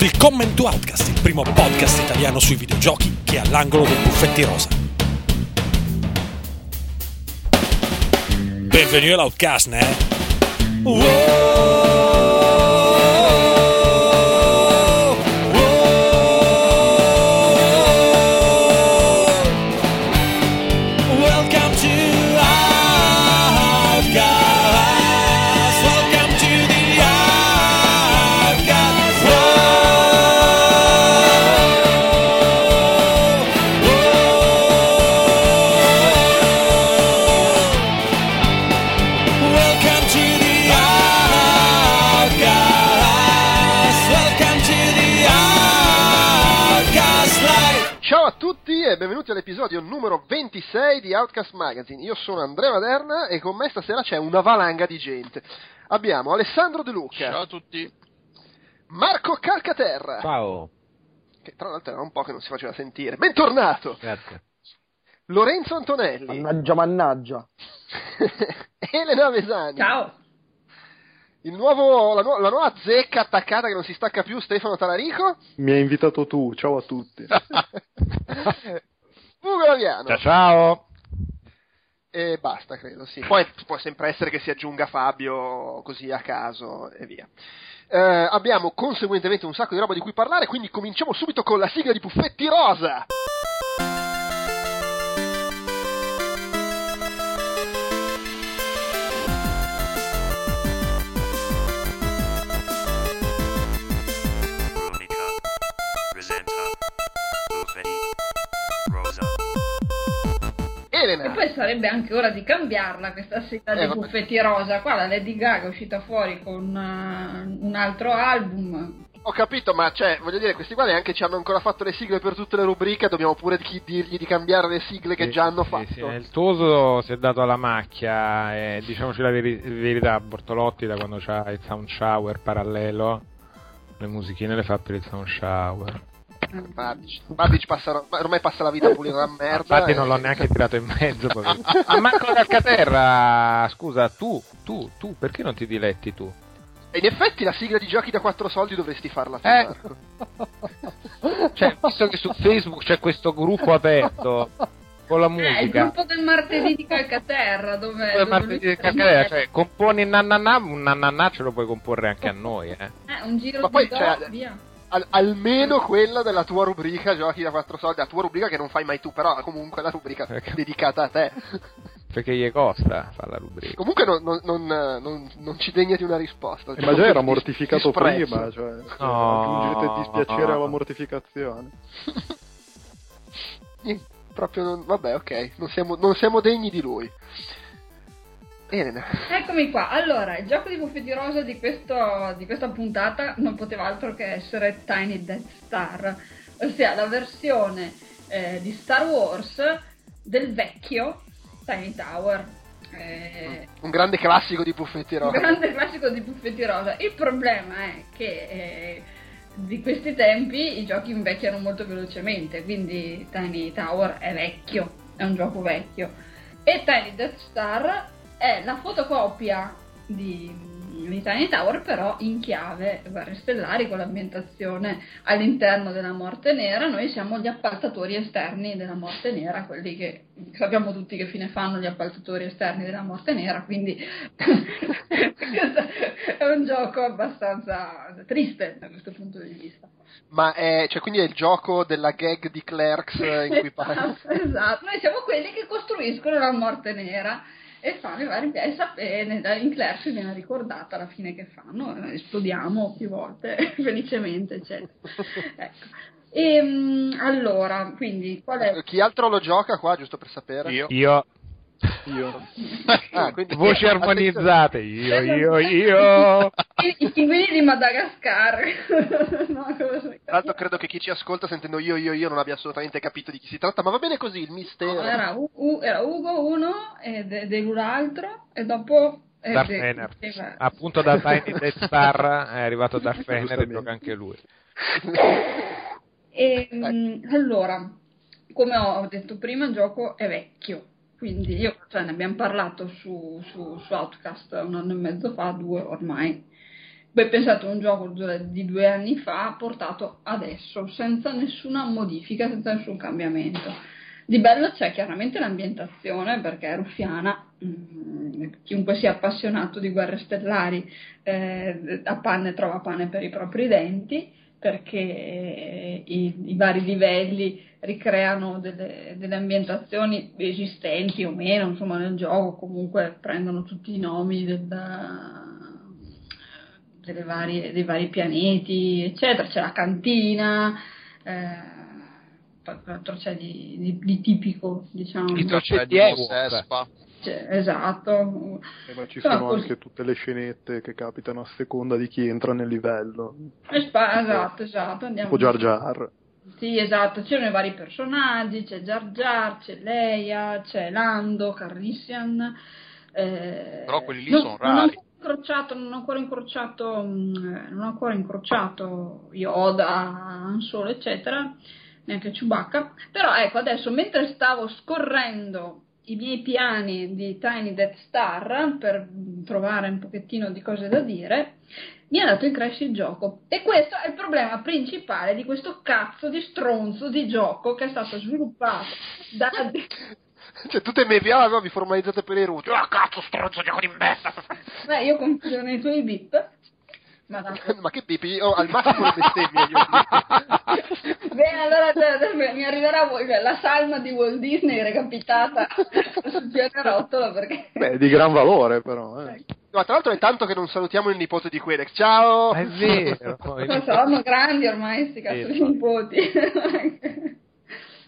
Willkommen to Outcast, il primo podcast italiano sui videogiochi che è all'angolo dei buffetti rosa. Benvenuti all'Outcast, ne? Welcome all'episodio numero 26 di Outcast Magazine. Io sono Andrea Maderna e con me stasera c'è una valanga di gente. Abbiamo Alessandro De Luca, Ciao a tutti. Marco Calcaterra, Ciao, che tra l'altro era un po' che non si faceva sentire. Bentornato! grazie. Lorenzo Antonelli, Mannaggia, mannaggia. Elena Vesani, Ciao. il nuovo, la, nu- la nuova zecca attaccata che non si stacca più, Stefano Talarico, Mi hai invitato tu, ciao a tutti. Ugo Laviano ciao. e basta, credo, sì. Poi può sempre essere che si aggiunga Fabio così a caso e via. Eh, abbiamo conseguentemente un sacco di roba di cui parlare, quindi cominciamo subito con la sigla di Buffetti Rosa. E Elena, poi sarebbe anche ora di cambiarla questa sigla Eh, di. Buffetti Rosa. Qua la Lady Gaga è uscita fuori con uh, un altro album. ho capito, ma cioè, voglio dire, questi qua neanche ci hanno ancora fatto le sigle per tutte le rubriche, dobbiamo pure chi- dirgli di cambiare le sigle che Sì, già hanno sì, fatto. sì, Il Toso si è dato alla macchia e diciamoci la veri- verità, Bortolotti da quando c'ha il sound shower parallelo, le musichine le fa per il sound shower. Badic, Badic passa, ormai passa la vita a pulire la merda. Infatti e- non l'ho neanche tirato in mezzo. Ma Marco Calcaterra, scusa, tu, tu, tu, perché non ti diletti tu? E in effetti la sigla di giochi da quattro soldi dovresti farla tu, Eh. Marco. Cioè, visto che su Facebook c'è questo gruppo aperto con la Eh, il musica. gruppo del martedì di Calcaterra, dove... Dove Marco lui- di Calcaterra, cioè, componi nananà, un nananà ce lo puoi comporre anche a noi, eh. Eh, un giro Ma di poi, do, cioè, via. Al- almeno quella della tua rubrica giochi da quattro soldi, la tua rubrica che non fai mai tu, però comunque la rubrica Ecco. dedicata a te. Perché gli costa fare la rubrica. Comunque non, non- non- non- non ci degna di una risposta. Eh, ma già era Dis- mortificato prima, cioè, No. aggiungete dispiacere alla mortificazione. Niente, Proprio non, vabbè, ok, non siamo, non siamo degni di lui. Elena, Eccomi qua. Allora, il gioco di Buffetti Rosa di, questo- di questa puntata non poteva altro che essere Tiny Death Star, ossia la versione eh, di Star Wars del vecchio Tiny Tower. Eh, un grande classico di Buffetti un Rosa. grande classico di Buffetti Rosa. Il problema è che eh, di questi tempi i giochi invecchiano molto velocemente, quindi Tiny Tower è vecchio, è un gioco vecchio. E Tiny Death Star è la fotocopia di, Tiny Tower, però in chiave Guerre Stellari con l'ambientazione all'interno della Morte Nera. Noi siamo gli appaltatori esterni della Morte Nera, quelli che sappiamo tutti che fine fanno gli appaltatori esterni della Morte Nera, quindi è un gioco abbastanza triste da questo punto di vista. Ma è, cioè, quindi è il gioco della gag di Clerks in cui parla. Esatto, esatto. noi siamo quelli che costruiscono la morte nera e fanno i vari e sapere in Clerks viene ricordata la fine che fanno eh, esplodiamo più volte felicemente eccetera ecco. e mm, allora quindi qual è Chi altro lo gioca qua, giusto per sapere? Io. Io, Io. Ah, quindi- voci armonizzate, io, io, io. I, pinguini di Madagascar no, Tra l'altro credo che chi ci ascolta sentendo io, io, io non abbia assolutamente capito di chi si tratta, ma va bene così, il mistero. era, U- U- era Ugo uno e De, De l'altro e dopo eh, Darth De- Fener. De- Appunto da Tiny Death Star è arrivato Darth Fener e gioca anche lui. E, mm, allora, come ho detto prima, il gioco è vecchio. Quindi io, cioè, ne abbiamo parlato su, su, su Outcast un anno e mezzo fa, due ormai. Beh, pensate, un gioco di due anni fa portato adesso, senza nessuna modifica, senza nessun cambiamento. Di bello c'è chiaramente l'ambientazione perché è ruffiana, mm, chiunque sia appassionato di guerre stellari eh, a panne trova pane per i propri denti perché eh, i, i vari livelli ricreano delle, delle, ambientazioni esistenti o meno insomma nel gioco comunque prendono tutti i nomi del, varie, dei vari pianeti eccetera. C'è la cantina eh, altro c'è di, di, di, tipico diciamo I C'è di. Sespa. Cioè, esatto Eh, ma ci sono così. anche tutte le scenette che capitano a seconda di chi entra nel livello. E spa- esatto esatto andiamo Tipo Jar Jar. Sì, esatto, c'erano i vari personaggi, c'è Jar Jar, c'è Leia, c'è Lando, Carrissian. eh, Però quelli lì non- sono non ho rari. ancora incrociato, non ho ancora incrociato, mm, eh, non ho ancora incrociato Yoda, Han Solo, eccetera, neanche Chewbacca. Però ecco, adesso mentre stavo scorrendo i miei piani di Tiny Death Star per trovare un pochettino di cose da dire, mi ha dato in crash il gioco. E questo è il problema principale di questo cazzo di stronzo di gioco che è stato sviluppato da... Cioè, tutte me vi avevi formalizzate per i ruti. Ah, cazzo, stronzo, gioco di merda. Beh, io confido nei tuoi bip. Ma che pipi? Io al massimo le bestemmie io. Bene, allora cioè, mi arriverà voi- la salma di Walt Disney recapitata su pianerottolo perché... Beh, di gran valore però. Eh. No, tra l'altro è tanto che non salutiamo il nipote di Quedex. Ciao! È vero. Ma sono grandi ormai sti cazzo di Sì. nipoti.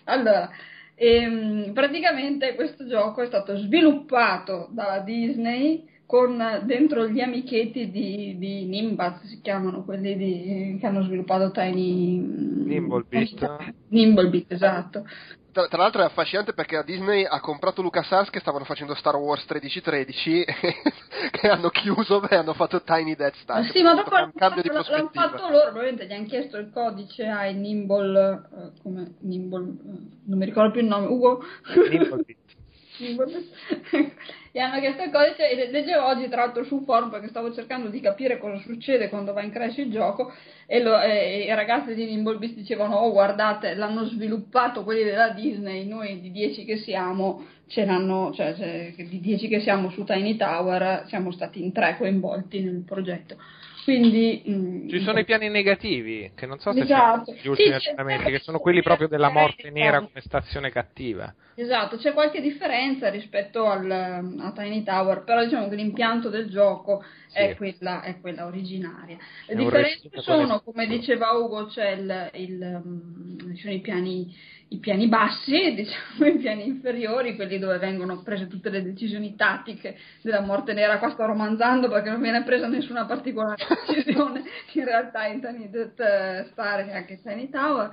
allora, ehm, praticamente questo gioco è stato sviluppato dalla Disney con dentro gli amichetti di, di Nimbus, si chiamano quelli di- che hanno sviluppato Tiny... Nimblebit. Nimblebit, esatto. Tra, tra l'altro è affascinante perché la Disney ha comprato LucasArts che stavano facendo Star Wars 1313 che hanno chiuso e hanno fatto Tiny Death Star. Sì, ma dopo l'hanno cambio di fatto, l'hanno fatto loro, probabilmente gli hanno chiesto il codice ai Nimble, eh, come Nimble, eh, non mi ricordo più il nome, Ugo? Nimblebit. Gli hanno chiesto il codice e le- leggevo oggi tra l'altro su forum perché stavo cercando di capire cosa succede quando va in crash il gioco. E, lo- e i ragazzi di Nimblebeast dicevano oh guardate l'hanno sviluppato quelli della Disney noi di 10 che siamo ce l'hanno cioè, cioè, di 10 che siamo su Tiny Tower siamo stati in tre coinvolti nel progetto quindi mm, Ci sono i piani negativi, che non so se Esatto. sono gli ultimi Sì, che sono quelli proprio della morte nera come stazione cattiva. Esatto, c'è qualche differenza rispetto al, a Tiny Tower, però diciamo che l'impianto del gioco è, Sì. quella, è quella originaria. Le È differenze sono, come diceva Ugo, c'è il, il, um, ci sono i piani, i piani bassi, diciamo i piani inferiori, quelli dove vengono prese tutte le decisioni tattiche della morte nera. Qua sto romanzando perché non viene presa nessuna particolare decisione in realtà in Tiny Death Star e anche in Tiny Tower.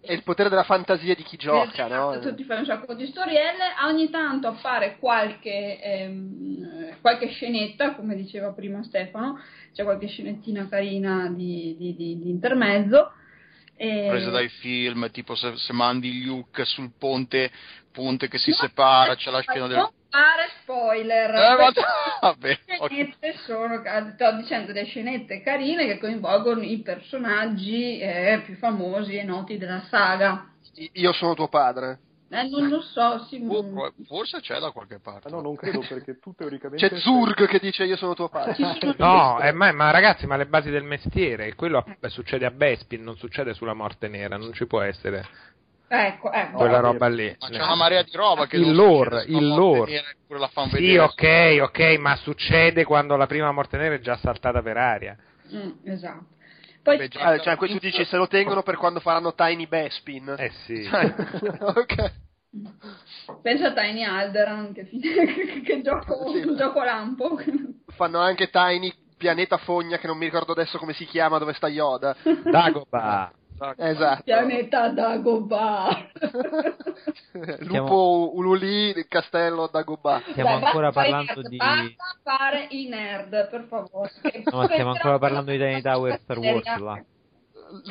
È il potere della fantasia di chi gioca, Esatto, no? Tu ti fai un sacco di storielle, ogni tanto appare qualche, ehm, qualche scenetta, come diceva prima Stefano, c'è qualche scenettina carina di, di- di- di intermezzo. E... prese dai film, tipo se, se mandi Luke sul ponte, ponte che si separa, c'è la scena del... Non fare spoiler! Eh, ma- vabbè, ok. scenette sono, sto dicendo, delle scenette carine che coinvolgono i personaggi eh, più famosi e noti della saga. Io sono tuo padre. Eh, non lo so, sì, Oh, forse c'è da qualche parte. No, non credo perché tu teoricamente... C'è Zurg che dice io sono tuo padre. ci sono No, eh, ma, ma ragazzi, ma le basi del mestiere, quello beh, succede a Bespin, non succede sulla morte nera, non ci può essere Ecco, ecco. quella No, roba lì. Ma c'è una marea di roba che Il lore, succede il lore. nera, eppure la fan Sì, ok, ok, ma succede quando la prima morte nera è già saltata per aria. Mm, esatto. Poi Beh, già- cioè, questo dici se lo tengono per quando faranno Tiny Bespin. Eh sì. ok. Pensa a Tiny Alderan che, che, che gioco, Sì. un gioco lampo. Fanno anche Tiny Pianeta Fogna, che non mi ricordo adesso come si chiama, dove sta Yoda. Dagoba. Esatto. Pianeta Dagobah. Lupo Ululi, il castello Dagobah. Stiamo Dai, ancora basta fare i parlando nerd, di... Basta fare i nerd, per favore. No, stiamo ancora parlando di Tiny Tower Star Wars là.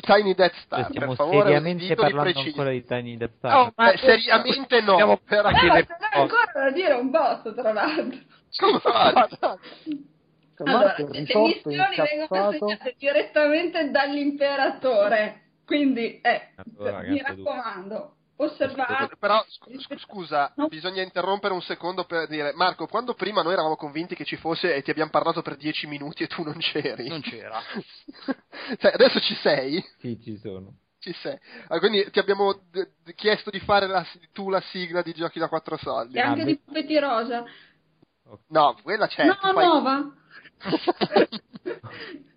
Tiny Death Star, Cioè, stiamo per favore, seriamente parlando precisi. ancora di Tiny Death Star. Oh, ma Eh, seriamente no. Stiamo Eh, ma le ce n'è ancora da dire un botto, tra l'altro. Come fa? Allora, le missioni vengono consegnate direttamente dall'imperatore. Quindi, eh, Allora, mi raccomando, osservate. Però scu- scu- scusa, No. bisogna interrompere un secondo per dire Marco, quando prima noi eravamo convinti che ci fosse e ti abbiamo parlato per dieci minuti e tu non c'eri. Non c'era. Cioè, adesso ci sei? Sì, ci sono. Ci sei. Ah, quindi ti abbiamo d- d- chiesto di fare la- tu la sigla di giochi da quattro soldi. E anche Ah, di Pupetti Rosa. No, quella c'è. no, fai- nuova.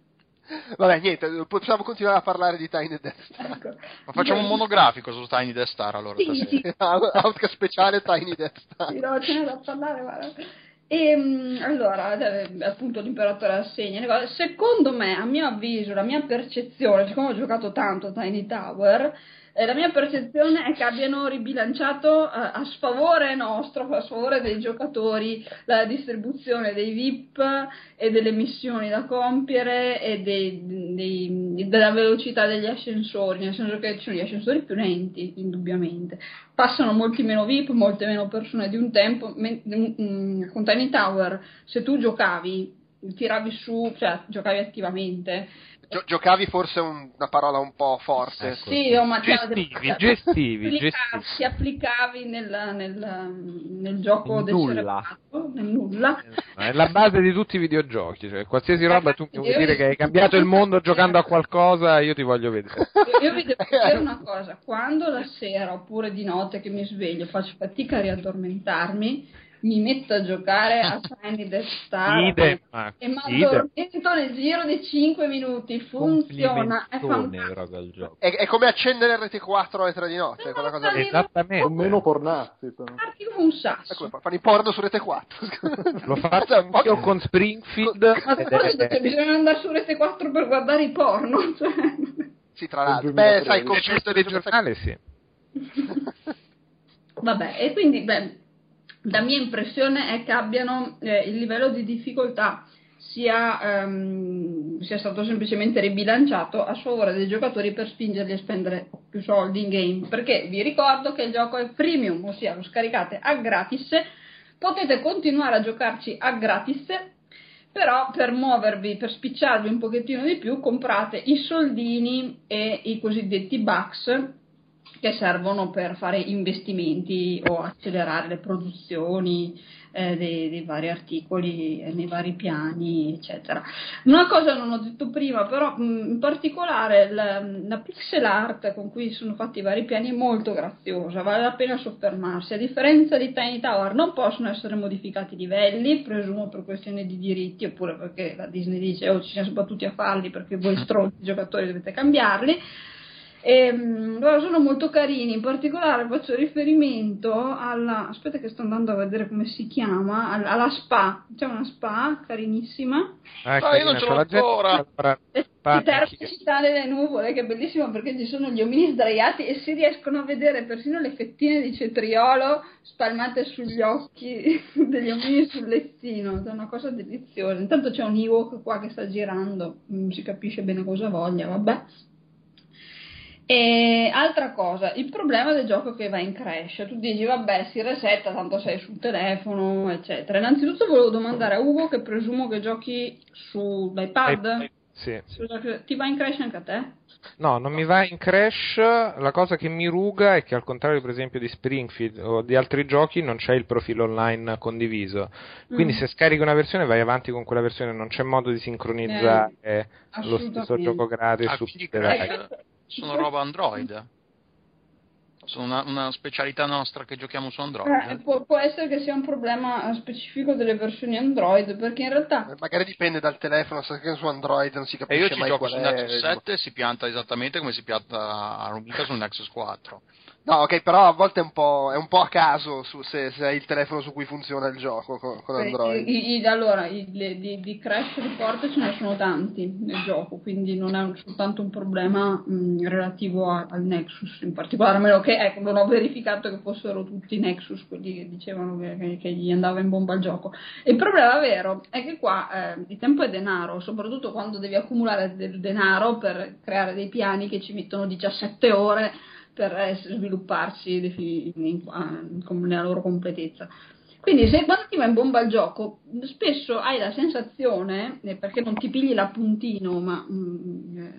Vabbè, niente, possiamo continuare a parlare di Tiny Death Star. Ecco. Ma facciamo un monografico su Tiny Death Star allora Sì, sì, Outcast speciale Tiny Death Star. Sì, no, ce n'è da parlare, guarda. E mm, allora, eh, appunto, l'imperatore assegna cose. Secondo me, a mio avviso, la mia percezione, siccome ho giocato tanto a Tiny Tower, eh, la mia percezione è che abbiano ribilanciato eh, a sfavore nostro, a sfavore dei giocatori, la distribuzione dei VIP e delle missioni da compiere e dei- dei- della velocità degli ascensori, nel senso che ci sono gli ascensori più lenti, indubbiamente passano molti meno VIP, molte meno persone di un tempo. con Tiny Tower, se tu giocavi, tiravi su, cioè giocavi attivamente. Gio- giocavi forse un- una parola un po' forte. Ecco. Sì, oh, ma cioè, Gestivi, gestivi, applicavi- gestivi. Ti applicavi nel, nel, nel gioco del nulla. nel nulla. È la base di tutti i videogiochi, cioè qualsiasi roba tu mi vuoi Io- dire che hai cambiato il mondo giocando a qualcosa, io ti voglio vedere. Io vi devo dire una cosa, quando la sera oppure di notte che mi sveglio faccio fatica a riaddormentarmi, mi metto a giocare a Tiny Death Star Idem, e mi addormento nel giro di 5 minuti, funziona, è Complimentone fantastico. proprio il gioco. È, è come accendere il RT4 alle 3 di notte, quella cosa lì. Esattamente. Con meno pornazzi. Parti come un sasso. fanno i porno su Rete 4. L'ho fatto anch'io con Springfield. Ma scusa, è- cioè, bisogna andare su Rete 4 per guardare i porno. Cioè. Sì, tra l'altro. Beh, 2013. sai, il con gesto del giornale, sì. Vabbè, e quindi, beh, la mia impressione è che abbiano eh, il livello di difficoltà sia, ehm, sia stato semplicemente ribilanciato a sfavore dei giocatori per spingerli a spendere più soldi in game. Perché vi ricordo che il gioco è freemium, ossia lo scaricate a gratis, potete continuare a giocarci a gratis. Però per muovervi, per spicciarvi un pochettino di più, comprate i soldini e i cosiddetti bucks che servono per fare investimenti o accelerare le produzioni eh, dei, dei vari articoli eh, nei vari piani, eccetera. Una cosa non ho detto prima, però mh, in particolare la, la pixel art con cui sono fatti i vari piani è molto graziosa, vale la pena soffermarsi. A differenza di Tiny Tower non possono essere modificati i livelli, presumo per questioni di diritti oppure perché la Disney dice oh ci siamo sbattuti a farli perché voi stronzi giocatori dovete cambiarli. E, mm, loro sono molto carini, in particolare faccio riferimento alla. Aspetta, che sto andando a vedere come si chiama. Alla, alla spa, c'è una spa carinissima. Ah, Ah, io non ce l'ho ancora. E anch'io. città delle nuvole, che è bellissimo perché ci sono gli omini sdraiati e si riescono a vedere persino le fettine di cetriolo spalmate sugli occhi degli omini sul lettino. È una cosa deliziosa. Intanto c'è un Ewok qua che sta girando, non si capisce bene cosa voglia, vabbè. E altra cosa, il problema del gioco che va in crash. Tu dici, vabbè, si resetta, tanto sei sul telefono, eccetera. Innanzitutto volevo domandare a Ugo, che presumo che giochi sull'iPad. Sì. Scusa, che- ti va in crash anche a te? No, non mi va in crash. La cosa che mi ruga è che, al contrario, per esempio, di Springfield o di altri giochi, non c'è il profilo online condiviso. Quindi, Mm. se scarichi una versione, vai avanti con quella versione. Non c'è modo di sincronizzare lo stesso gioco gratis Ah, su Crash sono roba Android. Sono una, una specialità nostra che giochiamo su Eh, Android. può, può essere che sia un problema specifico delle versioni Android, perché in realtà Magari dipende dal telefono, se che su Android non si E capisce io ci mai gioco su. Nexus 7 e si pianta esattamente come si pianta a Rumika sul Nexus 4. No, ok, però a volte è un po', è un po' a caso su- se, se hai il telefono su cui funziona il gioco con, con Android. i- i- allora, i- le- di, di crash report ce ne sono tanti nel gioco, quindi non è soltanto un problema mh, relativo a- al Nexus in particolare, a meno che ecco, non ho verificato che fossero tutti Nexus quelli che dicevano che, che- che gli andava in bomba il gioco. Il problema vero è che qua eh, il tempo è denaro, soprattutto quando devi accumulare del denaro per creare dei piani che ci mettono 17 ore per eh, svilupparsi in- in- con- nella loro completezza. Quindi se quando ti va in bomba il gioco, spesso hai la sensazione, eh, perché non ti pigli l'appuntino, ma mm, eh,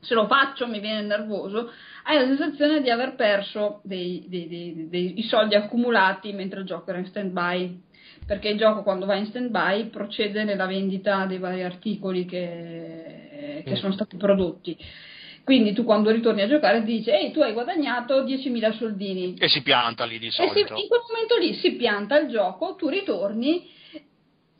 se lo faccio mi viene nervoso, hai la sensazione di aver perso dei, dei- dei- dei- i soldi accumulati mentre il gioco era in stand-by. Perché il gioco quando va in stand-by procede nella vendita dei vari articoli che, che Mm. sono stati prodotti. Quindi tu quando ritorni a giocare ti dice, ehi tu hai guadagnato 10.000 soldini, E si pianta lì di e si- solito. in quel momento lì si pianta il gioco, tu ritorni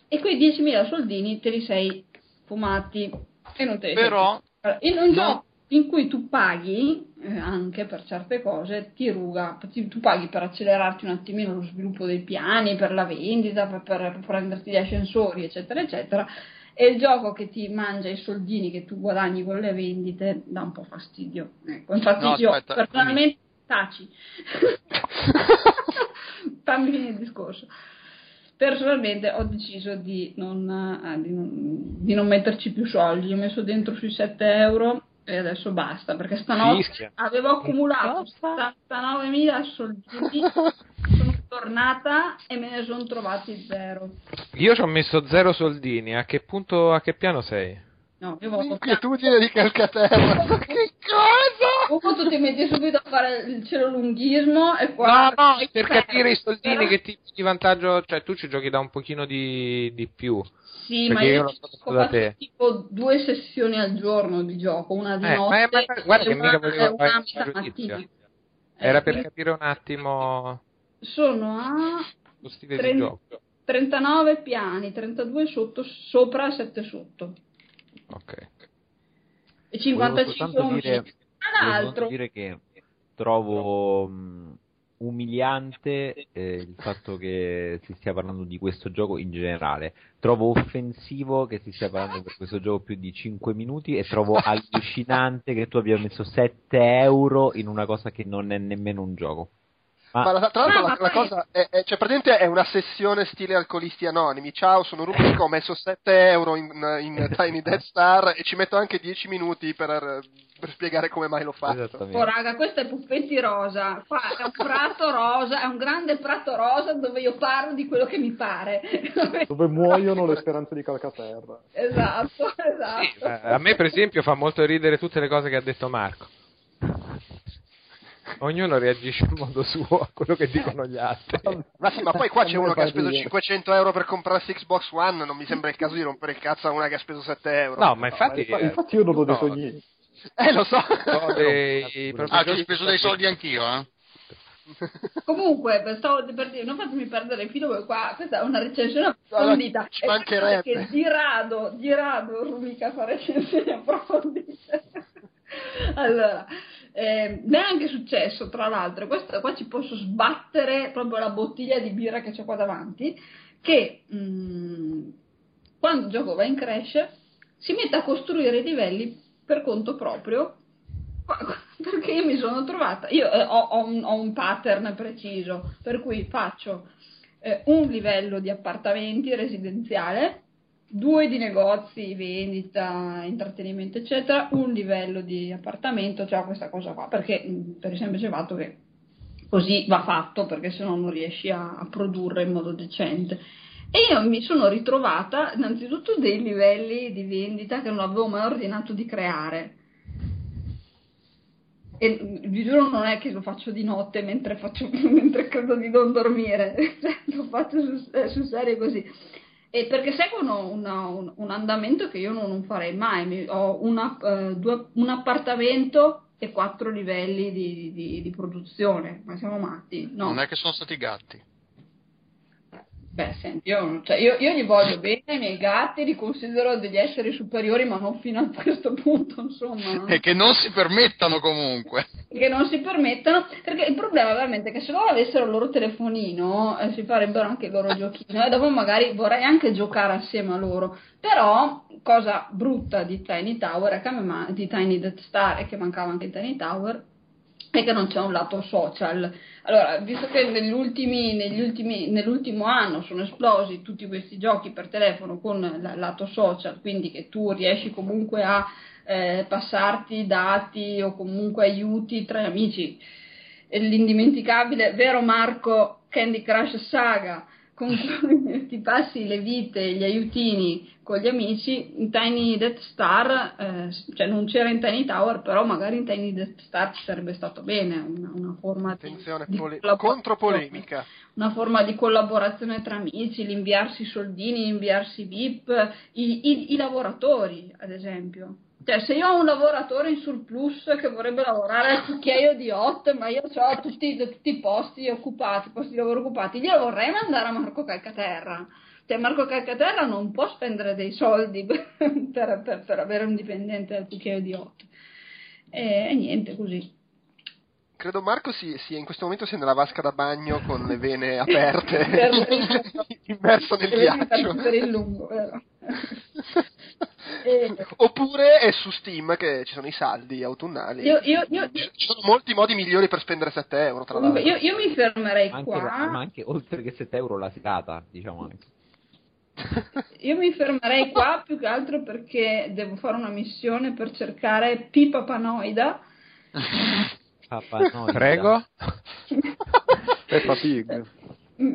e quei 10.000 soldini te li sei fumati e non te li sei Però fumati. in un non- gioco in cui tu paghi eh, anche per certe cose, ti ruga, ti- tu paghi per accelerarti un attimino lo sviluppo dei piani, per la vendita, per, per- per prenderti gli ascensori, eccetera, eccetera. E il gioco che ti mangia i soldini che tu guadagni con le vendite dà un po' fastidio. Ecco, infatti No, io aspetta, personalmente taci. Fammi finire il discorso. Personalmente ho deciso di non, eh, di non, di non metterci più soldi, ho messo dentro sui 7 euro e adesso basta, perché stanotte Fischia. avevo accumulato 79.000 soldini, tornata e me ne sono trovati zero. Io ci ho messo zero soldini. A che punto, a che piano sei? No, io avevo L'inquietudine di Calcaterra. che cosa? Uno tu ti metti subito a fare il cielo lunghismo e qua... No, no, per capire i soldini che ti di vantaggio, cioè tu ci giochi da un pochino di, di più. Sì, Perché ma io io ho da fatto te. tipo due sessioni al giorno di gioco, una di Eh, notte ma- ma- guarda e che una, mica volevo una fare a metà giudizio. mattina. Era Eh, per quindi capire un attimo Sono a lo stile Tren- di gioco. 39 piani, 32 sotto, sopra e 7 sotto. Ok. E Volevo 55 soltanto amici. dire, Tra volevo l'altro, dire che trovo mh, umiliante eh, il fatto che si stia parlando di questo gioco in generale. Trovo offensivo che si stia parlando per questo gioco più di 5 minuti e trovo allucinante che tu abbia messo 7 euro in una cosa che non è nemmeno un gioco. Ma, Ma la- tra l'altro No, la, ma la poi- cosa è, è- cioè praticamente è una sessione stile alcolisti anonimi. Ciao, sono Rubico, ho messo 7 euro in, in Tiny Death Star e ci metto anche 10 minuti per, per spiegare come mai l'ho fatto. oh raga, questo è Puffetti Rosa. Qua è un prato rosa, è un grande prato rosa dove io parlo di quello che mi pare. Dove muoiono le speranze di Calcaterra. Esatto, esatto. Sì, eh, a me per esempio fa molto ridere tutte le cose che ha detto Marco. Ognuno reagisce in modo suo a quello che dicono gli altri. Ma sì, ma poi qua c'è uno che ha speso ridere. 500 euro per comprarsi Xbox One, non mi sembra il caso di rompere il cazzo a una che ha speso 7 euro. No, ma infatti... Ma infatti io non ho detto no, niente. Eh, lo so. dei- proprio Ah, ci ho speso dei soldi anch'io, eh? Comunque, stavo per dire, non fatemi perdere il filo, perché qua questa è una recensione approfondita. ci mancherebbe. Che di rado, di rado Rubica fa recensioni approfondite. allora, eh, mi è anche successo, tra l'altro, questo, qua ci posso sbattere proprio la bottiglia di birra che c'ho qua davanti, che mm, quando il gioco va in crash si mette a costruire i livelli per conto proprio. Perché io mi sono trovata, io eh, ho, ho un, ho un pattern preciso, per cui faccio eh, un livello di appartamenti residenziale, due di negozi, vendita, intrattenimento, eccetera, un livello di appartamento, cioè questa cosa qua, perché mh, per il semplice fatto che così va fatto, perché se no non riesci a, a produrre in modo decente. E io mi sono ritrovata innanzitutto dei livelli di vendita che non avevo mai ordinato di creare. E mm, vi giuro non è che lo faccio di notte mentre, faccio, mentre credo di non dormire, lo faccio su, eh, sul serio così. E perché seguono una- un, un andamento che io non, non farei mai. Mi- ho una- eh, due- un appartamento e quattro livelli di, di- di produzione. Ma siamo matti? No. Non è che sono stati gatti. Beh, senti, io, cioè, io, io gli voglio bene, i miei gatti li considero degli esseri superiori, ma non fino a questo punto, insomma. E che non si permettano comunque. che non si permettano, perché il problema è veramente che se loro avessero il loro telefonino eh, si farebbero anche il loro giochino e dopo magari vorrei anche giocare assieme a loro, però cosa brutta di Tiny Tower è che a me ma- di Tiny Death Star e che mancava anche in Tiny Tower è che non c'è un lato social. Allora, visto che negli ultimi, negli ultimi, nell'ultimo anno sono esplosi tutti questi giochi per telefono con il lato social, quindi che tu riesci comunque a eh, passarti dati o comunque aiuti tra amici. E L'indimenticabile, vero Marco, Candy Crush Saga con ti passi le vite, gli aiutini con gli amici, in Tiny Death Star, eh, cioè non c'era in Tiny Tower, però magari in Tiny Death Star ci sarebbe stato bene, una, una forma di, Attenzione, di pole- collaborazione. contropolemica. Una forma di collaborazione tra amici, l'inviarsi soldini, l'inviarsi VIP, i, i- i lavoratori, ad esempio. Cioè, se io ho un lavoratore in surplus che vorrebbe lavorare al cucchiaio di hot, ma io ho tutti, tutti i posti occupati, posti di lavoro occupati, glielo vorrei mandare a Marco Calcaterra. Cioè, Marco Calcaterra non può spendere dei soldi per, per- per avere un dipendente al cucchiaio di hot. E, e niente, così. Credo Marco sia, sia in questo momento sia nella vasca da bagno con le vene aperte, Per- immerso nel ghiaccio. Per il lungo, vero? E- Oppure è su Steam che ci sono i saldi autunnali. Io, io, io, Ci sono molti modi migliori per spendere 7 euro, tra l'altro. io, io mi fermerei Anche, qua. ma anche oltre che 7 euro la serata, diciamo anche. Io mi fermerei qua più che altro perché devo fare una missione per cercare Pipa Panoida. Papà, no, Prego? Peppa Pig.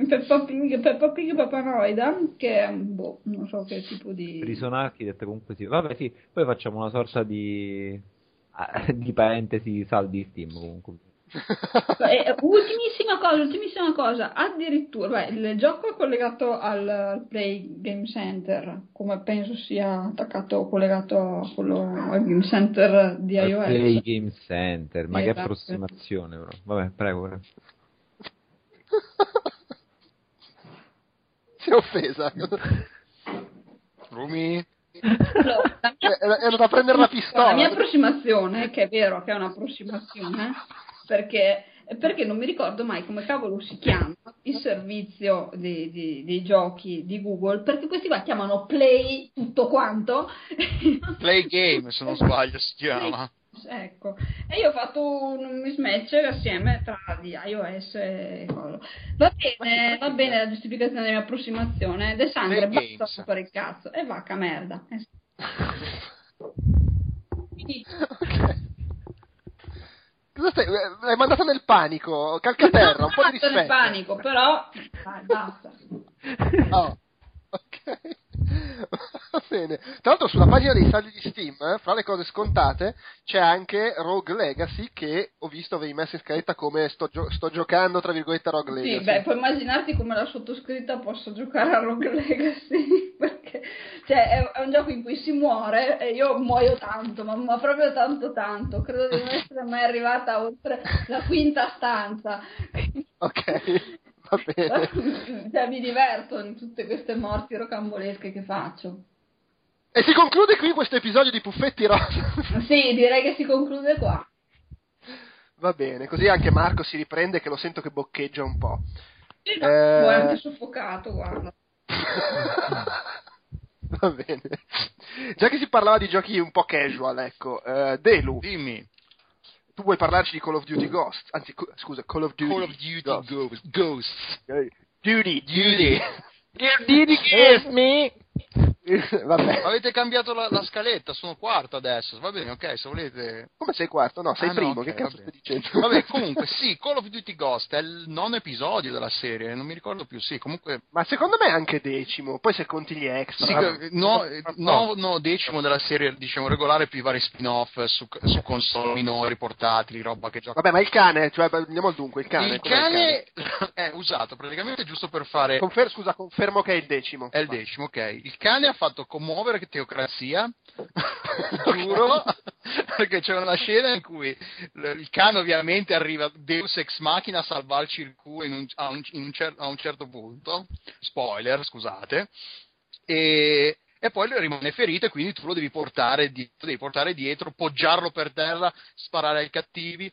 Peppa Pig, Peppa Pig Papanoida, che è, boh, non so che tipo di... Prison Architect comunque sì. Vabbè sì, poi facciamo una sorta di... ah, di parentesi saldi Steam comunque. Eh, ultimissima cosa, ultimissima cosa, addirittura, beh, il gioco è collegato al, al Play Game Center, come penso sia attaccato, collegato a quello, al Game Center di Al iOS. Play Game Center, ma che Esatto. approssimazione però. Vabbè, prego. prego. si è offesa. Rumi? Allora, mia- Cioè, è è da prendere la pistola. La mia approssimazione, che è vero che è un'approssimazione, perché, perché non mi ricordo mai come cavolo si chiama il servizio di- di- dei giochi di Google, perché questi qua chiamano Play tutto quanto. Play Game, se non sbaglio, si chiama. Ecco, e io ho fatto un mismatch assieme tra iOS e quello. Va bene, va bene la giustificazione della mia approssimazione. De Sangre, basta per il cazzo. E vacca merda. Quindi, Ok. Cosa stai? eh, L'hai mandata nel panico, calcaterra, un po' di rispetto. in panico, però dai, basta. Oh, ok. Va bene. Tra l'altro sulla pagina dei saldi di Steam, eh, fra le cose scontate, c'è anche Rogue Legacy che ho visto avevi messo in scaletta come sto, gio- sto giocando, tra virgolette, a Rogue Sì, Legacy. beh, puoi immaginarti come la sottoscritta possa giocare a Rogue Legacy, perché cioè, è, è un gioco in cui si muore e io muoio tanto, ma, ma proprio tanto tanto, credo di non essere mai arrivata oltre la quinta stanza. Ok, va bene. cioè, mi diverto in tutte queste morti rocambolesche che faccio. E si conclude qui questo episodio di Puffetti Rosa. Sì, direi che si conclude qua. Va bene, così anche Marco si riprende che lo sento che boccheggia un po'. Sì, no, Eh. Poi anche soffocato, guarda. Va bene. Già che si parlava di giochi un po' casual, ecco, eh, Delu, Dimmi. Tu vuoi parlarci di Call of Duty Ghost? Anzi, co- scusa, Call of Duty. Call of Duty Ghost. Ghost. Ghosts. Duty, Duty. Duty Kiss me! Vabbè. Avete cambiato la, la scaletta, sono quarto adesso. Va bene, ok, se volete. Come sei quarto? No, sei Ah, no, primo, ok, che cazzo vabbè. stai dicendo? Vabbè, comunque, sì, Call of Duty Ghost è il nono episodio della serie, non mi ricordo più. Sì, comunque. Ma secondo me è anche decimo, poi se conti gli extra. Sì, eh, no, eh, no, no, decimo della serie, diciamo, regolare, più i vari spin-off su, su console minori, portatili, roba che gioca. Vabbè, ma il cane, cioè, andiamo al dunque, il cane. il com'è cane è usato praticamente giusto per fare. Confer- scusa, confermo che è il decimo. È il decimo, ok. Il cane ha fatto commuovere Teocrazia, giuro, perché c'è una scena in cui il cane ovviamente arriva Deus Ex Machina a salvarci il culo in un- a, un, in un cer- a un certo punto, spoiler, scusate, e, e poi lui rimane ferito e quindi tu lo devi portare, dietro, devi portare dietro, poggiarlo per terra, sparare ai cattivi,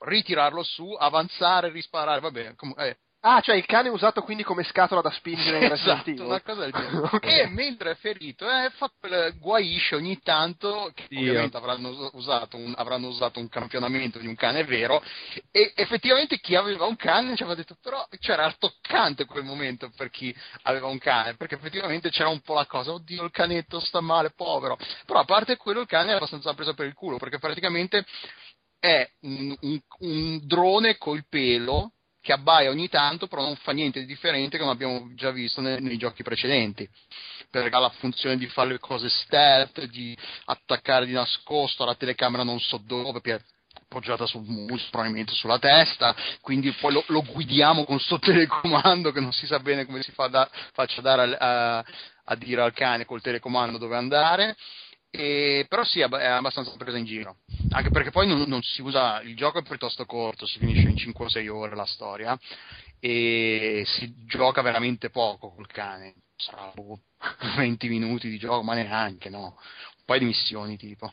ritirarlo su, avanzare, risparare, vabbè, com- eh, Ah, cioè il cane è usato quindi come scatola da spingere in Resident esatto, una cosa del genere. Ok. E mentre è ferito, eh, fa quel guaisce ogni tanto, che Dio. ovviamente avranno us- usato, un, avranno usato un campionamento di un cane vero, e effettivamente chi aveva un cane ci aveva detto, però c'era toccante quel momento per chi aveva un cane, perché effettivamente c'era un po' la cosa, oddio il canetto sta male, povero, però a parte quello il cane è abbastanza preso per il culo, perché praticamente è un, un- un drone col pelo che abbaia ogni tanto, però non fa niente di differente come abbiamo già visto nei, nei giochi precedenti. Perché ha la funzione di fare le cose stealth, di attaccare di nascosto alla telecamera non so dove, perché appoggiata sul muso, probabilmente sulla testa, quindi poi lo, lo guidiamo con sto telecomando che non si sa bene come si fa da, faccia dare a, a, a dire al cane col telecomando dove andare. E, però sì, è abbastanza presa in giro. Anche perché poi non, non, si usa. Il gioco è piuttosto corto, si finisce in 5 o 6 ore la storia. E si gioca veramente poco col cane. Sarà 20 minuti di gioco, ma neanche, no? Un paio di missioni tipo.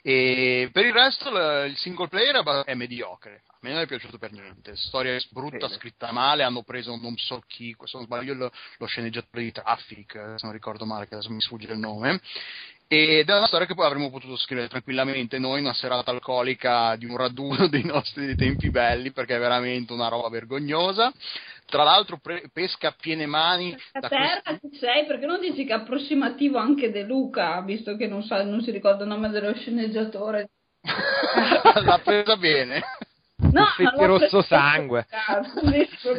E per il resto il single player è mediocre. A me non è piaciuto per niente. Storia brutta, Bene. scritta male. Hanno preso non so chi, se non sbaglio, lo, lo sceneggiatore di Traffic, se non ricordo male, che adesso mi sfugge il nome. Ed è una storia che poi avremmo potuto scrivere tranquillamente noi una serata alcolica di un raduno dei nostri tempi belli, perché è veramente una roba vergognosa. Tra l'altro pre- pesca a piene mani. A terra questi... ci sei, perché non dici che è approssimativo anche De Luca, visto che non, sa, non si ricorda il nome dello sceneggiatore. L'ha presa bene. No, Effetti rosso sangue.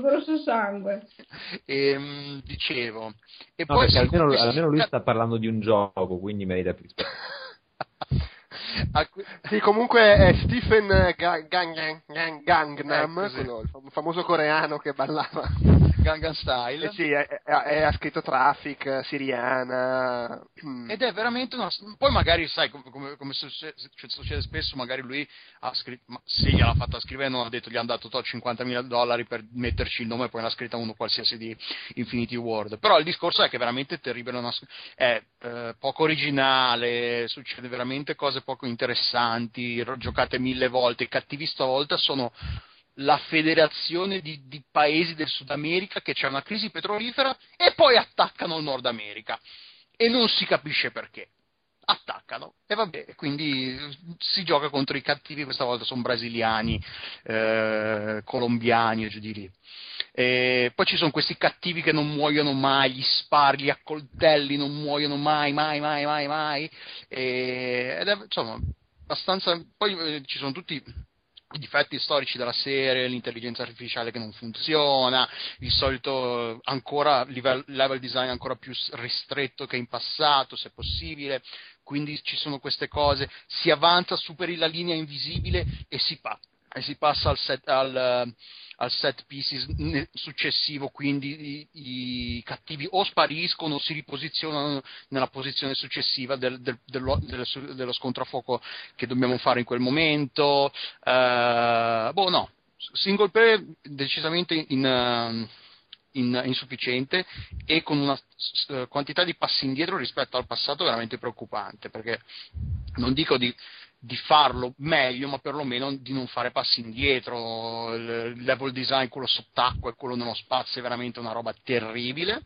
rosso sangue. E, dicevo. E no, poi almeno, almeno, lui sta parlando di un gioco, quindi merita più rispetto. sì, comunque è Stephen Gang, Gang, Gang, Gangnam, eh, quello, il famoso coreano che ballava. Gangnam Style. Eh sì, ha scritto Traffic, Siriana. Ed è veramente una... Poi magari, sai, come, come succede, succede, spesso, magari lui ha scritto... Ma se gliel'ha fatta scrivere non ha detto gli hanno dato 50.000 dollari per metterci il nome e poi l'ha scritta uno qualsiasi di Infinity World. Però il discorso è che è veramente terribile, una, è eh, poco originale, succede veramente cose poco interessanti, giocate mille volte, i cattivi stavolta sono la federazione di, di, paesi del Sud America che c'è una crisi petrolifera e poi attaccano il Nord America e non si capisce perché. Attaccano e vabbè, quindi si gioca contro i cattivi, questa volta sono brasiliani, eh, colombiani e giù di lì. E poi ci sono questi cattivi che non muoiono mai, gli spari, gli accoltelli, non muoiono mai, mai, mai, mai, mai. E, ed è insomma abbastanza. Poi eh, ci sono tutti i difetti storici della serie, l'intelligenza artificiale che non funziona, il solito ancora level, level design ancora più ristretto che in passato, se possibile, quindi ci sono queste cose, si avanza, superi la linea invisibile e si, pa- e si passa al, set, al, al set pieces successivo, quindi i, i, cattivi o spariscono o si riposizionano nella posizione successiva del, del, dello, dello, scontro a fuoco che dobbiamo fare in quel momento. Uh, boh, no, single player decisamente in, in, insufficiente e con una quantità di passi indietro rispetto al passato veramente preoccupante, perché non dico di di farlo meglio, ma perlomeno di non fare passi indietro. Il level design, quello sott'acqua e quello nello spazio è veramente una roba terribile.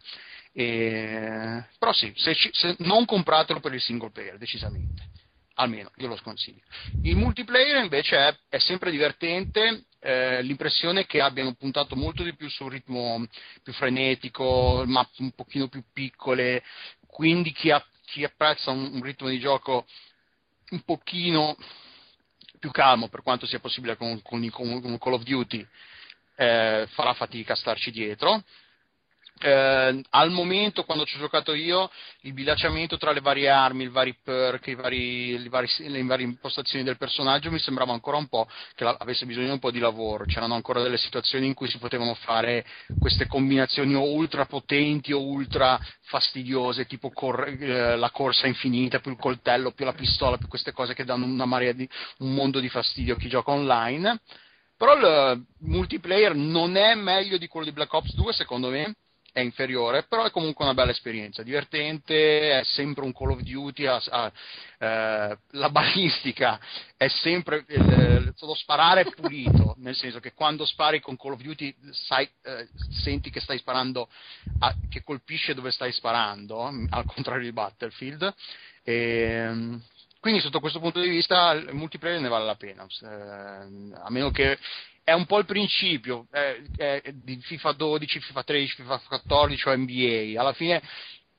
E... Però sì, se, se non compratelo per il single player, decisamente. Almeno io lo sconsiglio. Il multiplayer invece è, è sempre divertente, eh, l'impressione che abbiano puntato molto di più sul ritmo più frenetico, mappe un pochino più piccole, quindi chi, ha, chi apprezza un, un ritmo di gioco un pochino più calmo per quanto sia possibile con, con, con Call of Duty eh, farà fatica a starci dietro eh, al momento, quando ci ho giocato io, il bilanciamento tra le varie armi, i vari perk, vari, vari, le varie impostazioni del personaggio mi sembrava ancora un po' che la, avesse bisogno di un po' di lavoro. C'erano ancora delle situazioni in cui si potevano fare queste combinazioni o ultra potenti o ultra fastidiose, tipo cor- eh, la corsa infinita, più il coltello, più la pistola, più queste cose che danno una marea di, un mondo di fastidio a chi gioca online. Però il multiplayer non è meglio di quello di Black Ops 2, secondo me è inferiore, però è comunque una bella esperienza, divertente, è sempre un Call of Duty, ha, ha, eh, la balistica è sempre, eh, lo sparare è pulito, nel senso che quando spari con Call of Duty sai, eh, senti che stai sparando, a, che colpisce dove stai sparando, al contrario di Battlefield. E, ehm, quindi sotto questo punto di vista il multiplayer ne vale la pena, eh, a meno che è un po' il principio eh, eh, di FIFA 12, FIFA 13, FIFA 14 o NBA. Alla fine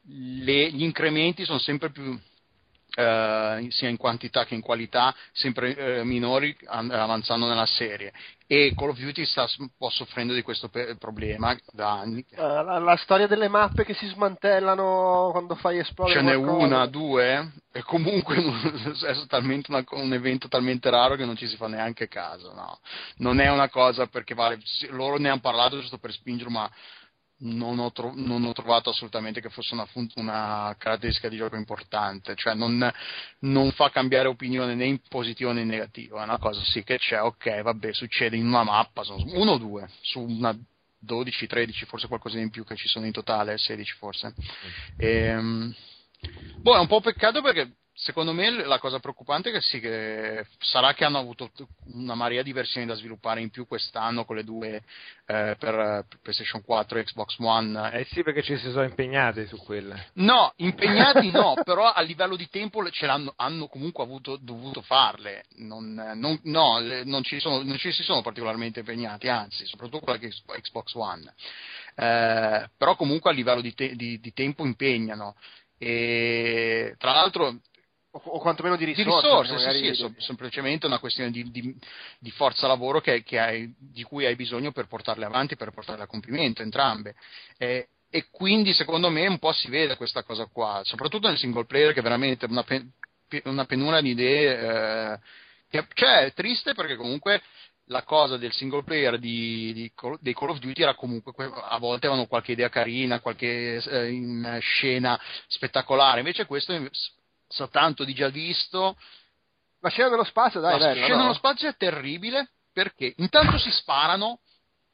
le, gli incrementi sono sempre più, eh, sia in quantità che in qualità, sempre eh, minori avanzando nella serie. E Call of Duty sta un po' soffrendo di questo pe- problema da anni. Eh, la, la storia delle mappe che si smantellano quando fai esplodere Ce n'è qualcosa. una, due, e comunque è talmente una- un evento talmente raro che non ci si fa neanche caso. No. Non è una cosa perché vale, loro ne hanno parlato giusto per spingerlo, ma non ho, tro- non ho trovato assolutamente che fosse una, fun- una caratteristica di gioco importante, cioè non, non fa cambiare opinione né in positivo né in negativo, è una cosa sì che c'è, ok, vabbè, succede in una mappa, sono uno o due, su una 12, 13, forse qualcosa in più che ci sono in totale, 16 forse. Ehm, boh, è un po' peccato perché secondo me la cosa preoccupante è che sì, che sarà che hanno avuto una marea di versioni da sviluppare in più quest'anno con le due eh, per PlayStation 4 e Xbox One. Eh sì, perché ci si sono impegnati su quelle. No, impegnati no, però a livello di tempo ce l'hanno hanno comunque avuto, dovuto farle. Non, non- no, non ci, sono, non ci si sono particolarmente impegnati, anzi, soprattutto quella che è Xbox One. Eh, però comunque a livello di, te- di- di tempo impegnano. E tra l'altro O, o quantomeno di di risorse. risorse, perché sì, sì, è sem- semplicemente una questione di, di- di forza lavoro che, che hai- di cui hai bisogno per portarle avanti, per portarle a compimento entrambe. Eh, e quindi secondo me un po' si vede questa cosa qua, soprattutto nel single player che è veramente una, pe- una penura di idee. eh, che, cioè, è triste perché comunque la cosa del single player di, di dei Call of Duty era comunque que- a volte avevano qualche idea carina, qualche eh, scena spettacolare, invece questo s- sa tanto di già visto, La scena dello spazio, dai, la bello, scena no? nello spazio è terribile perché intanto si sparano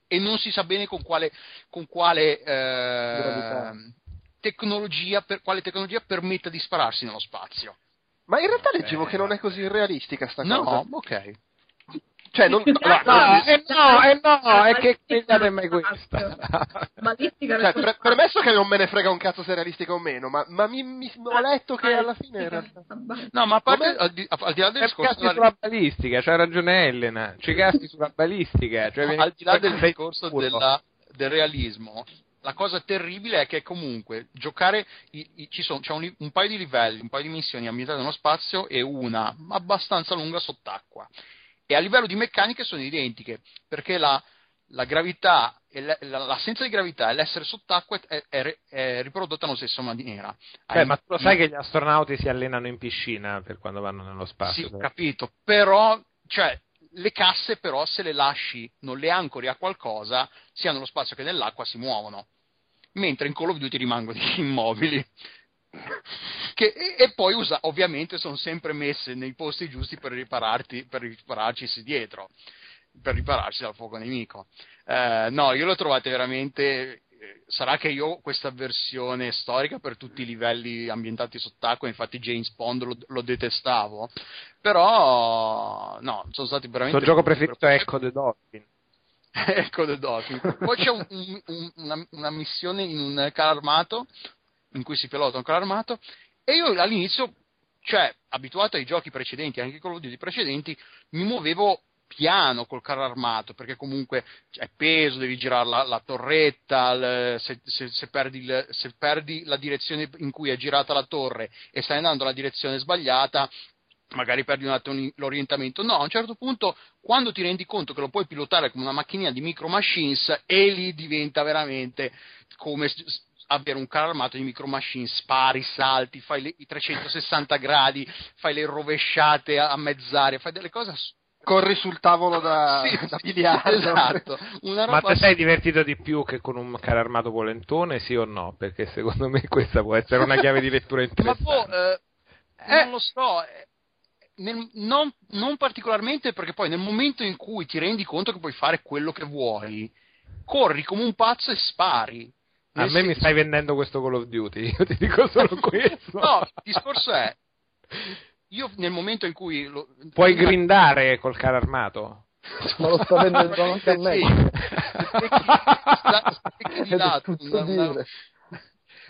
e non si sa bene con quale, con quale eh, tecnologia, per, quale tecnologia permetta di spararsi nello spazio. Ma in realtà leggevo Eh, che non è così realistica sta No, cosa. ok. Cioè, non, No, allora, no, eh no, eh no, è che è mai questa? Balistica cioè, pre- premesso che non me ne frega un cazzo se è realistica o meno, ma, ma mi, mi- ho letto che alla fine in realtà... No, ma a parte, al di, al di là del Ci discorso caschi sulla balistica, c'ha ragione Elena, ci caschi sulla balistica. Cioè al di là del sei discorso della- del realismo, la cosa terribile è che comunque giocare i- i- ci sono, c'è un, un paio di livelli, un paio di missioni ambientate nello spazio e una abbastanza lunga sott'acqua. E a livello di meccaniche sono identiche, perché la, la gravità la- la- l'assenza di gravità e l'essere sott'acqua è, è- è riprodotta nella stessa maniera. Beh, Hai- ma tu lo sai che gli astronauti si allenano in piscina per quando vanno nello spazio? Sì, ho capito, però, cioè, le casse però se le lasci, non le ancori a qualcosa, sia nello spazio che nell'acqua si muovono, mentre in Call of Duty rimangono immobili. Che- e, e poi usa, ovviamente sono sempre messe nei posti giusti per ripararti, per ripararci dietro, per ripararsi dal fuoco nemico. Eh, no, io l'ho trovate veramente. eh, Sarà che io ho questa versione storica per tutti i livelli ambientati sott'acqua, infatti James Bond lo, lo detestavo, però no, sono stati Il veramente. suo gioco preferito è Echo the Dolphin. ecco The Dolphin. Poi c'è un- un- una, una missione in un carro armato in cui si pilota carro armato e io all'inizio, cioè abituato ai giochi precedenti, anche con i precedenti, mi muovevo piano col carro armato perché comunque è peso, devi girare la, la torretta, il- se, se- se perdi il- se perdi la direzione in cui è girata la torre e stai andando nella direzione sbagliata, magari perdi un attimo l'orientamento. No, a un certo punto, quando ti rendi conto che lo puoi pilotare come una macchinina di micro machines, e lì diventa veramente come avere un carro armato di micro machines, spari, salti, fai le, i 360 gradi, fai le rovesciate a, a mezz'aria, fai delle cose ass- Corri sul tavolo da, Sì, da biliardo. Esatto, una Ma ti sei divertito di più che con un carro armato polentone, sì o no? Perché secondo me questa può essere una chiave di lettura Ma interessante. poi, eh, Eh. non lo so, eh, nel- non, non particolarmente perché poi nel momento in cui ti rendi conto che puoi fare quello che vuoi, corri come un pazzo e spari. A me mi stai vendendo questo Call of Duty, io ti dico solo questo. No, il discorso è, io nel momento in cui... Lo, Puoi grindare col carro armato. Ma lo sta vendendo anche a me. Sì. Di lato, tutto una- una- dire.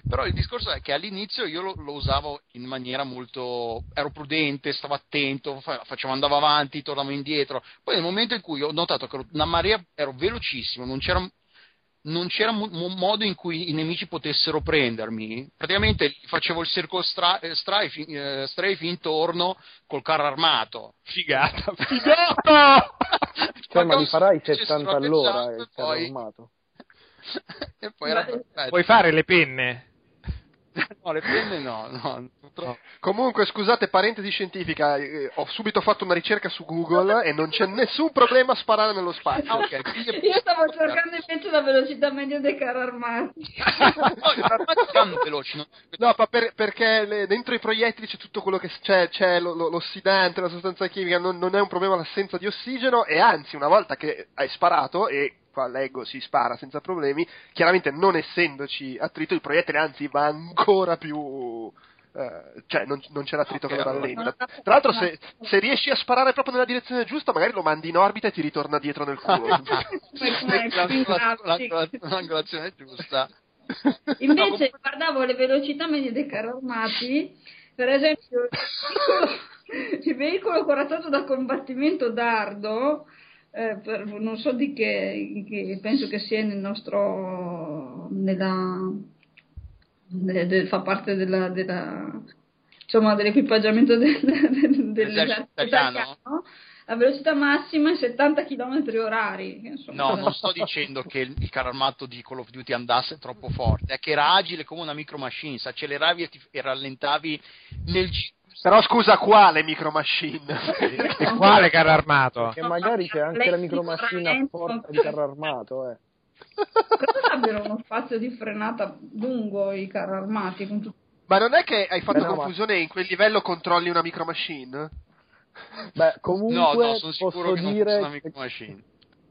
Però il discorso è che all'inizio io lo, lo usavo in maniera molto. ero prudente, stavo attento, fa- facevo, andavo avanti, tornavo indietro. Poi nel momento in cui ho notato che una marea, ero velocissimo, non c'era. Non c'era mo- mo- modo in cui i nemici potessero prendermi. Praticamente facevo il circle stra- eh, strafe, eh, strafe intorno col carro armato. Figata, figata! Cioè, ma li farai successe 70 rocket all'ora jump, il carro poi- armato. e poi era perfetto. Puoi fare le penne? No, le penne no, no, purtroppo. Comunque, scusate, parentesi scientifica, eh, ho subito fatto una ricerca su Google e non c'è nessun problema a sparare nello spazio. Ah, ok, quindi Io stavo cercando invece la velocità media dei carri armati. No, i armati vanno veloci, non- No, ma per- perché le- dentro i proiettili c'è tutto quello che c'è, c'è lo- lo- l'ossidante, la sostanza chimica, non, non è un problema l'assenza di ossigeno e anzi una volta che hai sparato e qua leggo si spara senza problemi, chiaramente non essendoci attrito il proiettile anzi va ancora più... eh, cioè non, non c'è l'attrito Ok, che lo rallenta. Tra l'altro se, se riesci a sparare proprio nella direzione giusta magari lo mandi in orbita e ti ritorna dietro nel culo. L'angolazione- giusta. Invece guardavo le velocità medie dei carri armati, per esempio il veicolo, il veicolo corazzato da combattimento dardo, eh, per- non so di che, che- penso che sia nel nostro, nella, de- de- fa parte della, della- insomma, dell'equipaggiamento del- del- dell'esercito italiano? italiano. La velocità massima è 70 km orari. insomma, No, non sto dicendo che il, il carro armato di Call of Duty andasse troppo forte, è che era agile come una micro machine, se acceleravi e, ti- e rallentavi nel giro. Però scusa, quale micro machine? E quale carro armato? Che magari c'è anche la micromacchina a forza di carro armato, eh. Credo abbiano uno spazio di frenata lungo i carri armati. Con tutti- Ma non è che hai fatto Beh, no, ma- confusione e in quel livello controlli una micro machine? Beh, comunque No, no, sono posso sicuro che non dire una che- micro machine.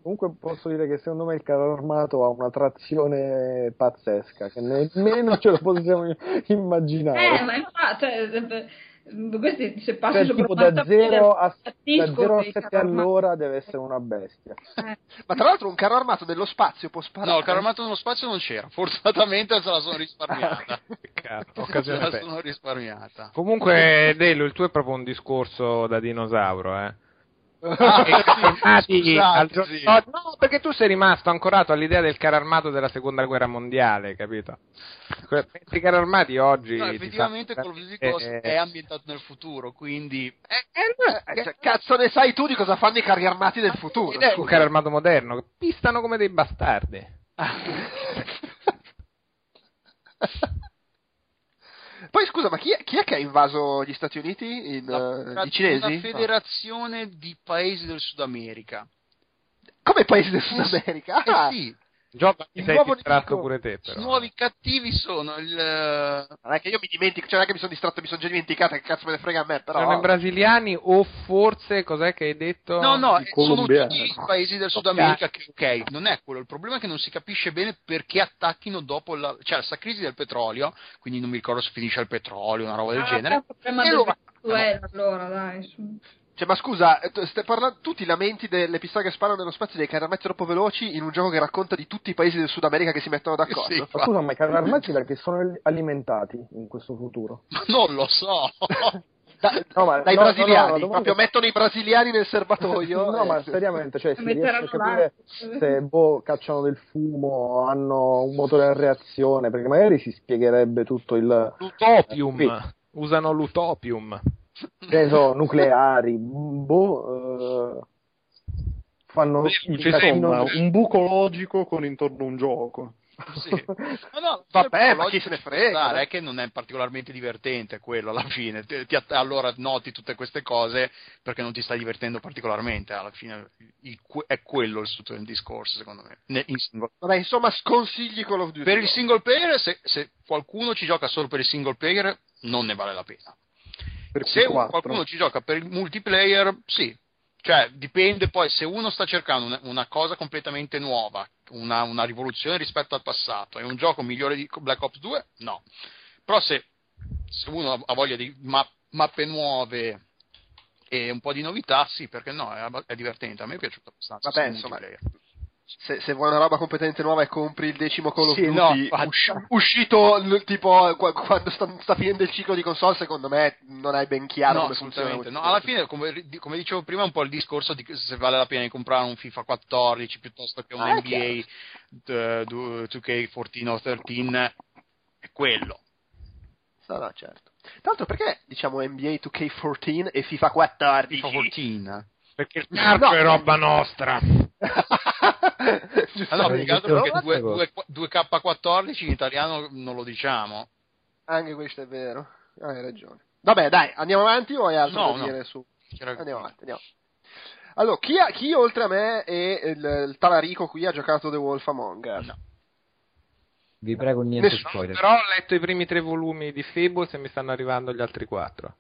Comunque posso dire che secondo me il carro armato ha una trazione pazzesca, che nemmeno ce lo possiamo immaginare. Eh, ma infatti, cioè, questi se passi Cioè, tipo da una 0 a, capisco da 0 a che i 7 carri armati- all'ora deve essere una bestia. eh, Ma tra l'altro un carro armato nello spazio può sparare. No, il carro armato nello spazio non c'era, fortunatamente se la sono risparmiata. Peccato, Se occasione la persa. sono risparmiata. Comunque, Delo, il tuo è proprio un discorso da dinosauro, eh. Ah, scusate, giorno sì. d'oggi- no, perché tu sei rimasto ancorato all'idea del carro armato della seconda guerra mondiale, capito? I carri armati oggi. No, ti effettivamente Call of Duty è ambientato nel futuro, quindi Eh, cioè, cazzo ne sai tu di cosa fanno i carri armati del futuro? Ed è un carro armato moderno, che pistano come dei bastardi. Poi scusa, ma chi è, chi è che ha invaso gli Stati Uniti? In, la- eh, I cinesi? una federazione di paesi del Sud America. Come paesi del Sud America? Eh Ah, sì, Gioca Il ti sei distratto pure te, i però. nuovi cattivi sono il... Non è che io mi dimentico, cioè non è che mi sono distratto, mi sono già dimenticato, che cazzo me ne frega a me, però... Sono i brasiliani o forse, cos'è che hai detto? No, no, i sono tutti i paesi del Sud America che, ok, non è quello. Il problema è che non si capisce bene perché attacchino dopo la, cioè, la crisi del petrolio, quindi non mi ricordo se finisce il petrolio, una roba del ah, genere. problema E del lo- Venezuela, allora, dai. su. Cioè, ma scusa, eh, tu- stai parlando, tu ti lamenti delle pistole che sparano nello spazio dei carri armati troppo veloci in un gioco che racconta di tutti i paesi del Sud America che si mettono d'accordo? Sì. Ma scusa, ma i carri armati che sono alimentati in questo futuro? Ma non lo so. Da- No, ma- dai no, no, no, brasiliani, la domanda- proprio mettono i brasiliani nel serbatoio. No, eh, ma sì. seriamente, cioè, si riesce a capire se boh, cacciano del fumo, hanno un motore a reazione, perché magari si spiegherebbe tutto il L'utopium. Sì. Usano l'utopium. Che so, nucleari, boh, eh, fanno sono- un buco logico con intorno un gioco. Sì. Ma no, Vabbè, il ma chi se ne frega, eh. È che non è particolarmente divertente quello alla fine. Ti- ti allora noti tutte queste cose perché non ti stai divertendo particolarmente. Alla fine il- è quello il tutto del discorso, secondo me. Ne- in single- Vabbè, insomma, sconsigli Call of Duty. Per il single player, se, se qualcuno ci gioca solo per il single player, non ne vale la pena. Per Se Q4. qualcuno ci gioca per il multiplayer, sì. Cioè, dipende poi se uno sta cercando una, una cosa completamente nuova, una, una rivoluzione rispetto al passato, è un gioco migliore di Black Ops 2? No. Però se, se uno ha- voglia di ma- mappe nuove e un po' di novità, sì, perché no, è, è divertente. A me è piaciuto abbastanza. Vabbè, insomma. Se, se vuoi una roba completamente nuova e compri il decimo Call of Sì, Duty no, usci- uscito l- tipo qu- quando sta, sta finendo il ciclo di console, secondo me non hai ben chiaro No, come funziona. assolutamente. No, alla fine, come, come dicevo prima, è un po' il discorso di se vale la pena di comprare un FIFA 14 piuttosto che un Ah, è NBA eh, du- 2K14 o 13 è quello. No, no, certo. Tra l'altro perché diciamo NBA 2K14 e FIFA 14? FIFA 14. Perché il carpo No. è roba nostra. Ah, no, più che altro perché Questa due- due- 2K14 in italiano non lo diciamo. Anche questo è vero. Hai ragione. Vabbè, dai, andiamo avanti o hai altro No, da no. dire su? Andiamo avanti, andiamo. Allora, chi, ha- chi oltre a me e il, il talarico qui ha giocato The Wolf Among Us? No. Vi prego, niente Nessuno, spoiler. Però ho letto i primi tre volumi di Fables e mi stanno arrivando gli altri quattro.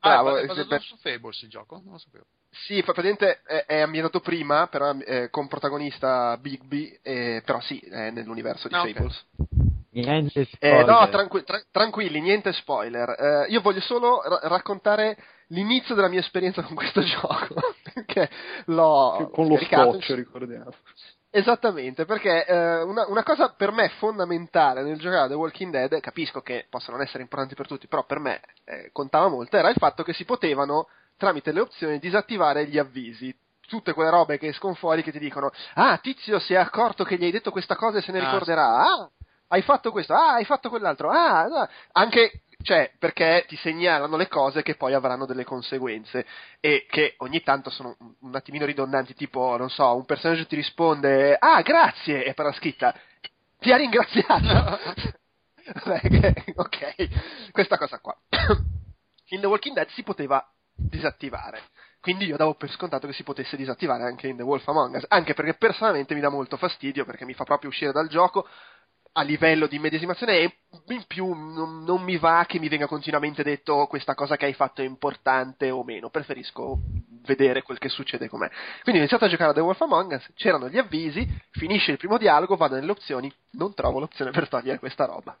Bravo, ah, è eh, basato beh. su Fables il gioco? Non lo sapevo. Sì, fa- praticamente è, è ambientato prima, però eh, con protagonista Bigby, eh, però sì, è nell'universo di Ah. Fables. Niente Eh, spoiler. no, tranqui- tra- tranquilli, niente spoiler. Eh, io voglio solo ra- raccontare l'inizio della mia esperienza con questo gioco, perché l'ho Con lo scotch, ricordiamo. Esattamente, perché eh, una, una cosa per me fondamentale nel giocare a The Walking Dead, capisco che possono non essere importanti per tutti, però per me eh, contava molto, era il fatto che si potevano, tramite le opzioni, disattivare gli avvisi. Tutte quelle robe che escono fuori che ti dicono, ah, tizio si è accorto che gli hai detto questa cosa e se ne Ah, ricorderà, ah, hai fatto questo, ah, hai fatto quell'altro, ah, ah." anche, cioè, perché ti segnalano le cose che poi avranno delle conseguenze e che ogni tanto sono un- attimino ridondanti, tipo, non so, un personaggio ti risponde, ah, grazie, e per la scritta, ti ha ringraziato. Ok, questa cosa qua. In The Walking Dead si poteva disattivare. Quindi io davo per scontato che si potesse disattivare anche in The Wolf Among Us, anche perché personalmente mi dà molto fastidio perché mi fa proprio uscire dal gioco a livello di medesimazione e in più non, non mi va che mi venga continuamente detto "Oh, questa cosa che hai fatto è importante o meno, preferisco vedere quel che succede con me. Quindi ho iniziato a giocare a The Wolf Among Us, c'erano gli avvisi, finisce il primo dialogo, vado nelle opzioni, non trovo l'opzione per togliere questa roba.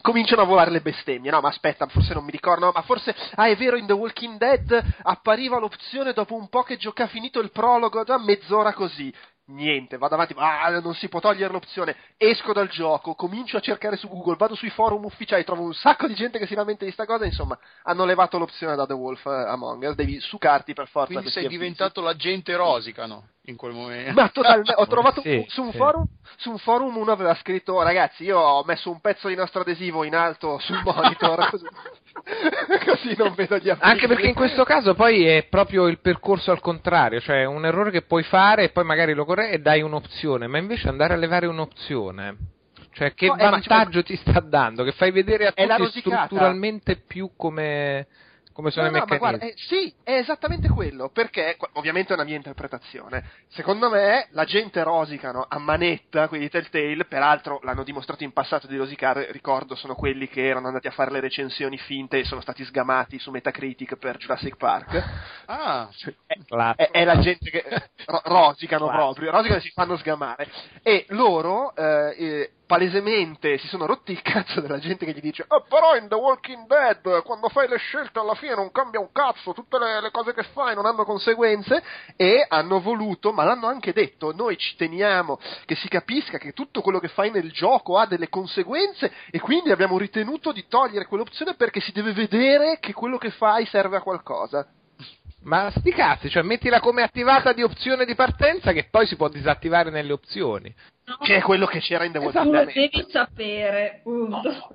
Cominciano a volare le bestemmie, no ma aspetta, forse non mi ricordo, no, ma forse, ah è vero, in The Walking Dead appariva l'opzione dopo un po' che gioca finito il prologo, da mezz'ora così. Niente, vado avanti, ah, non si può togliere l'opzione, esco dal gioco, comincio a cercare su Google, vado sui forum ufficiali, trovo un sacco di gente che si lamenta di sta cosa, insomma, hanno levato l'opzione da The Wolf eh, Among Us, devi sucarti per forza Quindi sei diventato l'agente rosicano in quel momento. Ma totalmente, ho trovato Sì, su, un sì. forum, su un forum uno aveva scritto ragazzi io ho messo un pezzo di nastro adesivo in alto sul monitor così, così non vedo gli avvisi. Anche perché in questo caso poi è proprio il percorso al contrario, cioè un errore che puoi fare e poi magari lo correggi e dai un'opzione, ma invece andare a levare un'opzione, cioè che No, eh, ma vantaggio ti sta dando? Che fai vedere a tutti strutturalmente più come, come sono No, i no, ma meccanismi. guarda, eh, sì, è esattamente quello, perché ovviamente è una mia interpretazione. Secondo me la gente rosicano a manetta, quelli di Telltale, peraltro l'hanno dimostrato in passato di rosicare, ricordo, sono quelli che erano andati a fare le recensioni finte e sono stati sgamati su Metacritic per Jurassic Park. Ah, È, è- è la gente che ro- rosicano proprio, rosicano e si fanno sgamare. E loro eh, eh, palesemente si sono rotti il cazzo della gente che gli dice "Ah, però in The Walking Dead quando fai le scelte alla fine non cambia un cazzo, tutte le, le cose che fai non hanno conseguenze e hanno voluto, ma l'hanno anche detto, noi ci teniamo che si capisca che tutto quello che fai nel gioco ha delle conseguenze e quindi abbiamo ritenuto di togliere quell'opzione perché si deve vedere che quello che fai serve a qualcosa. Ma sti cazzi, cioè mettila come attivata di opzione di partenza che poi si può disattivare nelle opzioni. No, Che è quello che c'era in The tu Walking lo Dead. devi sapere, punto.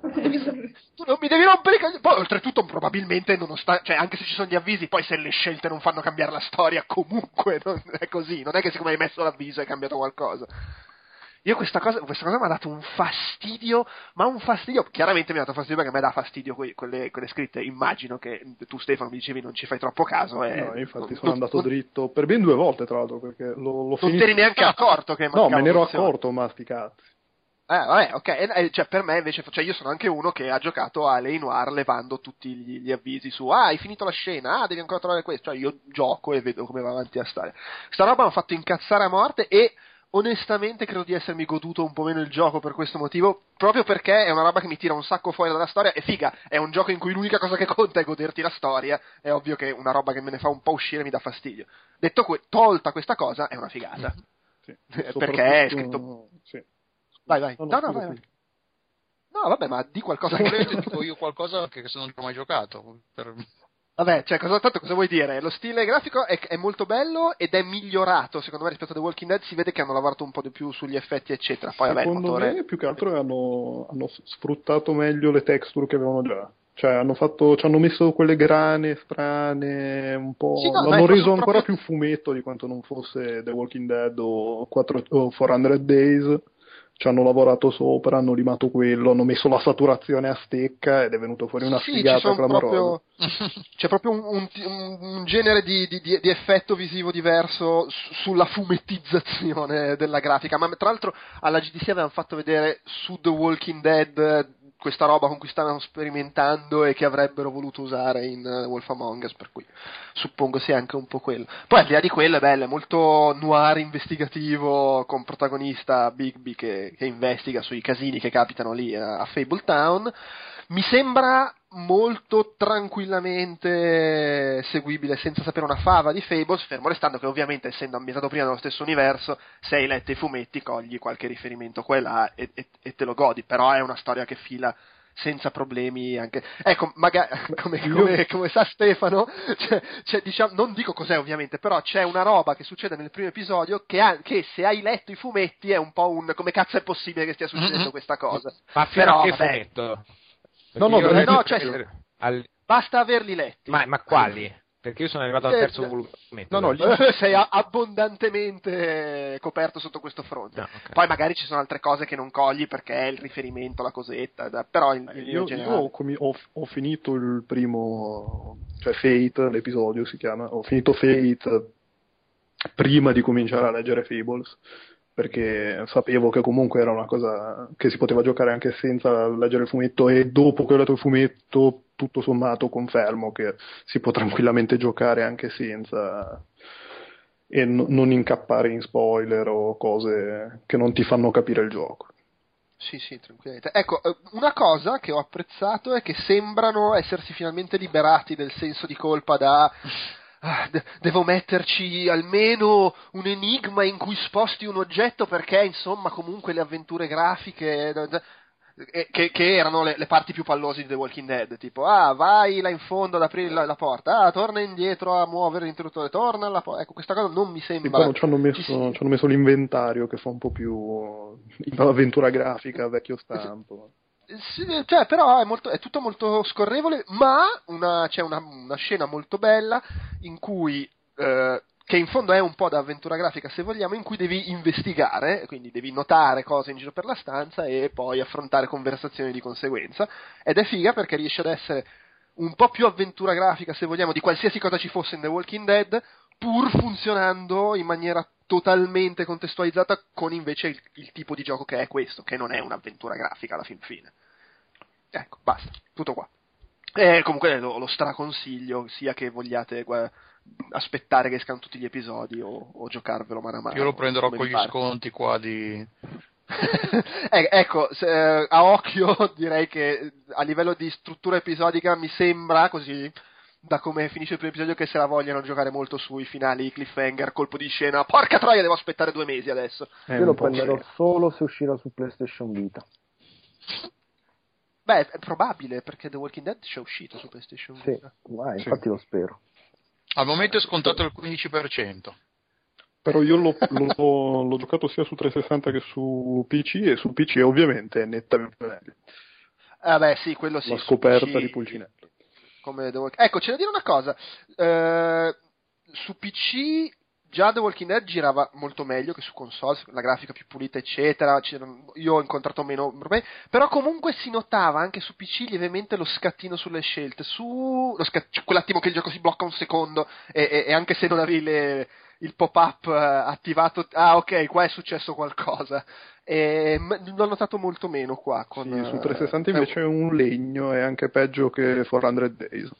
Tu non mi devi rompere i. Poi, oltretutto, probabilmente, nonostante, cioè, anche se ci sono gli avvisi, poi se le scelte non fanno cambiare la storia, comunque non è così. Non è che siccome hai messo l'avviso hai cambiato qualcosa. Io questa cosa, questa cosa mi ha dato un fastidio, ma un fastidio, chiaramente mi ha dato fastidio perché a me dà fastidio que- quelle, quelle scritte, immagino che tu Stefano mi dicevi non ci fai troppo caso. E No, infatti non- sono non- andato non- dritto per ben due volte, tra l'altro, perché l'ho, l'ho Non ti eri neanche accorto che No, me ne ero accorto, ma sti cazzi. Eh, vabbè, ok. E- e, cioè, per me invece, cioè, io sono anche uno che ha giocato a Lei Noir levando tutti gli, gli avvisi su ah, hai finito la scena, ah, devi ancora trovare questo. Cioè, io gioco e vedo come va avanti la storia. Sta roba mi ha fatto incazzare a morte e onestamente credo di essermi goduto un po' meno il gioco per questo motivo, proprio perché è una roba che mi tira un sacco fuori dalla storia e figa, è un gioco in cui l'unica cosa che conta è goderti la storia, è ovvio che una roba che me ne fa un po' uscire mi dà fastidio. Detto que- tolta questa cosa, è una figata. Sì. Perché è scritto... Sì. Vai, vai. No, No, no, no, scusa, vai, vai. No, vabbè, ma di qualcosa che... dico io qualcosa che se non ho mai giocato. Per... Vabbè, cioè, cosa, tanto cosa vuoi dire? Lo stile grafico è, è molto bello ed è migliorato, secondo me, rispetto a The Walking Dead. Si vede che hanno lavorato un po' di più sugli effetti, eccetera. Poi, vabbè, Secondo motore... me, più che altro hanno, hanno sfruttato meglio le texture che avevano già. Cioè, hanno fatto, ci hanno messo quelle grane strane, un po'. Sì, no, l'hanno dai, reso ancora proprio- più fumetto di quanto non fosse The Walking Dead o, 4, o 400 Days. Ci hanno lavorato sopra, hanno limato quello, hanno messo la saturazione a stecca ed è venuto fuori una Sì, figata clamorosa. c'è proprio un, un- un- genere di, di- di- effetto visivo diverso su- sulla fumettizzazione della grafica. Ma tra l'altro alla GDC avevano fatto vedere su The Walking Dead questa roba con cui stavano sperimentando e che avrebbero voluto usare in eh, Wolf Among Us, per cui suppongo sia anche un po' quello. Poi al di là di quello è bello, è molto noir investigativo con protagonista Bigby che, che investiga sui casini che capitano lì a, a Fable Town. Mi sembra molto tranquillamente seguibile senza sapere una fava di Fables, fermo restando che ovviamente essendo ambientato prima nello stesso universo, se hai letto i fumetti cogli qualche riferimento qua e là e, e- e te lo godi, però è una storia che fila senza problemi anche ecco magari come, come- come sa Stefano c'è- c'è, diciamo, non dico cos'è ovviamente però c'è una roba che succede nel primo episodio che, ha- che se hai letto i fumetti è un po' un come cazzo è possibile che stia succedendo Mhm. questa cosa Ma fino Però, a che vabbè. fumetto? No, no, no, cioè, al- basta averli letti ma, ma quali? Perché io sono arrivato al Eh, terzo eh, volume. no, no, lì- sei abbondantemente coperto sotto questo fronte. No, ok. Poi magari ci sono altre cose che non cogli perché è il riferimento, la cosetta, però in, in linea Io, io generale. ho, comi- ho- ho finito il primo, cioè Fate, l'episodio si chiama, ho finito Fate prima di cominciare a leggere Fables, perché sapevo che comunque era una cosa che si poteva giocare anche senza leggere il fumetto e dopo che ho letto il fumetto, tutto sommato confermo che si può tranquillamente giocare anche senza e no- non incappare in spoiler o cose che non ti fanno capire il gioco. Sì, sì, tranquillamente. Ecco, eh, una cosa che ho apprezzato è che sembrano essersi finalmente liberati del senso di colpa da "Ah, de- devo metterci almeno un enigma in cui sposti un oggetto perché insomma comunque le avventure grafiche da- da- eh, che, che erano le, le parti più pallose di The Walking Dead tipo ah vai là in fondo ad aprire la, la porta ah torna indietro a muovere l'interruttore torna alla porta ecco questa cosa non mi sembra poi ci hanno, messo, ci hanno messo l'inventario che fa un po' più avventura grafica, vecchio stampo. Sì, cioè, però è, molto- è tutto molto scorrevole, ma una- c'è una, una scena molto bella in cui, eh, che in fondo è un po' da avventura grafica se vogliamo, in cui devi investigare, quindi devi notare cose in giro per la stanza e poi affrontare conversazioni di conseguenza. Ed è figa perché riesce ad essere un po' più avventura grafica se vogliamo di qualsiasi cosa ci fosse in The Walking Dead, pur funzionando in maniera totalmente contestualizzata con invece il, il tipo di gioco che è questo, che non è un'avventura grafica alla fin fine. Ecco, basta, tutto qua. E comunque lo, lo straconsiglio, sia che vogliate gua- aspettare che escano tutti gli episodi o, o giocarvelo mano a mano. Io lo prenderò con gli sconti qua di... Eh, ecco, se- eh, a occhio direi che a livello di struttura episodica mi sembra così da come finisce il primo episodio che se la vogliono giocare molto sui finali cliffhanger, colpo di scena. Porca troia, devo aspettare due mesi adesso. È Io lo prenderò solo se uscirà su PlayStation Vita. Beh, è probabile perché The Walking Dead c'è uscito su PlayStation Sì, vai, Sì. infatti lo spero. Al momento è scontato il 15%. Però io l'ho, l'ho- l'ho giocato sia su 360 che su PC e su PC ovviamente è nettamente meglio. Ah, beh, sì, quello sì. La scoperta PC di Pulcinello. come The Walk- Ecco, c'è da dire una cosa. Eh, su PC già The Walking Dead girava molto meglio che su console, la grafica più pulita, eccetera. Io ho incontrato meno problemi, però comunque si notava anche su PC lievemente lo scattino sulle scelte. Su lo sca- cioè, quell'attimo che il gioco si blocca un secondo e, e- e anche se non avevi le- il pop-up eh, attivato, ah ok, qua è successo qualcosa. E, l'ho notato molto meno qua. Con, Sì, su eh, 360 eh, invece è un legno, è anche peggio che 400 Days.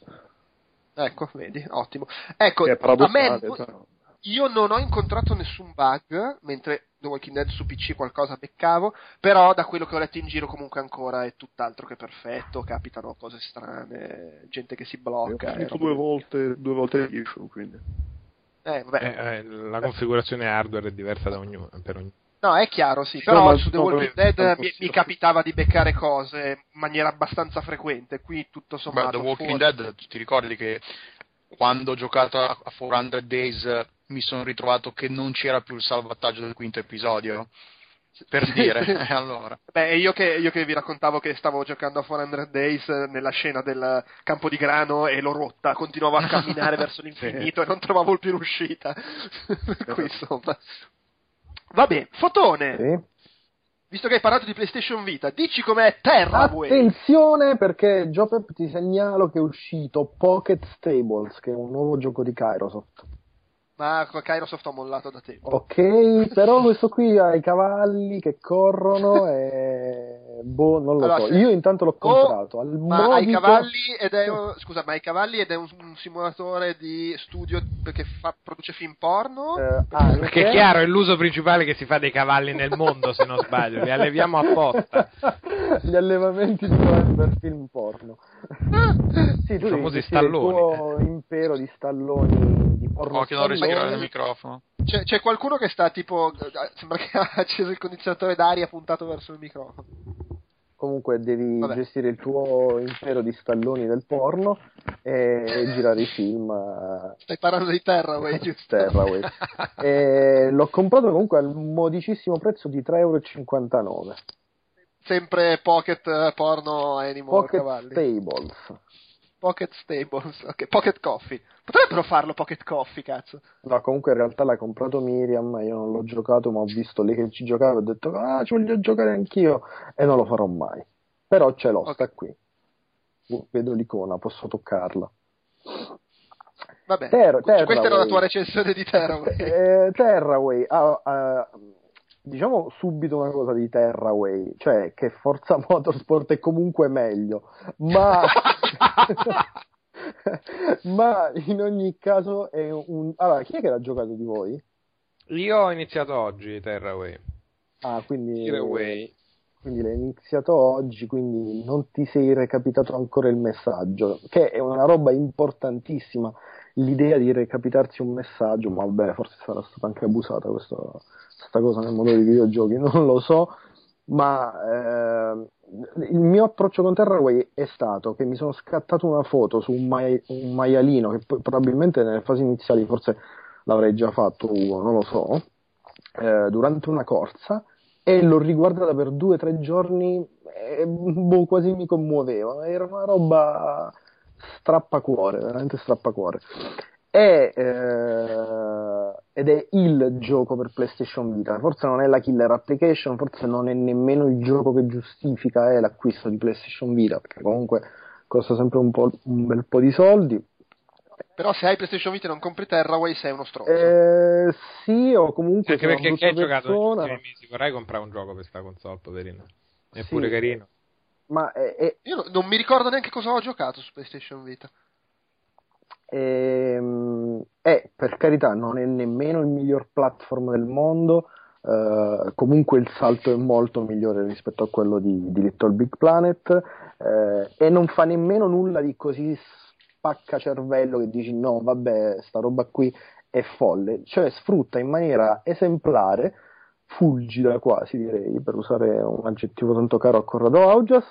Ecco, vedi, ottimo. Ecco, a me, però. Io non ho incontrato nessun bug, mentre The Walking Dead su PC qualcosa beccavo, però da quello che ho letto in giro comunque ancora è tutt'altro che perfetto, capitano cose strane, gente che si blocca. ho finito due volte, due volte l'issue, quindi. Eh, vabbè. Eh, eh, la configurazione hardware è diversa da ognuno, per ognuno. No, è chiaro, sì, però ma su The no, Walking Dead mi, mi capitava di beccare cose in maniera abbastanza frequente, qui tutto Beh, sommato The Walking forse- Dead, ti ricordi che quando ho giocato a a 400 Days mi sono ritrovato che non c'era più il salvataggio del quinto episodio. Per dire, eh, allora. Beh, io che, io che vi raccontavo che stavo giocando a 400 Days eh, nella scena del campo di grano e l'ho rotta, continuavo a camminare verso l'infinito e non trovavo più l'uscita. per cui insomma. Vabbè, Fotone, Sì. visto che hai parlato di PlayStation Vita, dici com'è Terraway. Attenzione perché Jopep ti segnalo che è uscito Pocket Stables, che è un nuovo gioco di Kairosoft. Ma Kairosoft ho mollato da tempo. Ok, però questo qui ha i cavalli che corrono e boh, non lo Allora, so. se- Io intanto l'ho o- comprato al Ma i modico- cavalli ed è un, scusa, ma hai i cavalli ed è un, un simulatore di studio perché fa, produce film porno? eh, anche- Perché è chiaro, è l'uso principale che si fa dei cavalli nel mondo, se non sbaglio, li alleviamo apposta. gli allevamenti per film porno. sì, tu devi famosi gestire il stalloni, tuo impero di stalloni di porno. Oh, che non stalloni. tirare il microfono. C'è, c'è qualcuno che sta tipo. Sembra che ha acceso il condizionatore d'aria puntato verso il microfono. Comunque devi Vabbè. gestire il tuo impero di stalloni del porno e, girare i film a Stai parlando di Terraway, giusto? Terraway. E l'ho comprato comunque al modicissimo prezzo di 3,59 euro. Sempre pocket eh, porno animal Pocket cavalli. Stables. Pocket Stables. Ok, Pocket Coffee. Potrebbero farlo Pocket Coffee, cazzo. No, comunque in realtà l'ha comprato Miriam, io non l'ho giocato, ma ho visto lei che ci giocava e ho detto ah, ci voglio giocare anch'io e non lo farò mai. Però ce l'ho, Ok. sta qui. Uh, Vedo l'icona, posso toccarla. Vabbè. Ter- Questa era Terraway. la tua recensione di Terraway. Eh, Terraway, ah, ah, diciamo subito una cosa di Terraway, cioè che Forza Motorsport è comunque meglio, ma, ma in ogni caso è un... Allora, chi è che l'ha giocato di voi? Io ho iniziato oggi Terraway. Ah, quindi... Terraway. Quindi l'hai iniziato oggi, quindi non ti sei recapitato ancora il messaggio, che è una roba importantissima. L'idea di recapitarsi un messaggio, ma vabbè, forse sarà stata anche abusata questa, questa cosa nel mondo dei videogiochi, non lo so. Ma eh, il mio approccio con Terraway è stato che mi sono scattato una foto su un, mai- un maialino, che poi probabilmente nelle fasi iniziali forse l'avrei già fatto Ugo, non lo so, eh, durante una corsa e l'ho riguardata per due o tre giorni e boh, quasi mi commuoveva. Era una roba strappacuore, veramente strappacuore. È, eh, ed è il gioco per PlayStation Vita. Forse non è la killer application, forse non è nemmeno il gioco che giustifica eh, l'acquisto di PlayStation Vita, perché comunque costa sempre un, po', un bel po' di soldi. Però se hai PlayStation Vita e non compri Terraway sei uno stronzo. Eh, sì, o comunque Anche perché chi hai brutta giocato negli mesi vorrei comprare un gioco per sta console, poverino. È pure Sì. carino. ma è, è- Io no- non mi ricordo neanche cosa ho giocato su PlayStation Vita. Ehm, è, per carità, non è nemmeno il miglior platform del mondo, eh, comunque il salto è molto migliore rispetto a quello di, di Little Big Planet eh, e non fa nemmeno nulla di così spaccacervello che dici no, vabbè, sta roba qui è folle, cioè sfrutta in maniera esemplare, fulgida quasi direi, per usare un aggettivo tanto caro a Corrado Augias,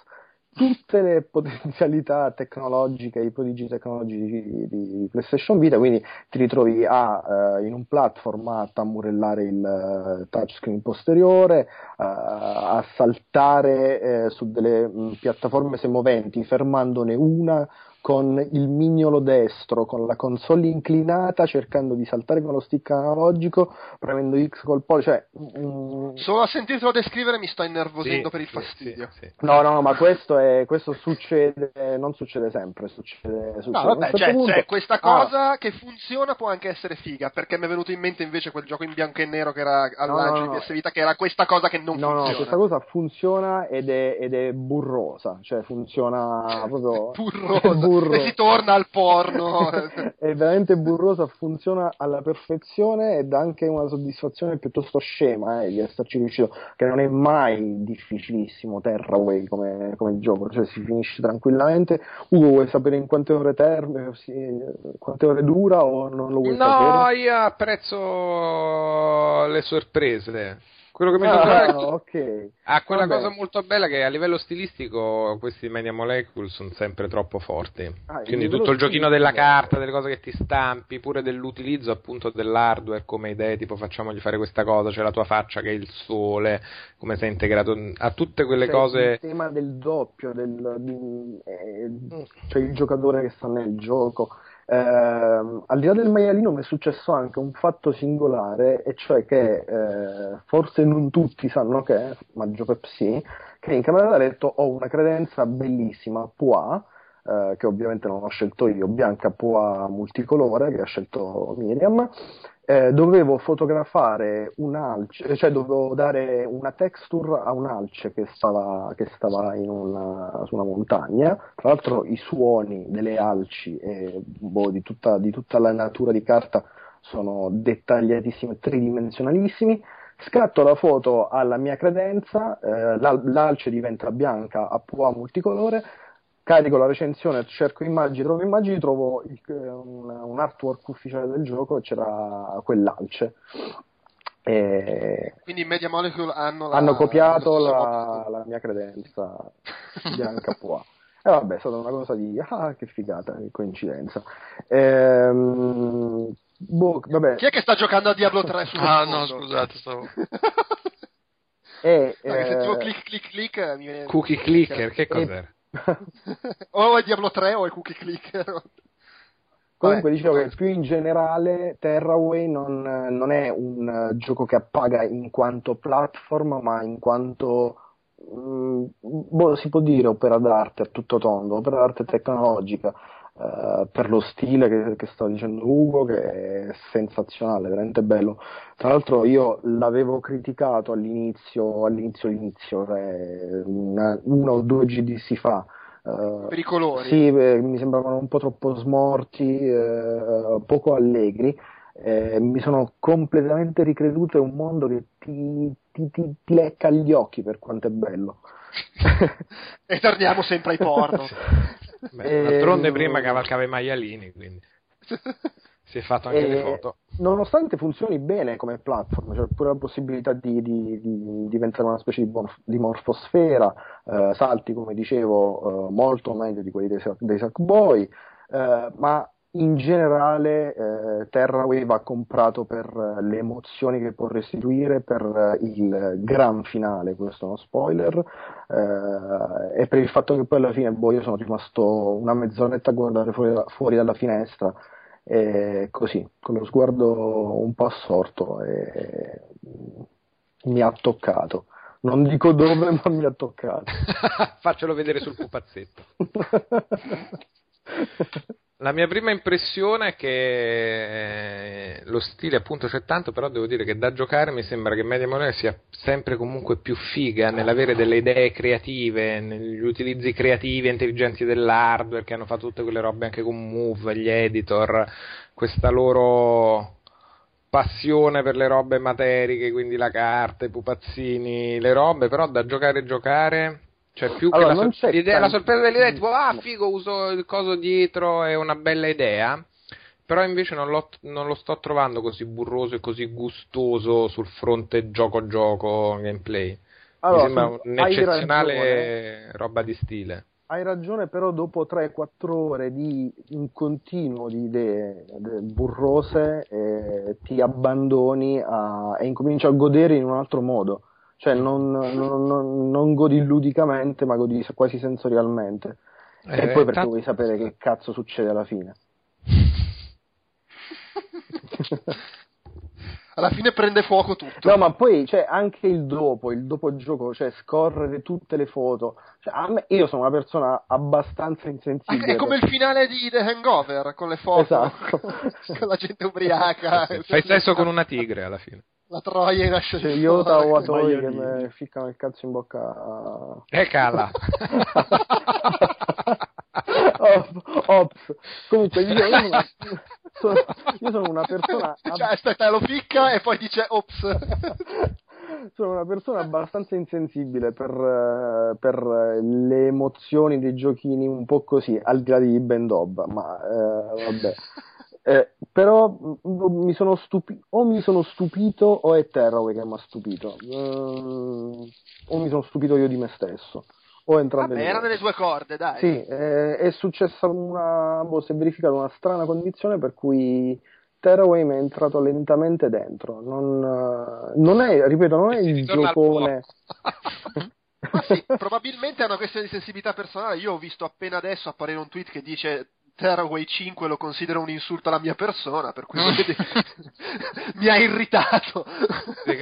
tutte le potenzialità tecnologiche, i prodigi tecnologici di, PlayStation Vita, quindi ti ritrovi a, eh, in un platform a tammurellare il eh, touchscreen posteriore, eh, a saltare eh, su delle mh, piattaforme semoventi, fermandone una con il mignolo destro, con la console inclinata, cercando di saltare con lo stick analogico, premendo X col pollice, cioè mm, Solo a sentirtelo descrivere mi sto innervosendo Sì, per il sì, fastidio. sì, sì. No, no, ma questo, è, questo succede, non succede sempre, succede, succede No, vabbè, certo cioè, punto. cioè, questa Ah, cosa che funziona può anche essere figa, perché mi è venuto in mente invece quel gioco in bianco e nero che era al No, lancio no, no. di PS Vita, che era questa cosa che non no, no, funziona. questa cosa funziona ed è, ed è burrosa, cioè funziona proprio Burrosa. Burro. E si torna al porno. è veramente burrosa, funziona alla perfezione ed ha anche una soddisfazione piuttosto scema eh, di esserci riuscito, che non è mai difficilissimo Terraway come, come gioco, cioè si finisce tranquillamente. Ugo, vuoi sapere in quante ore, term- sì, quante ore dura o non lo vuoi No, sapere? io apprezzo le sorprese. Quello che mi Ah, piace ok. ha quella Vabbè. cosa molto bella che a livello stilistico questi Media Molecule sono sempre troppo forti. Ah, Quindi tutto il giochino della carta, delle cose che ti stampi, pure dell'utilizzo appunto dell'hardware come idee, tipo facciamogli fare questa cosa, c'è la tua faccia che è il sole, come sei integrato, a tutte quelle Cioè, cose... Il tema del doppio, del, di- eh, cioè il giocatore che sta nel gioco. Ehm, al di là del maialino mi è successo anche un fatto singolare, e cioè che eh, forse non tutti sanno che, ma Giopep sì, che in camera da letto ho una credenza bellissima, Pua, eh, che ovviamente non ho scelto io, bianca Pua multicolore, che ha scelto Miriam, eh, dovevo fotografare un'alce, cioè dovevo dare una texture a un'alce che stava, che stava una, su una montagna. Tra l'altro i suoni delle alci e boh, di, tutta, di tutta la natura di carta sono dettagliatissimi tridimensionalissimi. Scatto la foto alla mia credenza, eh, l'al- l'alce diventa bianca a pua multicolore, carico la recensione, cerco immagini, trovo immagini, trovo il- un, un artwork ufficiale del gioco e c'era quell'alce. E Quindi Media Molecule hanno, la- hanno copiato la, la mia credenza bianca Pua. E vabbè, è stata una cosa di ah, che figata, che coincidenza. Ehm, boh, vabbè. Chi è che sta giocando a Diablo 3 su Ah, no, scusate, stavo... E, No, eh, sentivo click click click eh, mi viene... Cookie clicker, che cos'era? O è Diablo 3 o è Cookie Clicker. Comunque Vabbè, dicevo che più in generale Terraway non, non è un eh, gioco che appaga in quanto platform, ma in quanto mm, boh, si può dire opera d'arte a tutto tondo, opera d'arte tecnologica. Eh, per lo stile che, che stava dicendo Ugo, che è sensazionale, veramente bello. Tra l'altro io l'avevo criticato all'inizio, all'inizio, all'inizio, cioè una, uno o due GDC fa. eh, Per i colori. sì, eh, mi sembravano un po' troppo smorti, eh, poco allegri. eh, mi sono completamente ricreduto, è un mondo che ti, ti- ti- ti lecca gli occhi per quanto è bello. e torniamo sempre ai porno. Beh, Eh, d'altronde no. prima cavalcava i maialini, quindi si è fatto anche le E foto. Nonostante funzioni bene come platform, c'è pure la possibilità di, di- di diventare una specie di, morf- di morfosfera, eh, salti come dicevo eh, molto meglio di quelli dei, dei Sackboy, eh, ma in generale eh, Terraway va comprato per eh, le emozioni che può restituire, per eh, il gran finale, questo è uno spoiler, eh, e per il fatto che poi alla fine boh, io sono rimasto una mezz'oretta a guardare fuori, fuori dalla finestra e così, con lo sguardo un po' assorto e mi ha toccato. Non dico dove, ma mi ha toccato. Faccelo vedere sul pupazzetto. La mia prima impressione è che eh, lo stile appunto c'è tanto, però devo dire che da giocare mi sembra che Media Molecule sia sempre comunque più figa nell'avere delle idee creative, negli utilizzi creativi e intelligenti dell'hardware, che hanno fatto tutte quelle robe anche con Move, gli editor, questa loro passione per le robe materiche, quindi la carta, i pupazzini, le robe, però da giocare e giocare, cioè più Allora, che la, sor- l'idea- la tanto- sorpresa dell'idea è tipo, ah figo, uso il coso dietro, è una bella idea, però invece non, non lo sto trovando così burroso e così gustoso sul fronte gioco-gioco gameplay. Allora, Mi sembra un'eccezionale roba di stile. Hai ragione, però dopo 3-4 ore di un continuo di idee burrose eh, ti abbandoni a- e incominci a godere in un altro modo. Cioè non, non- non- non godi ludicamente, ma godi quasi sensorialmente. e Eh, poi perché tanto- vuoi sapere che cazzo succede alla fine. Alla fine prende fuoco tutto. No, ma poi cioè, anche il dopo, il dopo gioco, cioè scorrere tutte le foto. Cioè, a me- io sono una persona abbastanza insensibile. È come il finale di The Hangover con le foto, Esatto. con la gente ubriaca, Fai sesso con una tigre alla fine. La troia in Cioè, ascensore. Iota o Atoi che mi ficcano il cazzo in bocca a... E cala. Ops, ops. Comunque io, sono, sono- io sono una persona Cioè, aspetta, lo ficca e poi dice ops. sono una persona abbastanza insensibile per, eh, per eh, le emozioni dei giochini un po' così, al di là di Ben Dobb, ma eh, vabbè. Eh, però mh, mi sono stupi- o mi sono stupito o è Terraway che mi ha stupito. Mm, o mi sono stupito io di me stesso. O entrambe Vabbè, le era cose. nelle due corde, dai. Sì, eh, è successa una, boh, si è verificata una strana condizione per cui Terraway mi è entrato lentamente dentro. Non, eh, non è, ripeto, non è il giocone. Ma sì, probabilmente è una questione di sensibilità personale. Io ho visto appena adesso apparire un tweet che dice Terraway 5 lo considero un insulto alla mia persona, per cui mi ha irritato.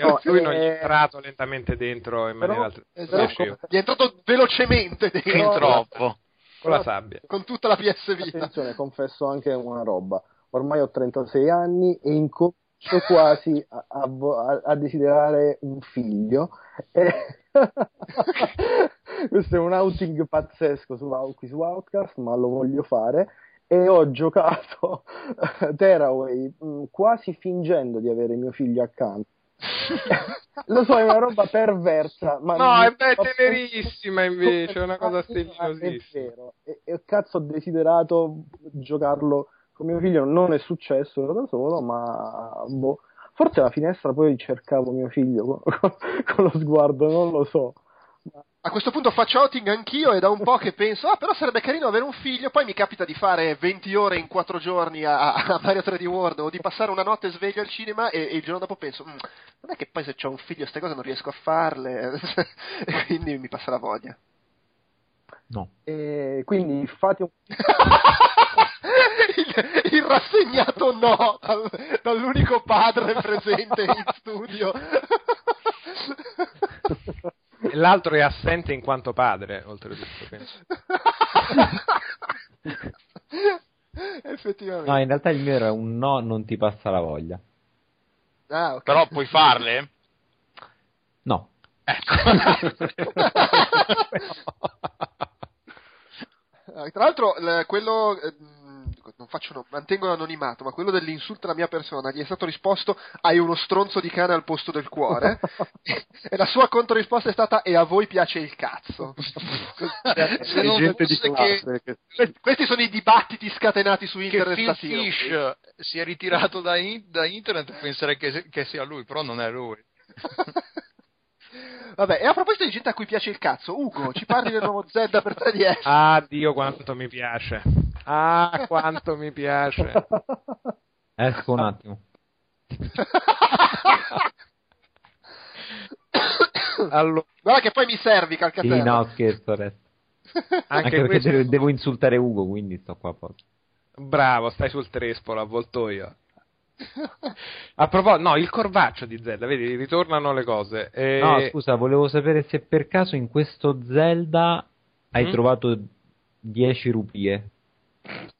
No, lui non gli eh, è entrato lentamente dentro in però- maniera Esatto. Gli è entrato velocemente dentro, Fin troppo. con la sabbia. con tutta la PS Vita. Attenzione, confesso anche una roba. Ormai ho 36 anni e incomincio quasi a, a- a desiderare un figlio. E- Questo è un outing pazzesco su, qui su Outcast, ma lo voglio fare. E ho giocato Terraway mh, quasi fingendo di avere mio figlio accanto. Lo so, è una roba perversa, ma No, è beh, ma- tenerissima invece, è una cosa È stellinosissima. vero, e, e cazzo ho desiderato giocarlo con mio figlio, non è successo da solo, ma boh, forse alla finestra poi cercavo mio figlio con, con- con lo sguardo, non lo so. A questo punto faccio outing anch'io e da un po' che penso, ah però sarebbe carino avere un figlio, poi mi capita di fare 20 ore in 4 giorni a, a Mario 3D World o di passare una notte sveglio al cinema e, e il giorno dopo penso, "Mm, non è che poi se ho un figlio queste cose non riesco a farle e quindi mi passa la voglia. No. E quindi fate un... il, il rassegnato no dal- dall'unico padre presente in studio. L'altro è assente in quanto padre, oltretutto. penso. Effettivamente. No, in realtà il mio era un no, non ti passa la voglia. Ah, ok. Però puoi farle? No. Ecco. Eh, Tra l'altro, quello. Eh, non faccio no- mantengo l'anonimato, ma quello dell'insulto alla mia persona gli è stato risposto: Hai uno stronzo di cane al posto del cuore. e la sua controrisposta è stata: E a voi piace il cazzo. Se non gente di classe che, che- Questi sono i dibattiti scatenati su che internet Phil statino. Fish si è ritirato da, in- da internet, penserei che, che sia lui, però non è lui. Vabbè, e a proposito di gente a cui piace il cazzo, Ugo, ci parli del nuovo Zelda per 3DS? Ah, Dio, quanto mi piace. Ah, quanto mi piace. Esco un attimo. Allora, Guarda che poi mi servi, Sì, calcatella. no, scherzo adesso. anche, Anche, perché questo- devo, insultare Ugo, quindi sto qua apposta. Bravo, stai sul trespolo, avvoltoio. A proposito, no, il corvaccio di Zelda, vedi, ritornano le cose. E- No, scusa, volevo sapere se per caso in questo Zelda hai Mm? trovato 10 rupie.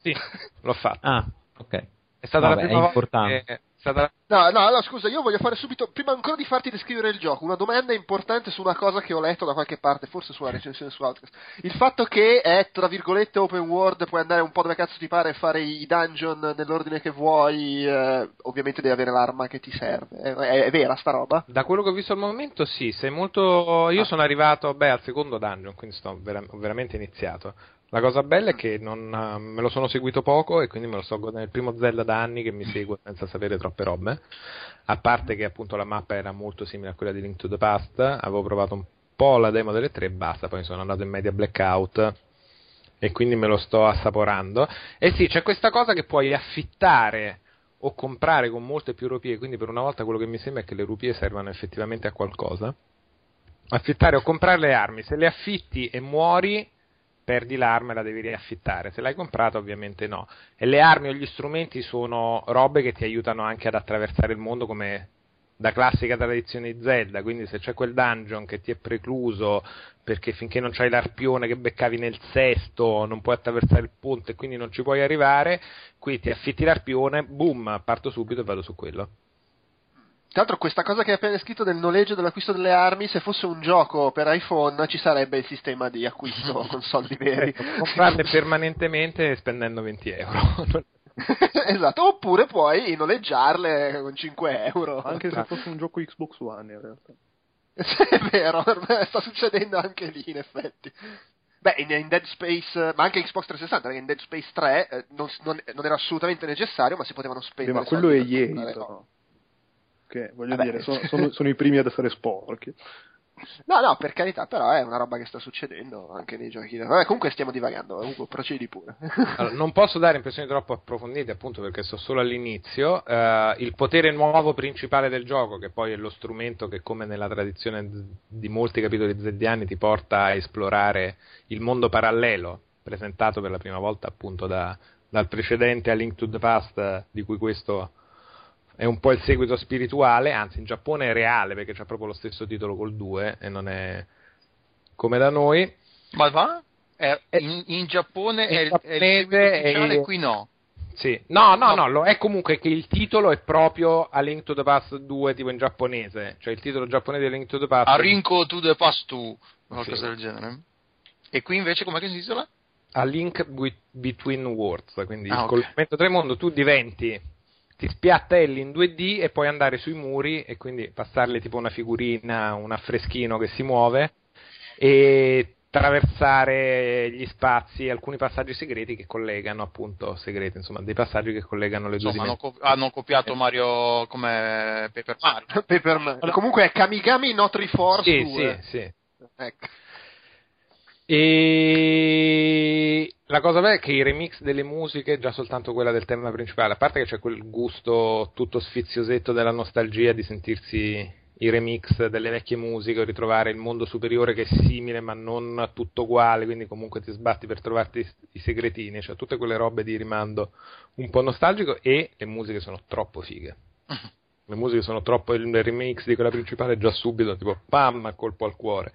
Sì, l'ho fatto. Ah, ok. È stata Vabbè, la è prima volta importante. che- stata No, no, no, scusa, io voglio fare subito, prima ancora di farti descrivere il gioco, una domanda importante su una cosa che ho letto da qualche parte, forse sulla recensione su Outcast. Il fatto che è, tra virgolette, open world, puoi andare un po' dove cazzo ti pare e fare i dungeon nell'ordine che vuoi, eh, ovviamente devi avere l'arma che ti serve. È, è- è vera sta roba? Da quello che ho visto al momento, sì, sei molto. Io Ah. sono arrivato beh, al secondo dungeon, quindi sto vera- ho veramente iniziato. La cosa bella è che non, eh, me lo sono seguito poco e quindi me lo sto godendo. Il primo Zelda da anni che mi segue senza sapere troppe robe. A parte che appunto la mappa era molto simile a quella di Link to the Past. Avevo provato un po' la demo delle tre e basta. Poi sono andato in media blackout e quindi me lo sto assaporando. E sì, c'è questa cosa che puoi affittare o comprare con molte più rupie, quindi per una volta quello che mi sembra è che le rupie servano effettivamente a qualcosa. Affittare o comprare le armi, se le affitti e muori, perdi l'arma e la devi riaffittare. Se l'hai comprata, ovviamente no. E le armi o gli strumenti sono robe che ti aiutano anche ad attraversare il mondo come da classica tradizione di Zelda, quindi se c'è quel dungeon che ti è precluso perché finché non c'hai l'arpione che beccavi nel sesto non puoi attraversare il ponte e quindi non ci puoi arrivare, qui ti affitti l'arpione, boom, parto subito e vado su quello. Tra l'altro questa cosa che hai appena scritto del noleggio e dell'acquisto delle armi, se fosse un gioco per iPhone ci sarebbe il sistema di acquisto con soldi veri. Ecco, comprarle permanentemente spendendo 20 euro. esatto, oppure puoi noleggiarle con 5 euro. Anche se fosse un gioco Xbox One in realtà. È vero, sta succedendo anche lì in effetti. Beh, in, in Dead Space, ma anche Xbox 360, perché in Dead Space 3 eh, non, non- non era assolutamente necessario, ma si potevano Beh, spendere. ma quello è soldi per EA, comprare però. roba. Che, voglio Vabbè. dire, sono, sono- sono i primi ad essere sporchi. No, no, per carità, però è una roba che sta succedendo anche nei giochi. Vabbè, comunque stiamo divagando, comunque procedi pure. Allora, non posso dare impressioni troppo approfondite appunto perché sto solo all'inizio. Eh, il potere nuovo principale del gioco, che poi è lo strumento che come nella tradizione di molti capitoli zediani ti porta a esplorare il mondo parallelo, presentato per la prima volta appunto da- dal precedente A Link to the Past, di cui questo è un po' il seguito spirituale, anzi in Giappone è reale perché c'è proprio lo stesso titolo col 2 e non è come da noi. Ma va? È- in, in Giappone è, il- è il seguito ufficiale, e- qui no. Sì. No, no, No. no, è comunque che il titolo è proprio A Link to the Past 2 tipo in giapponese, cioè il titolo giapponese di A Link to the Past. A Rinko to the Past 2, qualcosa Sì. del genere. E qui invece com'è che si intitola? A Link Be- Between Worlds, quindi Ah, il ok. collegamento tra i mondi, tu diventi ti spiattelli in 2D e puoi andare sui muri e quindi passarli tipo una figurina, un affreschino che si muove e attraversare gli spazi, alcuni passaggi segreti che collegano appunto segreti, insomma, dei passaggi che collegano le due Insomma, hanno, dimensioni. co- hanno copiato Mario come Paper Mario. Paper Mario. Comunque è Kamigami Not Reforce Sì, 2. sì, sì. Ecco. E la cosa bella è che i remix delle musiche, già soltanto quella del tema principale, a parte che c'è quel gusto tutto sfiziosetto della nostalgia di sentirsi i remix delle vecchie musiche ritrovare il mondo superiore che è simile ma non tutto uguale, quindi comunque ti sbatti per trovarti i- i segretini, cioè tutte quelle robe di rimando un po' nostalgico e le musiche sono troppo fighe. Le musiche sono troppo il remix di quella principale già subito, tipo pam, colpo al cuore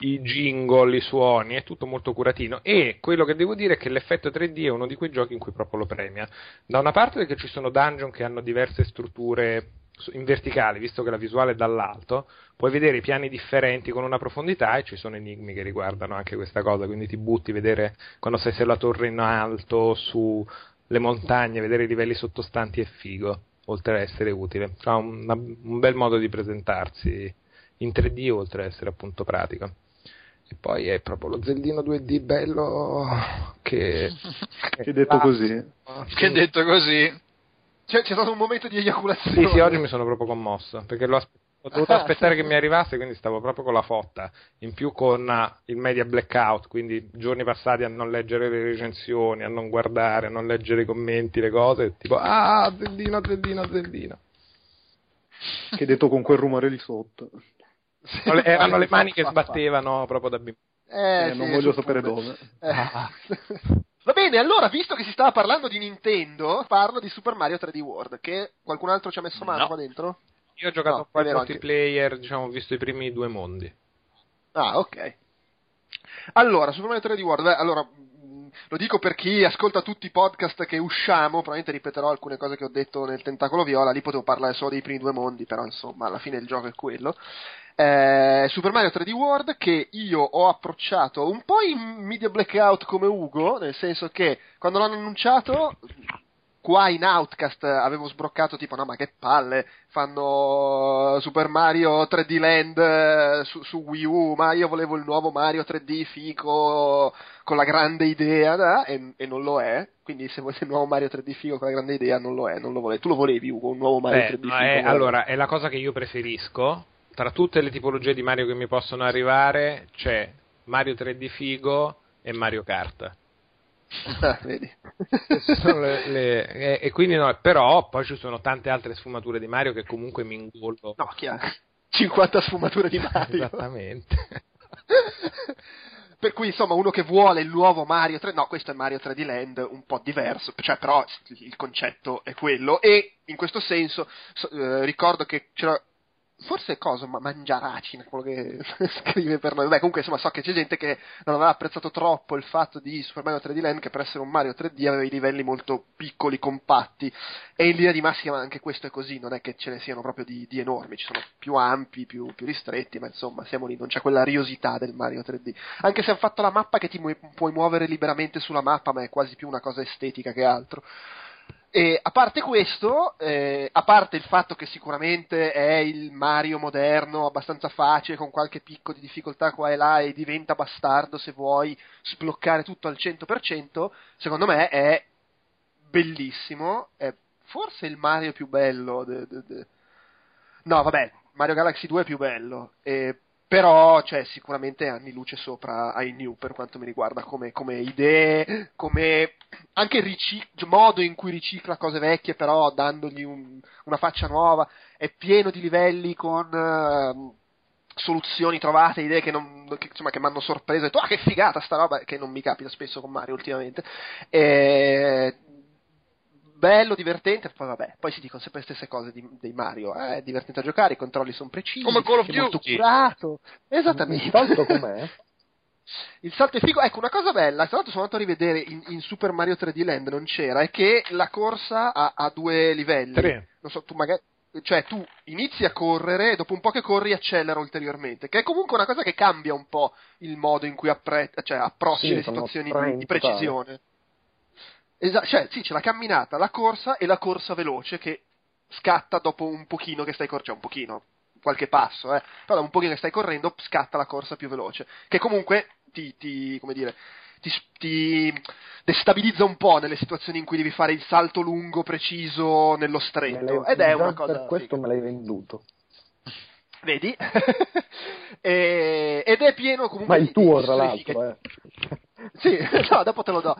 i jingle, i suoni, è tutto molto curatino e quello che devo dire è che l'effetto 3D è uno di quei giochi in cui proprio lo premia. Da una parte perché ci sono dungeon che hanno diverse strutture in verticale, visto che la visuale è dall'alto, puoi vedere i piani differenti con una profondità e ci sono enigmi che riguardano anche questa cosa, quindi ti butti a vedere quando sei sulla torre in alto, sulle montagne, vedere i livelli sottostanti è figo, oltre ad essere utile. Ha un, un bel modo di presentarsi in 3D oltre ad essere appunto pratico. E poi è proprio lo Zeldino 2D bello che... Che detto così. Che detto così. Cioè, c'è stato un momento di eiaculazione. Sì, sì, oggi mi sono proprio commosso, perché l'ho aspe- ho dovuto aspettare che mi arrivasse, quindi stavo proprio con la fotta. In più con eh, il media blackout, quindi giorni passati a non leggere le recensioni, a non guardare, a non leggere i commenti, le cose, tipo, ah, Zeldino, Zeldino, Zeldino. Che detto con quel rumore lì sotto. Erano le mani che sbattevano proprio da bimbo. Eh, Eh, sì, non voglio sul sapere pube. dove. Eh. Va bene, allora, visto che si stava parlando di Nintendo, parlo di Super Mario 3D World, che qualcun altro ci ha messo mano No. qua dentro? Io ho giocato No, un po' è al vero multiplayer, diciamo, ho visto i primi due mondi. Ah, ok. Allora, Super Mario 3D World, beh, allora, mh, lo dico per chi ascolta tutti i podcast che usciamo, probabilmente ripeterò alcune cose che ho detto nel Tentacolo Viola, lì potevo parlare solo dei primi due mondi, però insomma, alla fine il gioco è quello. Eh, Super Mario 3D World che io ho approcciato un po' in media blackout come Ugo, nel senso che quando l'hanno annunciato qua in Outcast avevo sbroccato tipo no ma che palle fanno Super Mario 3D Land eh, su, su Wii U ma io volevo il nuovo Mario 3D fico con la grande idea da, e, e non lo è quindi se volete il nuovo Mario 3D figo con la grande idea non lo è non lo volete tu lo volevi Ugo un nuovo Mario Beh, 3D figo ma è- allora, è la cosa che io preferisco. Tra tutte le tipologie di Mario che mi possono arrivare, c'è Mario 3D Figo e Mario Kart. Ah, le- le- e, e quindi no, però poi ci sono tante altre sfumature di Mario che comunque mi ingollo. no chiaro 50 sfumature di Mario Esattamente. Per cui insomma uno che vuole il nuovo Mario 3, no questo è Mario 3D Land un po' diverso, cioè però il concetto è quello e in questo senso so- eh, ricordo che c'era forse cosa, ma Mangiaracina, quello che scrive per noi, beh comunque insomma so che c'è gente che non aveva apprezzato troppo il fatto di Super Mario 3D Land che per essere un Mario 3D aveva i livelli molto piccoli, compatti e in linea di massima anche questo è così, non è che ce ne siano proprio di, di enormi, ci sono più ampi, più, più ristretti, ma insomma siamo lì, non c'è quella riosità del Mario 3D. Anche se hanno fatto la mappa che ti mu- puoi muovere liberamente sulla mappa, ma è quasi più una cosa estetica che altro. E a parte questo, eh, a parte il fatto che sicuramente è il Mario moderno, abbastanza facile, con qualche picco di difficoltà qua e là e diventa bastardo se vuoi sbloccare tutto al 100%, secondo me è bellissimo, è forse il Mario più bello. De, de, de... No, vabbè, Mario Galaxy 2 è più bello, eh, però cioè, sicuramente anni luce sopra ai New per quanto mi riguarda come, come idee, come anche ric- modo in cui ricicla cose vecchie però dandogli un, una faccia nuova, è pieno di livelli con uh, soluzioni trovate, idee che, non, che, insomma, che mi hanno sorpreso, e detto ah che figata sta roba che non mi capita spesso con Mario ultimamente. E, bello, divertente, poi vabbè, poi si dicono sempre le stesse cose di, dei Mario, eh, è divertente a giocare, i controlli sono precisi, Come Call of è molto Duty. curato, esattamente. Il salto com'è? Il salto è figo, ecco una cosa bella, tra l'altro sono andato a rivedere in, in Super Mario 3D Land, non c'era, è che la corsa ha, ha due livelli. Tre. Non so, tu magari... Cioè, tu inizi a correre e dopo un po' che corri accelera ulteriormente, che è comunque una cosa che cambia un po' il modo in cui appre- cioè, approcci Sì, le situazioni di, in di Esatto, cioè, sì, c'è la camminata, la corsa e la corsa veloce che scatta dopo un pochino che stai correndo, cioè un pochino, qualche passo, eh. Però da un pochino che stai correndo scatta la corsa più veloce, che comunque ti, ti come dire, ti, ti destabilizza un po' nelle situazioni in cui devi fare il salto lungo, preciso, nello stretto. Ed è una cosa... Per questo figa. me l'hai venduto. Vedi? E- ed è pieno comunque Ma il di- tuo, di tra storie fighe. l'altro, eh. Sì, no, dopo te lo do.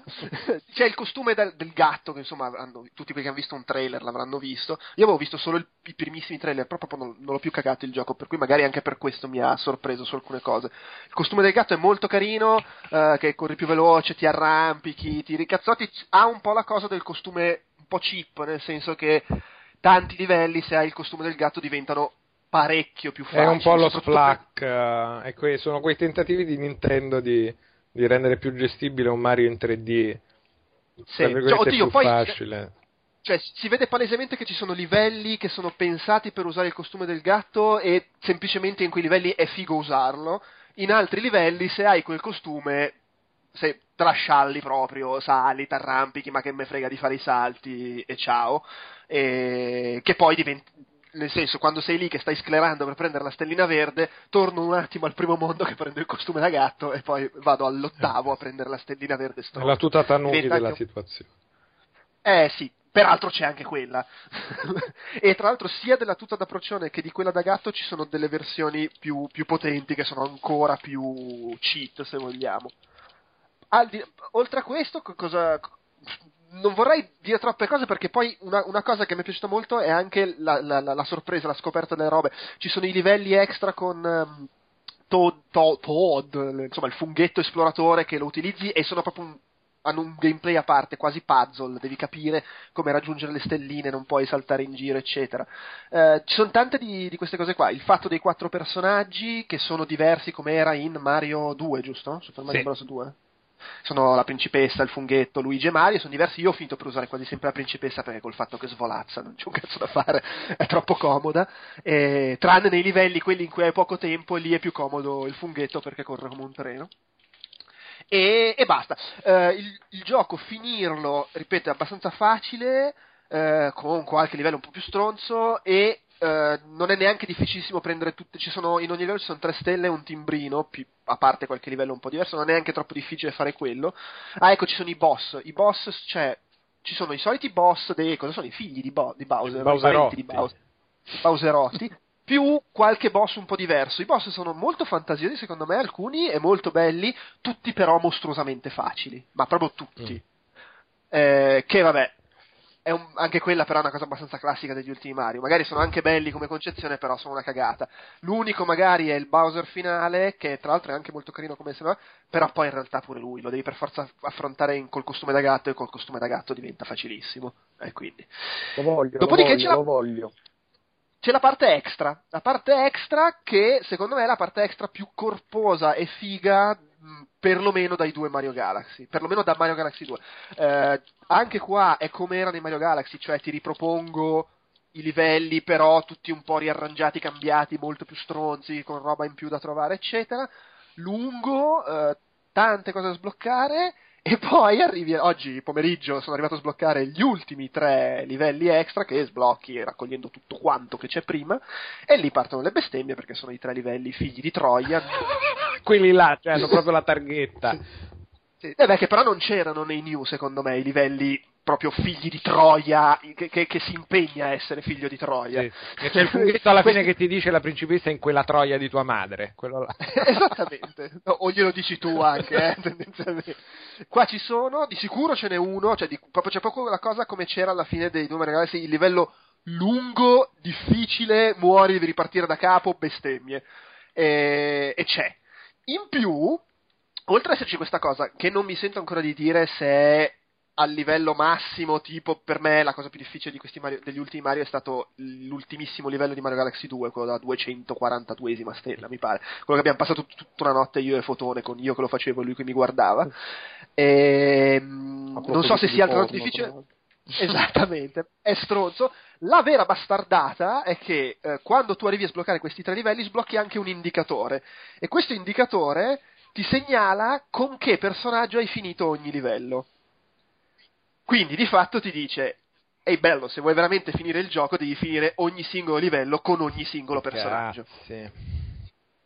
C'è il costume del, del gatto, che insomma avranno- tutti quelli che hanno visto un trailer l'avranno visto. Io avevo visto solo il- i primissimi trailer, però proprio non, non l'ho più cagato il gioco, per cui magari anche per questo mi ha sorpreso su alcune cose. Il costume del gatto è molto carino, eh, che corri più veloce, ti arrampichi, ti ricazzotti. Ha un po' la cosa del costume un po' cheap, nel senso che tanti livelli, se hai il costume del gatto, diventano parecchio più facili. È un po' lo soprattutto per- splack, eh, que- sono quei tentativi di Nintendo di, di rendere più gestibile un Mario in 3D. Sì. Cioè, oddio, più poi- facile. Cioè, si vede palesemente che ci sono livelli che sono pensati per usare il costume del gatto e semplicemente in quei livelli è figo usarlo. In altri livelli, se hai quel costume, se trascialli proprio, sali, t'arrampichi, ma che me frega di fare i salti e ciao. E che poi diventa. Nel senso, quando sei lì che stai sclerando per prendere la stellina verde, torno un attimo al primo mondo che prendo il costume da gatto e poi vado all'ottavo a prendere la stellina verde È la tuta Diventa della un- situazione. eh sì, peraltro c'è anche quella. e tra l'altro sia della tuta da procione che di quella da gatto ci sono delle versioni più, più potenti che sono ancora più cheat se vogliamo. Di- oltre a questo, co- cosa... Non vorrei dire troppe cose perché poi una, una cosa che mi è piaciuta molto è anche la, la- la- sorpresa, la scoperta delle robe. Ci sono i livelli extra con ehm, Toad, Toad- Toad, insomma il funghetto esploratore che lo utilizzi e sono proprio un, hanno un gameplay a parte, quasi puzzle, devi capire come raggiungere le stelline, non puoi saltare in giro, eccetera. Eh, ci sono tante di, di queste cose qua. Il fatto dei quattro personaggi che sono diversi come era in Mario 2, giusto? Super Mario Sì. Bros. 2. Sono la principessa, il funghetto, Luigi e Mario, sono diversi. Io ho finito per usare quasi sempre la principessa perché col fatto che svolazza non c'è un cazzo da fare, è troppo comoda. E, tranne nei livelli, quelli in cui hai poco tempo, lì è più comodo il funghetto perché corre come un treno. E, e basta. Eh, il, il gioco, finirlo, ripeto, è abbastanza facile, eh, con qualche livello un po' più stronzo e eh, non è neanche difficilissimo prendere tutte, ci sono, in ogni livello ci sono tre stelle e un timbrino, più- a parte qualche livello un po' diverso, non è neanche troppo difficile fare quello. Ah, ecco, ci sono i boss. I boss, cioè, ci sono i soliti boss dei, cosa sono? I figli di, Bo- di Bowser, di Bowserotti. Bowser, Bowserotti, più qualche boss un po' diverso. I boss sono molto fantasiosi, secondo me, alcuni, e molto belli, tutti però mostruosamente facili, ma proprio tutti. Eh, che vabbè, un- anche quella però è una cosa abbastanza classica degli ultimi Mario. Magari sono anche belli come concezione, però sono una cagata. L'unico magari è il Bowser finale, che tra l'altro è anche molto carino come sembra, però poi in realtà pure lui lo devi per forza affrontare in- col costume da gatto e col costume da gatto diventa facilissimo. E quindi. Lo voglio, Dopodiché lo c'è voglio, la- lo voglio. C'è la parte extra, la parte extra che secondo me è la parte extra più corposa e figa perlomeno dai due Mario Galaxy, perlomeno da Mario Galaxy 2. Eh, anche qua è come era nei Mario Galaxy, cioè ti ripropongo i livelli però tutti un po' riarrangiati, cambiati, molto più stronzi, con roba in più da trovare, eccetera. Lungo, eh, tante cose da sbloccare E poi arrivi, oggi pomeriggio sono arrivato a sbloccare gli ultimi tre livelli extra che sblocchi raccogliendo tutto quanto che c'è prima e lì partono le bestemmie perché sono i tre livelli figli di Troia. Quelli là, cioè hanno proprio la targhetta. Sì. Eh beh, che però non c'erano nei new secondo me i livelli proprio figli di Troia, che, che- che si impegna a essere figlio di Troia. Sì. E c'è il funghetto alla fine che ti dice la principessa è in quella troia di tua madre. Quello là. Esattamente, No, o glielo dici tu anche, eh, tendenzialmente. Qua ci sono, di sicuro ce n'è uno, cioè di- proprio c'è proprio la cosa come c'era alla fine dei due Mario Galaxy, il livello lungo, difficile, muori, devi ripartire da capo, bestemmie. E, e c'è. In più, oltre ad esserci questa cosa, che non mi sento ancora di dire se è al livello massimo, tipo per me la cosa più difficile di questi Mario- degli ultimi Mario è stato l'ultimissimo livello di Mario Galaxy 2, quello da 242esima stella, mi pare. Quello che abbiamo passato tut- tutta una notte io e Fotone, con io che lo facevo e lui che mi guardava. E, mm, non so se sia altrettanto difficile. Esattamente, è stronzo. La vera bastardata è che eh, quando tu arrivi a sbloccare questi tre livelli sblocchi anche un indicatore e questo indicatore ti segnala con che personaggio hai finito ogni livello. Quindi di fatto ti dice Ehi bello, se vuoi veramente finire il gioco devi finire ogni singolo livello con ogni singolo personaggio. Grazie.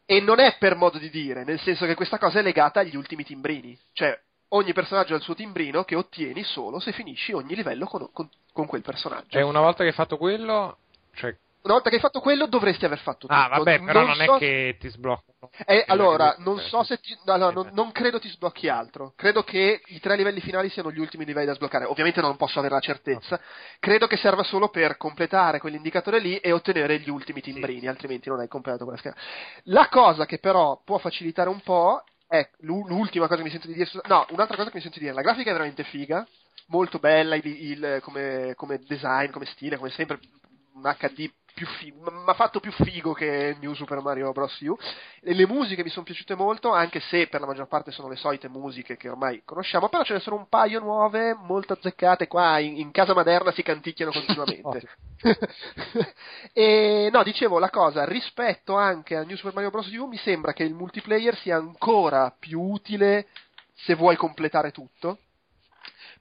E non è per modo di dire, nel senso che questa cosa è legata agli ultimi timbrini. Cioè, ogni personaggio ha il suo timbrino che ottieni solo se finisci ogni livello con, con- con quel personaggio. Cioè, una volta che hai fatto quello, cioè... Una volta che hai fatto quello dovresti aver fatto tutto. Ah, vabbè, però non, so- è che ti sblocca. Eh, allora, Eh, non eh, so se ti... no, no, non, non credo ti sblocchi altro. Credo che i tre livelli finali siano gli ultimi livelli da sbloccare. Ovviamente non posso avere la certezza. Credo che serva solo per completare quell'indicatore lì e ottenere gli ultimi timbrini, altrimenti non hai completato quella scheda. La cosa che però può facilitare un po' è l'u- l'ultima cosa che mi sento di dire. No, un'altra cosa che mi sento di dire. La grafica è veramente figa, molto bella il, il- come, come design, come stile, come sempre un HD più figo, mi ha fatto più figo che New Super Mario Bros. U. E le musiche mi sono piaciute molto, anche se per la maggior parte sono le solite musiche che ormai conosciamo, però ce ne sono un paio nuove, molto azzeccate. Qua in, in casa maderna si canticchiano continuamente. e no, dicevo la cosa, rispetto anche a New Super Mario Bros. U, mi sembra che il multiplayer sia ancora più utile se vuoi completare tutto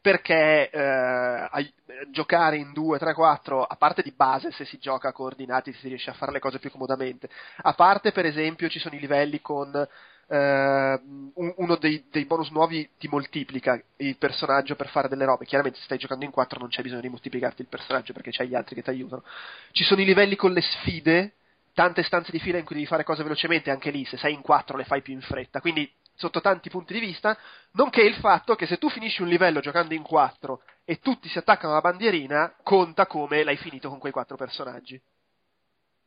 perché eh, giocare in 2, 3, 4, a parte di base se si gioca coordinati si riesce a fare le cose più comodamente, a parte per esempio ci sono i livelli con un- uno dei, dei bonus nuovi ti moltiplica il personaggio per fare delle robe, chiaramente se stai giocando in 4 non c'è bisogno di moltiplicarti il personaggio perché c'hai gli altri che ti aiutano, ci sono i livelli con le sfide, tante stanze di fila in cui devi fare cose velocemente, anche lì se sei in 4 le fai più in fretta, quindi sotto tanti punti di vista, nonché il fatto che se tu finisci un livello giocando in 4 e tutti si attaccano alla bandierina, conta come l'hai finito con quei quattro personaggi.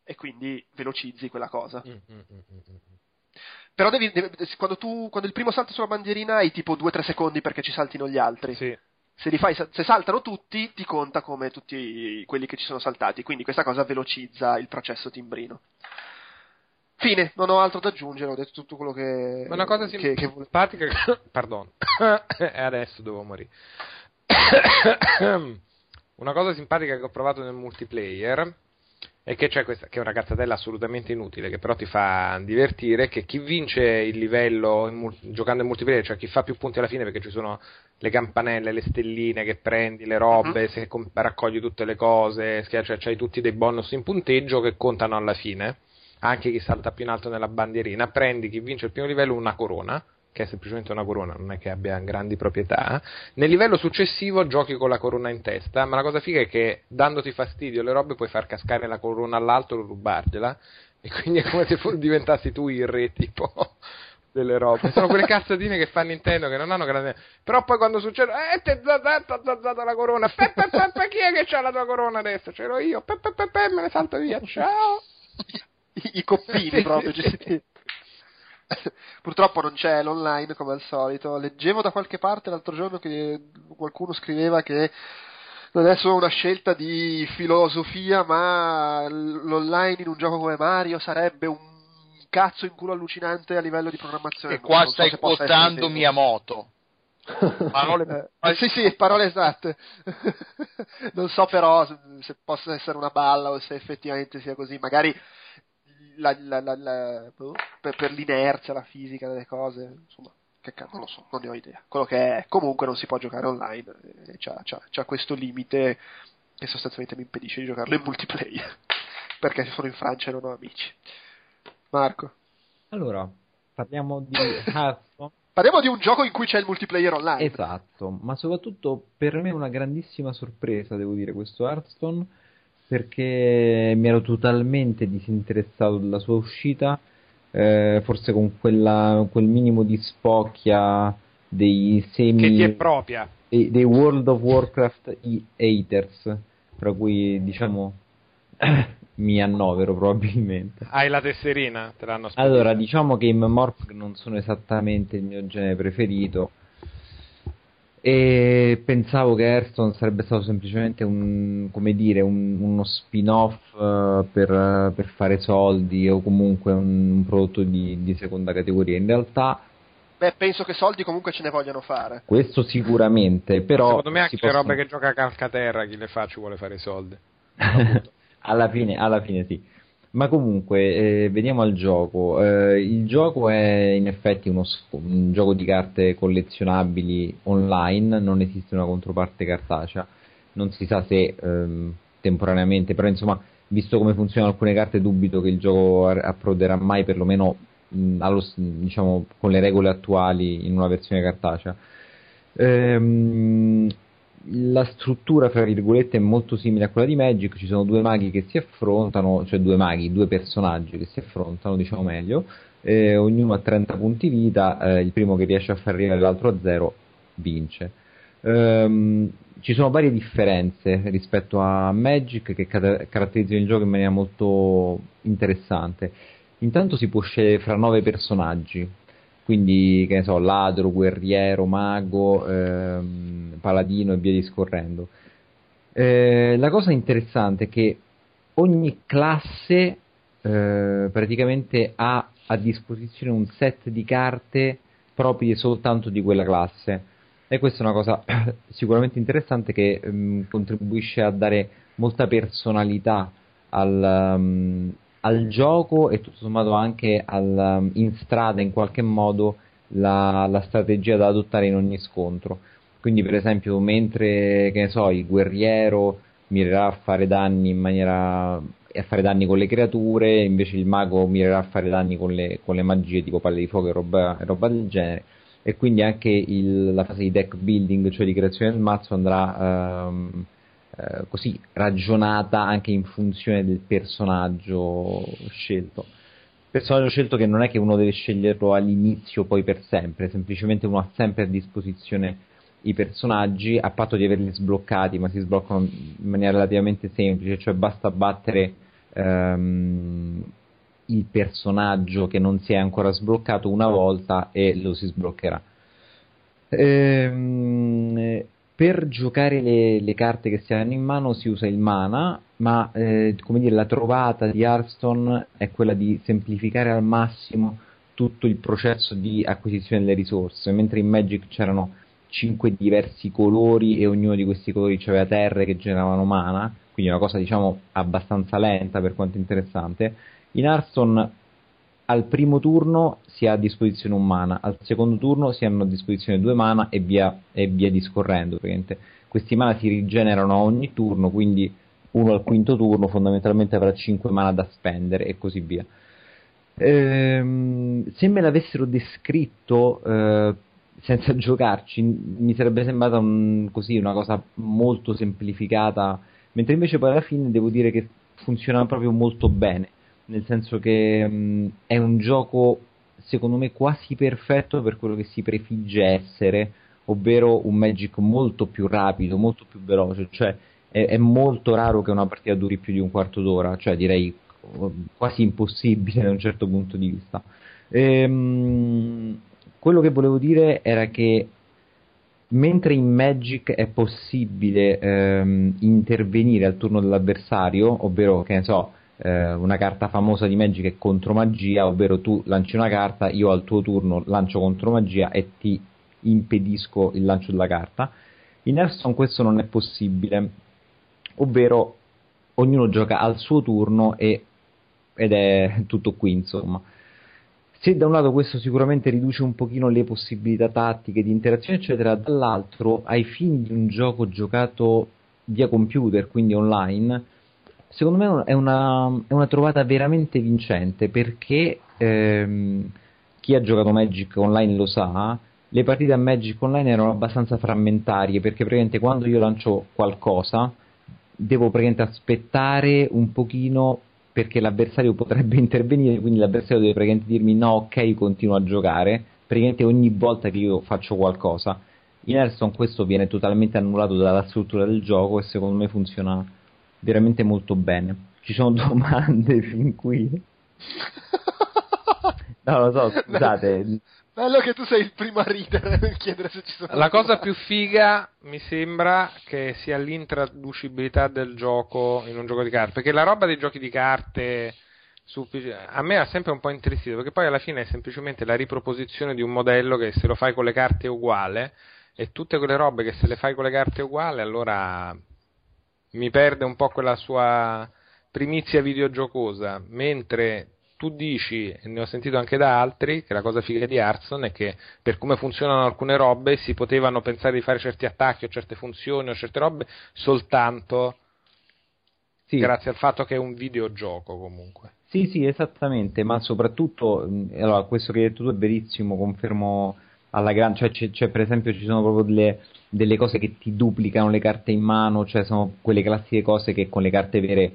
E quindi velocizzi quella cosa. Mm, mm, mm. Però devi, devi- quando, tu, quando il primo salto sulla bandierina hai tipo 2-3 secondi perché ci saltino gli altri. Sì. Se, li fai, se saltano tutti, ti conta come tutti quelli che ci sono saltati. Quindi questa cosa velocizza il processo timbrino. Fine, non ho altro da aggiungere, ho detto tutto quello che. Ma una cosa che, che volevo. simpatica, pardon, adesso devo morire. una cosa simpatica che ho provato nel multiplayer è che c'è questa, che è una cazzatella assolutamente inutile, che però ti fa divertire, che chi vince il livello in mul- giocando in multiplayer, cioè chi fa più punti alla fine perché ci sono le campanelle, le stelline che prendi, le robe, se com- raccogli tutte le cose, cioè c'hai tutti dei bonus in punteggio che contano alla fine anche chi salta più in alto nella bandierina, prendi chi vince il primo livello una corona, che è semplicemente una corona, non è che abbia grandi proprietà. Nel livello successivo giochi con la corona in testa, ma la cosa figa è che dandoti fastidio le robe puoi far cascare la corona all'alto o rubargliela, e quindi è come se diventassi tu il re tipo delle robe. Sono quelle cazzatine che fa Nintendo che non hanno grande. Però poi quando succede, eh, ti è zazzato la corona. Pe, pe, pe, chi è che c'ha la tua corona adesso? C'ero io. Pe, pe, pe, me ne salto via. Ciao. I, i coppini Sì, proprio sì. Purtroppo non c'è l'online come al solito. Leggevo da qualche parte l'altro giorno che qualcuno scriveva che non è solo una scelta di filosofia, ma l'online in un gioco come Mario sarebbe un cazzo in culo allucinante a livello di programmazione. E qua Non so stai essere quotando. Miyamoto. Parole Eh, sì, sì, parole esatte. non so però se- se possa essere una balla o se effettivamente sia così. Magari la- la- la- boh, per, per l'inerzia, la fisica delle cose, insomma, che cazzo, non lo so, non ne ho idea. Quello che è, comunque non si può giocare online, e c'ha, c'ha, c'ha questo limite che sostanzialmente mi impedisce di giocarlo in multiplayer, perché sono in Francia e non ho amici. Marco. Allora, parliamo di Hearthstone. Parliamo di un gioco in cui c'è il multiplayer online. Esatto, ma soprattutto per me è una grandissima sorpresa, devo dire, questo Hearthstone, perché mi ero totalmente disinteressato della sua uscita, eh, forse con quella, quel minimo di spocchia dei semi... Che ti è propria. dei, dei World of Warcraft haters, tra cui diciamo mi annovero probabilmente. Hai la tesserina? Te l'hanno spedita. Allora, diciamo che i Morph non sono esattamente il mio genere preferito. E pensavo che Hearthstone sarebbe stato semplicemente un, come dire, un- uno spin-off eh, per, per fare soldi o comunque un, un prodotto di, di seconda categoria. In realtà, Beh, penso che soldi comunque ce ne vogliano fare. questo sicuramente, però. Secondo me anche le possono- robe che gioca a Calcaterra, chi le fa ci vuole fare i soldi. alla, fine, alla fine sì. Ma comunque, eh, veniamo al gioco. Eh, il gioco è in effetti uno un gioco di carte collezionabili online, non esiste una controparte cartacea. Non si sa se ehm, temporaneamente, però insomma, visto come funzionano alcune carte, dubito che il gioco approderà mai, perlomeno mh, allo diciamo, con le regole attuali, in una versione cartacea. Ehm, la struttura, fra virgolette, è molto simile a quella di Magic. Ci sono due maghi che si affrontano, cioè due maghi, due personaggi che si affrontano, diciamo meglio. eh, ognuno ha 30 punti vita. eh, il primo che riesce a far arrivare l'altro a zero vince. Ehm, ci sono varie differenze rispetto a Magic che cata- caratterizzano il gioco in maniera molto interessante. Intanto si può scegliere fra nove personaggi, quindi che ne so, ladro, guerriero, mago, ehm, paladino e via discorrendo. Eh, la cosa interessante è che ogni classe eh, praticamente ha a disposizione un set di carte proprie soltanto di quella classe e questa è una cosa sicuramente interessante che ehm, contribuisce a dare molta personalità al, ehm, al gioco e tutto sommato anche al, ehm, in strada in qualche modo la, la strategia da adottare in ogni scontro. Quindi, per esempio, mentre che ne so, il guerriero mirerà a fare danni in maniera a fare danni con le creature, invece il mago mirerà a fare danni con le, con le magie tipo palle di fuoco e roba, roba del genere. E quindi anche il- la fase di deck building, cioè di creazione del mazzo, andrà ehm, eh, così ragionata anche in funzione del personaggio scelto. Personaggio scelto che non è che uno deve sceglierlo all'inizio poi per sempre, semplicemente uno ha sempre a disposizione i personaggi a patto di averli sbloccati, ma si sbloccano in maniera relativamente semplice, cioè basta battere ehm, il personaggio che non si è ancora sbloccato una volta e lo si sbloccherà. Ehm, per giocare le, le carte che si hanno in mano si usa il mana, ma eh, come dire, la trovata di Hearthstone è quella di semplificare al massimo tutto il processo di acquisizione delle risorse, mentre in Magic c'erano cinque diversi colori e ognuno di questi colori aveva terre che generavano mana, quindi una cosa diciamo abbastanza lenta per quanto interessante. In Hearthstone al primo turno si ha a disposizione un mana, al secondo turno si hanno a disposizione due mana e via, e via discorrendo. praticamente. Questi mana si rigenerano ogni turno, quindi uno al quinto turno fondamentalmente avrà 5 mana da spendere e così via. Ehm, se me l'avessero descritto eh, senza giocarci mi sarebbe sembrata un- così una cosa molto semplificata, mentre invece poi alla fine devo dire che funziona proprio molto bene, nel senso che mh, è un gioco secondo me quasi perfetto per quello che si prefigge essere, ovvero un Magic molto più rapido, molto più veloce, cioè è, è molto raro che una partita duri più di un quarto d'ora, cioè direi quasi impossibile da un certo punto di vista. Ehm, quello che volevo dire era che mentre in Magic è possibile ehm, intervenire al turno dell'avversario, ovvero che ne so, eh, una carta famosa di Magic è contro magia, ovvero tu lanci una carta, io al tuo turno lancio contro magia e ti impedisco il lancio della carta. In Hearthstone questo non è possibile, ovvero ognuno gioca al suo turno e- ed è tutto qui insomma. se da un lato questo sicuramente riduce un pochino le possibilità tattiche di interazione, eccetera, dall'altro, ai fini di un gioco giocato via computer, quindi online, secondo me è una, è una trovata veramente vincente perché ehm, chi ha giocato Magic Online lo sa, le partite a Magic Online erano abbastanza frammentarie perché praticamente quando io lancio qualcosa devo praticamente aspettare un pochino perché l'avversario potrebbe intervenire, quindi l'avversario deve praticamente dirmi no, ok, continuo a giocare, praticamente ogni volta che io faccio qualcosa. In Hearthstone questo viene totalmente annullato dalla struttura del gioco e secondo me funziona veramente molto bene. Ci sono domande fin qui? No, lo so, scusate. Bello che tu sei il primo a ridere nel chiedere se ci sono La cosa più figa mi sembra che sia l'intraducibilità del gioco in un gioco di carte, perché la roba dei giochi di carte su a me ha sempre un po' intristito, perché poi alla fine è semplicemente la riproposizione di un modello che se lo fai con le carte è uguale e tutte quelle robe che se le fai con le carte è uguale, allora mi perde un po' quella sua primizia videogiocosa, mentre tu dici, e ne ho sentito anche da altri, che la cosa figa di Hearthstone è che per come funzionano alcune robe si potevano pensare di fare certi attacchi o certe funzioni o certe robe soltanto Sì. grazie al fatto che è un videogioco comunque. Sì, sì, esattamente, ma soprattutto, allora, questo che hai detto tu è verissimo, confermo alla grande, cioè c'è, c'è per esempio ci sono proprio delle, delle cose che ti duplicano le carte in mano, cioè sono quelle classiche cose che con le carte vere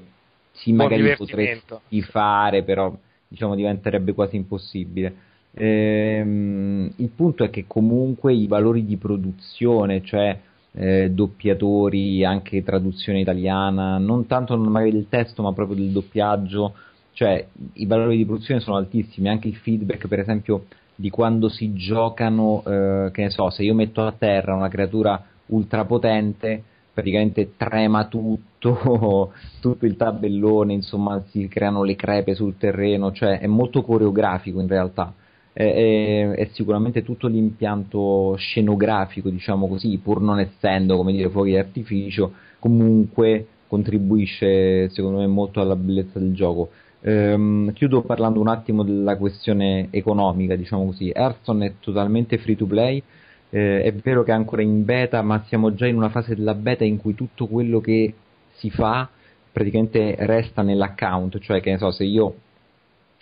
sì, Buon magari potresti fare, però diciamo diventerebbe quasi impossibile. Ehm, il punto è che comunque i valori di produzione, cioè eh, doppiatori, anche traduzione italiana, non tanto magari del testo, ma proprio del doppiaggio, cioè i valori di produzione sono altissimi, anche il feedback per esempio di quando si giocano, eh, che ne so, se io metto a terra una creatura ultra potente, praticamente trema tutto, tutto il tabellone, insomma si creano le crepe sul terreno, cioè è molto coreografico in realtà. È, è- è sicuramente tutto l'impianto scenografico, diciamo così, pur non essendo, come dire, fuochi d'artificio, comunque contribuisce secondo me molto alla bellezza del gioco. Ehm, chiudo parlando un attimo della questione economica, diciamo così. Hearthstone è totalmente free to play, eh, è vero che è ancora in beta, ma siamo già in una fase della beta in cui tutto quello che si fa praticamente resta nell'account, cioè che ne so, se io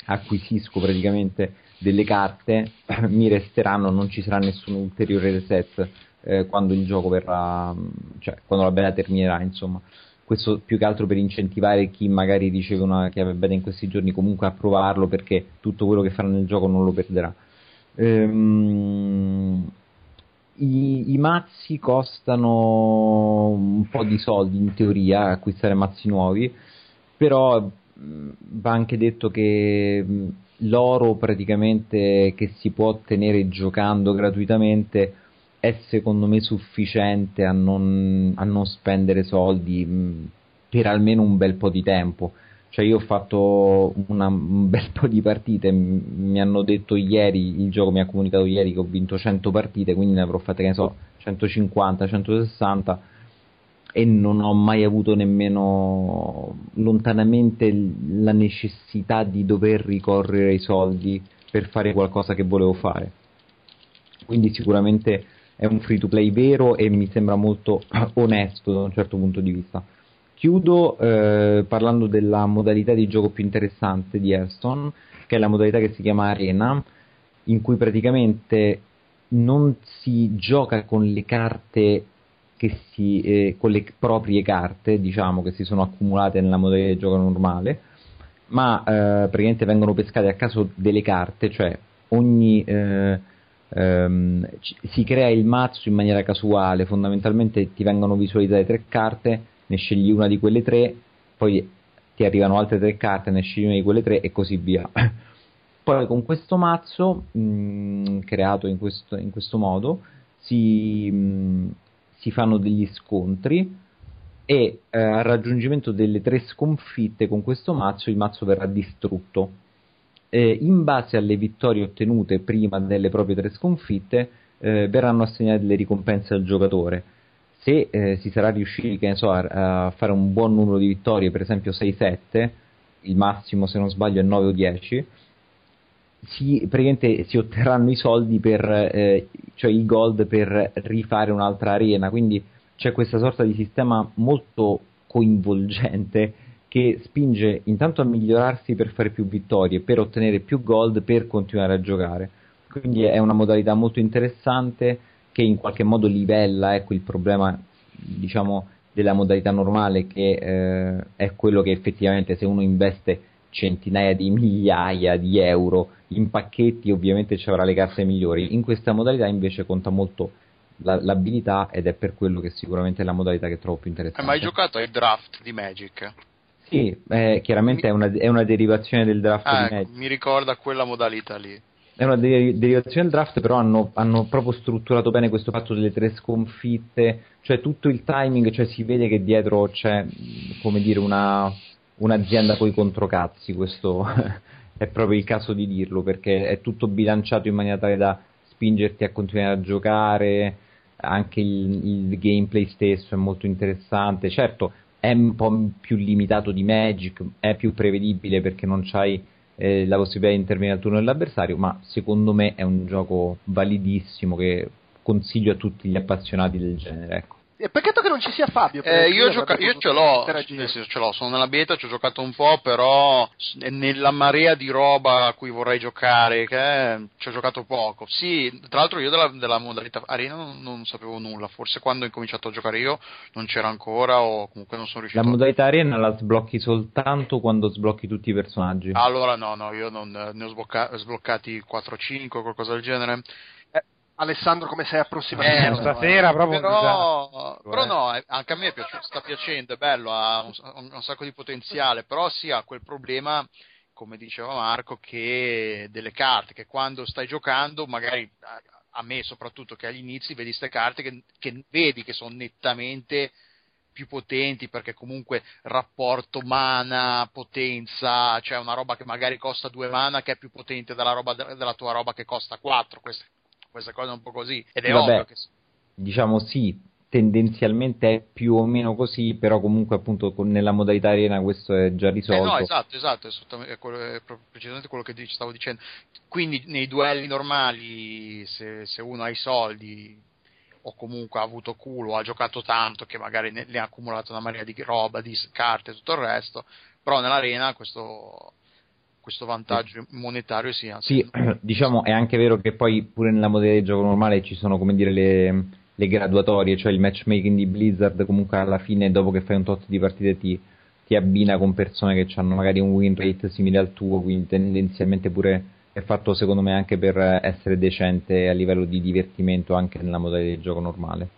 acquisisco praticamente delle carte, mi resteranno, non ci sarà nessun ulteriore reset eh, quando il gioco verrà, cioè quando la beta terminerà, insomma. Questo più che altro per incentivare chi magari riceve una chiave beta in questi giorni comunque a provarlo perché tutto quello che farà nel gioco non lo perderà. Ehm, i, I mazzi costano un po' di soldi in teoria acquistare mazzi nuovi, però va anche detto che l'oro praticamente che si può ottenere giocando gratuitamente è secondo me sufficiente a non, a non spendere soldi mh, per almeno un bel po' di tempo. Cioè io ho fatto una- un bel po' di partite, mi hanno detto ieri, il gioco mi ha comunicato ieri che ho vinto 100 partite, quindi ne avrò fatte, che ne so, 150, 160 e non ho mai avuto nemmeno lontanamente la necessità di dover ricorrere ai soldi per fare qualcosa che volevo fare. Quindi sicuramente è un free to play vero e mi sembra molto onesto da un certo punto di vista. Chiudo eh, parlando della modalità di gioco più interessante di Hearthstone, che è la modalità che si chiama Arena, in cui praticamente non si gioca con le carte si, eh, con le proprie carte, diciamo, che si sono accumulate nella modalità di gioco normale, ma eh, praticamente vengono pescate a caso delle carte, cioè ogni eh, ehm, ci- si crea il mazzo in maniera casuale, fondamentalmente ti vengono visualizzate tre carte, ne scegli una di quelle tre, poi ti arrivano altre tre carte, ne scegli una di quelle tre e così via. Poi con questo mazzo, mh, creato in questo, in questo modo, si, mh, si fanno degli scontri e eh, al raggiungimento delle tre sconfitte con questo mazzo il mazzo verrà distrutto. Eh, in base alle vittorie ottenute prima delle proprie tre sconfitte eh, verranno assegnate delle ricompense al giocatore. Se eh, si sarà riusciti so, a, a fare un buon numero di vittorie, per esempio 6-7, il massimo se non sbaglio è 9 o 10, si, si otterranno i soldi per, eh, cioè il gold per rifare un'altra arena, quindi c'è questa sorta di sistema molto coinvolgente che spinge intanto a migliorarsi per fare più vittorie, per ottenere più gold, per continuare a giocare. Quindi è una modalità molto interessante che in qualche modo livella ecco, il problema diciamo, della modalità normale che eh, è quello che effettivamente se uno investe centinaia di migliaia di euro in pacchetti ovviamente ci avrà le carte migliori. In questa modalità invece conta molto la, l'abilità ed è per quello che sicuramente è la modalità che trovo più Hai interessante. mai giocato ai draft di Magic? Sì, eh, chiaramente è una, è una derivazione del draft Ah, ecco, mi ricorda quella modalità lì. È una deri- derivazione del draft, però hanno, hanno proprio strutturato bene questo fatto delle tre sconfitte, cioè tutto il timing, cioè si vede che dietro c'è, come dire, una, un'azienda coi controcazzi, questo è proprio il caso di dirlo, perché è tutto bilanciato in maniera tale da spingerti a continuare a giocare, anche il, il gameplay stesso è molto interessante, certo è un po' più limitato di Magic, è più prevedibile perché non c'hai eh, la possibilità di intervenire al turno dell'avversario, ma secondo me è un gioco validissimo che consiglio a tutti gli appassionati del genere. Ecco. E peccato che non ci sia Fabio. Eh, perché io, gioca- io ce l'ho, senso ce l'ho, sono nella beta, ci ho giocato un po', però nella marea di roba a cui vorrei giocare, che ci ho giocato poco. Sì, tra l'altro io della, della modalità arena non, non sapevo nulla, forse quando ho incominciato a giocare io non c'era ancora o comunque non sono La riuscito. modalità arena la sblocchi soltanto quando sblocchi tutti i personaggi. Allora no, no, io non, ne ho sblocca- sbloccati 4-5 o qualcosa del genere. Alessandro, come sei approssimato? Eh, stasera proprio però, però no, anche a me piace- sta piacendo, è bello, ha un, un sacco di potenziale, però sì ha quel problema, come diceva Marco, che delle carte, che quando stai giocando, magari a, me soprattutto che agli inizi vedi queste carte che, che vedi che sono nettamente più potenti perché comunque rapporto mana, potenza, cioè una roba che magari costa 2 mana che è più potente della, roba, della tua roba che costa 4, queste, queste cose un po' così. Ed è Vabbè, ovvio che Diciamo sì, tendenzialmente è più o meno così, però comunque appunto con- nella modalità arena questo è già Eh, risolto. no, esatto, esatto, è, è quello- è precisamente quello che stavo dicendo. Quindi nei duelli normali, se, se uno ha i soldi o comunque ha avuto culo, ha giocato tanto che magari ne, ne ha accumulato una marea di roba, di carte e tutto il resto, però nell'arena questo, questo vantaggio monetario sì, ha Sì, diciamo è anche vero che poi pure nella modalità di gioco normale ci sono come dire le, le graduatorie, cioè il matchmaking di Blizzard comunque alla fine dopo che fai un tot di partite ti, ti abbina con persone che hanno magari un win rate simile al tuo, quindi tendenzialmente pure è fatto secondo me anche per essere decente a livello di divertimento anche nella modalità di gioco normale.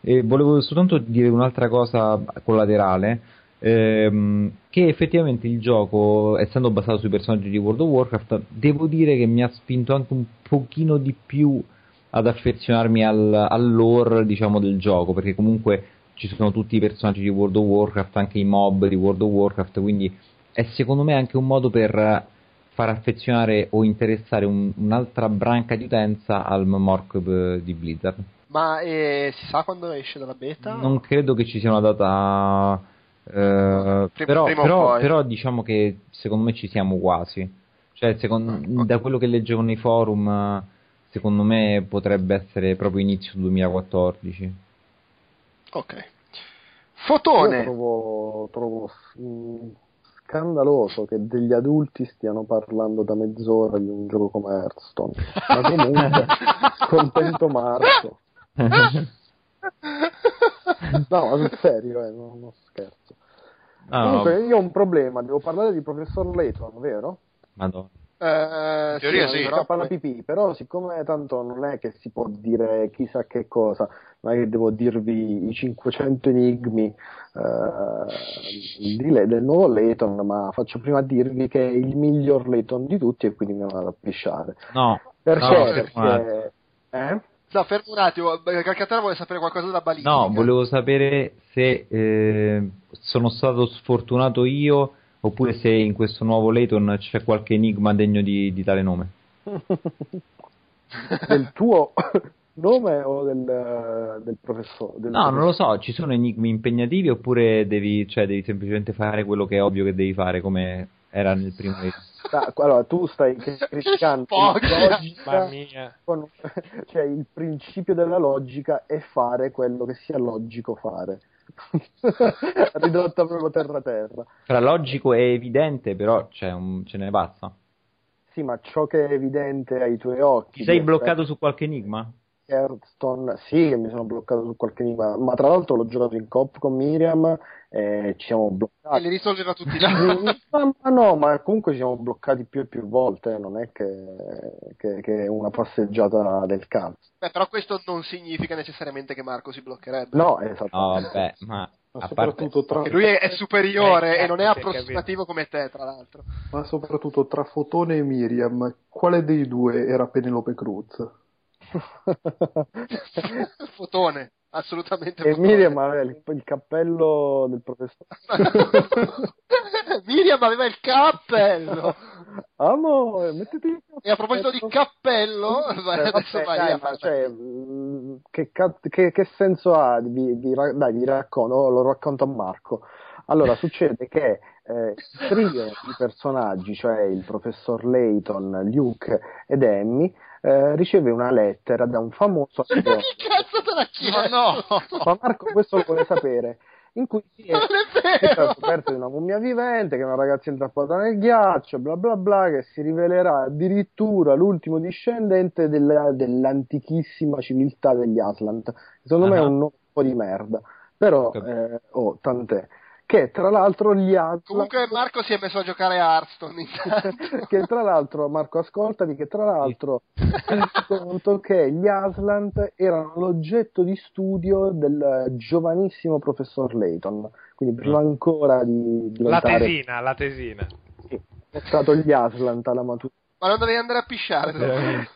E volevo soltanto dire un'altra cosa collaterale, ehm, che effettivamente il gioco, essendo basato sui personaggi di World of Warcraft, devo dire che mi ha spinto anche un pochino di più ad affezionarmi al, al lore, diciamo, del gioco, perché comunque ci sono tutti i personaggi di World of Warcraft, anche i mob di World of Warcraft, quindi è secondo me anche un modo per far affezionare o interessare un- un'altra branca di utenza al Mork eh, di Blizzard. Ma eh, si sa quando esce dalla beta? Non credo che ci sia una data. Eh, Prima- però, però- però diciamo che secondo me ci siamo quasi. Cioè, secondo- da quello che leggevo nei forum, secondo me potrebbe essere proprio inizio 2014. Ok. Io Fotone. trovo, trovo mm, scandaloso che degli adulti stiano parlando da mezz'ora di un gioco come Hearthstone. Ma comunque, contento Marco. No, ma sul serio, eh, non, non scherzo. Ah, Comunque, io ho un problema, devo parlare di professor Layton, vero? Madonna. Eh, In teoria sì, sì. però poi- pipì, però siccome tanto non è che si può dire chissà che cosa, non è che devo dirvi i 500 enigmi eh, del nuovo Layton, ma faccio prima dirvi che è il miglior Layton di tutti e quindi mi vado a pisciare. No, Perché? no, Perché... Eh? No, fermo un attimo, eh, Calcaterra vuole sapere qualcosa della balistica. no, volevo sapere se eh, sono stato sfortunato io oppure se in questo nuovo Layton c'è qualche enigma degno di, di tale nome. del tuo nome o del, del professore? del No, non lo so, ci sono enigmi impegnativi oppure devi, cioè, devi semplicemente fare quello che è ovvio che devi fare come era nel primo Layton? Sta- allora, tu stai criticando logica con- cioè il principio della logica è fare quello che sia logico fare. Ridotta proprio terra terra. Fra logico e evidente, però c'è un, ce ne passa. Sì, ma ciò che è evidente ai tuoi occhi. Ti sei di bloccato su qualche enigma? Hearthstone, sì, che mi sono bloccato su qualche enigma, ma tra l'altro l'ho giocato in coop con Miriam e ci siamo E bloccati. li risolveva tutti là. ma, ma no, ma comunque ci siamo bloccati più e più volte, eh, non è che, che, che è una passeggiata del cazzo. Beh, però questo non significa necessariamente che Marco si bloccherebbe. No, esatto. No, vabbè, ma Ma soprattutto, tra, lui è, è superiore Eh, e non è cazzo, approssimativo come te, tra l'altro. ma soprattutto tra Fotone e Miriam, quale dei due era Penelope Cruz? Fotone, assolutamente e fotone. Miriam aveva il, il cappello del professore. Miriam aveva il cappello. Amore, mettiti il cappello. E a proposito di cappello, vai, Eh, adesso vabbè, vai dai, ma cioè, mh, che, che- che senso ha? Vi, vi dai, vi racconto, oh, lo racconto a Marco. Allora, succede che eh, trio di personaggi, cioè il professor Layton, Luke ed Emmy, eh, riceve una lettera da un famoso Chi attore. cazzo te l'ha chiesto? no! Ma Marco questo lo vuole sapere. In cui si è è vero! la scoperta di una mummia vivente, che è una ragazza intrappolata nel ghiaccio, bla bla bla, che si rivelerà addirittura l'ultimo discendente della- dell'antichissima civiltà degli Aslant. Secondo me è Ah. un nome un po' di merda, però, eh, oh, tant'è. Che tra l'altro gli Aslant... Comunque Marco si è messo a giocare a Hearthstone che tra l'altro, Marco, ascoltami, che tra l'altro mi conto che gli Aslant erano l'oggetto di studio del giovanissimo professor Layton, quindi prima ancora di La diventare tesina, la tesina. è stato gli Aslant alla maturità. Ma non devi andare a pisciare.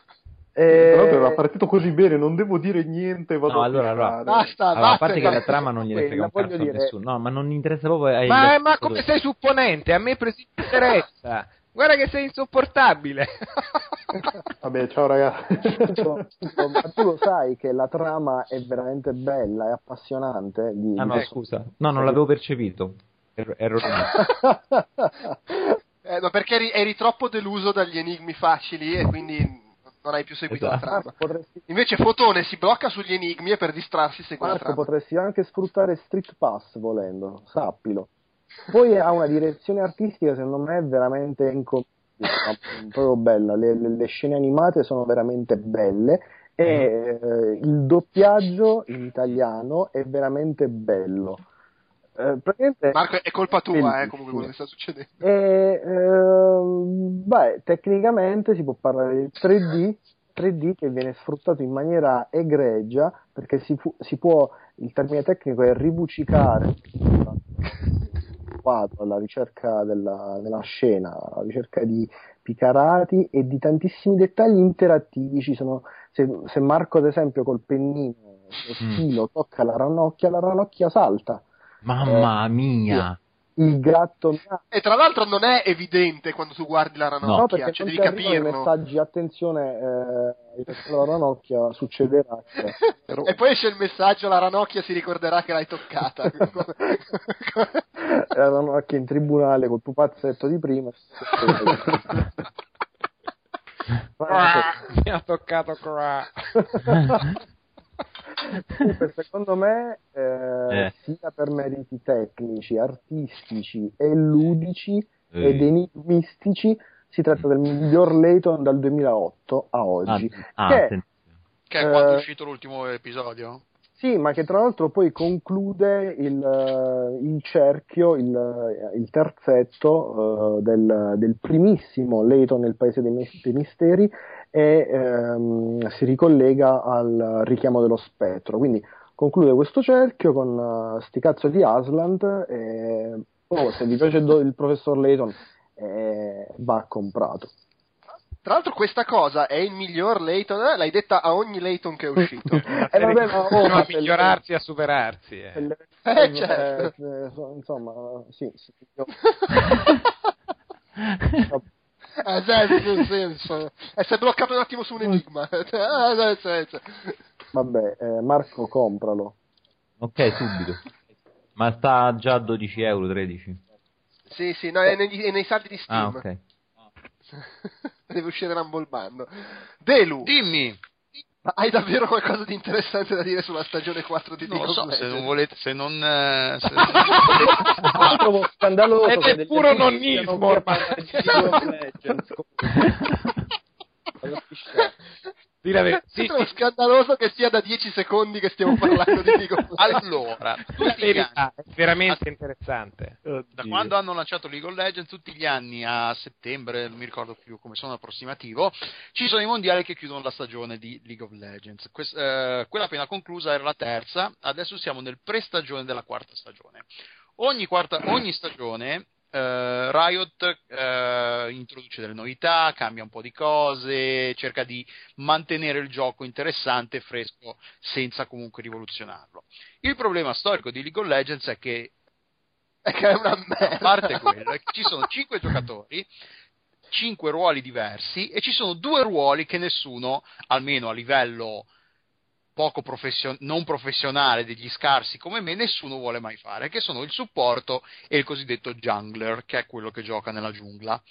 Tra l'altro era E... partito così bene, non devo dire niente, vado No, a allora, allora. Basta, Allora, a parte che la trama non gliene frega un cazzo voglio a dire- nessuno, no, ma non interessa proprio ai Ma, agli ma come sei supponente? A me presi interessa. Guarda che sei insopportabile. Vabbè, ciao ragazzi. ma tu lo sai che la trama è veramente bella, è appassionante. Di, Ah no, di- scusa. No, non l'avevo percepito. Rimasta. Eh, ma perché eri, eri troppo deluso dagli enigmi facili e quindi non hai più seguito Esatto. la trama. potresti, Invece Fotone si blocca sugli enigmi e per distrarsi segue la Marco, trama. potresti anche sfruttare Street Pass volendo, sappilo. Poi ha una direzione artistica, secondo me, veramente incomprensibile, proprio bella. Le, le- le scene animate sono veramente belle e eh, il doppiaggio in italiano è veramente bello. Eh, praticamente Marco, è colpa tua, eh, comunque quello che sta succedendo. E, ehm, beh, tecnicamente si può parlare del 3D, 3D che viene sfruttato in maniera egregia perché si, fu- si può, il termine tecnico è ribucicare alla ricerca della, della scena, alla ricerca di picarati e di tantissimi dettagli interattivi. Ci sono, se, se Marco, ad esempio, col pennino, lo stilo, tocca la ranocchia, la ranocchia salta. Mamma mia. Il gatto E tra l'altro non è evidente quando tu guardi la No, ranocchia, perché cioè devi arrivano i capirlo. messaggi, attenzione, eh, la ranocchia, succederà. che- e poi esce il messaggio, la ranocchia si ricorderà che l'hai toccata. la ranocchia in tribunale col pupazzetto di prima. Mi ha toccato qua. Comunque, secondo me, eh, Eh. sia per meriti tecnici, artistici e ludici Eh. ed enigmistici, si tratta del miglior Layton dal 2008 a Ah, oggi. ah, che- attenzione. Che è quando Eh, è uscito l'ultimo episodio? Sì, ma che tra l'altro poi conclude il, eh, il cerchio, il, eh, il terzetto eh, del, del primissimo Layton nel Paese dei, Mis- dei Misteri e ehm, si ricollega al richiamo dello spettro. Quindi conclude questo cerchio con eh, sti cazzo di Asland e oh, se vi piace do- il professor Layton eh, va comprato. Tra l'altro questa cosa è il miglior Layton, eh, l'hai detta a ogni Layton che è uscito. Eh, vabbè, ma, oh, ma a migliorarsi e a superarsi. eh. se- Eh, certo. eh, so- insomma, sì, sì, io- Eh, sì, sì, sì, sì. Eh, si è bloccato un attimo su un enigma. Eh, sì. Vabbè, eh, Marco, compralo. Ok, subito. Ma sta già a 12 euro, 13. Sì, sì, no, è, negli- è nei saldi di Ah, Steam. ok. Deve uscire Rumble Bando. Delu, Dimmi, hai davvero qualcosa di interessante da dire sulla stagione 4 di non lo League so, se non volete, se non... eh, se- Io trovo scandaloso Ed è puro nonnismo ormai. Parlare di League of Legends, comunque. Vado a pisciare. Di la verità. Sì, trovo scandaloso che sia da 10 secondi che stiamo parlando di League of Legends. allora, tutti gli anni, è veramente interessante. da quando hanno lanciato League of Legends, tutti gli anni a settembre, non mi ricordo più come sono approssimativo, ci sono i mondiali che chiudono la stagione di League of Legends. Quest- eh, quella appena conclusa era la terza, adesso siamo nel pre-stagione della quarta stagione. Ogni, quarta- ogni stagione eh, Riot eh, introduce delle novità, cambia un po' di cose, cerca di mantenere il gioco interessante e fresco senza comunque rivoluzionarlo. Il problema storico di League of Legends è che È che è a parte quello, ci sono 5 giocatori, 5 ruoli diversi e ci sono due ruoli che nessuno, almeno a livello poco profession- non professionale degli scarsi come me, nessuno vuole mai fare, che sono il supporto e il cosiddetto jungler, che è quello che gioca nella giungla.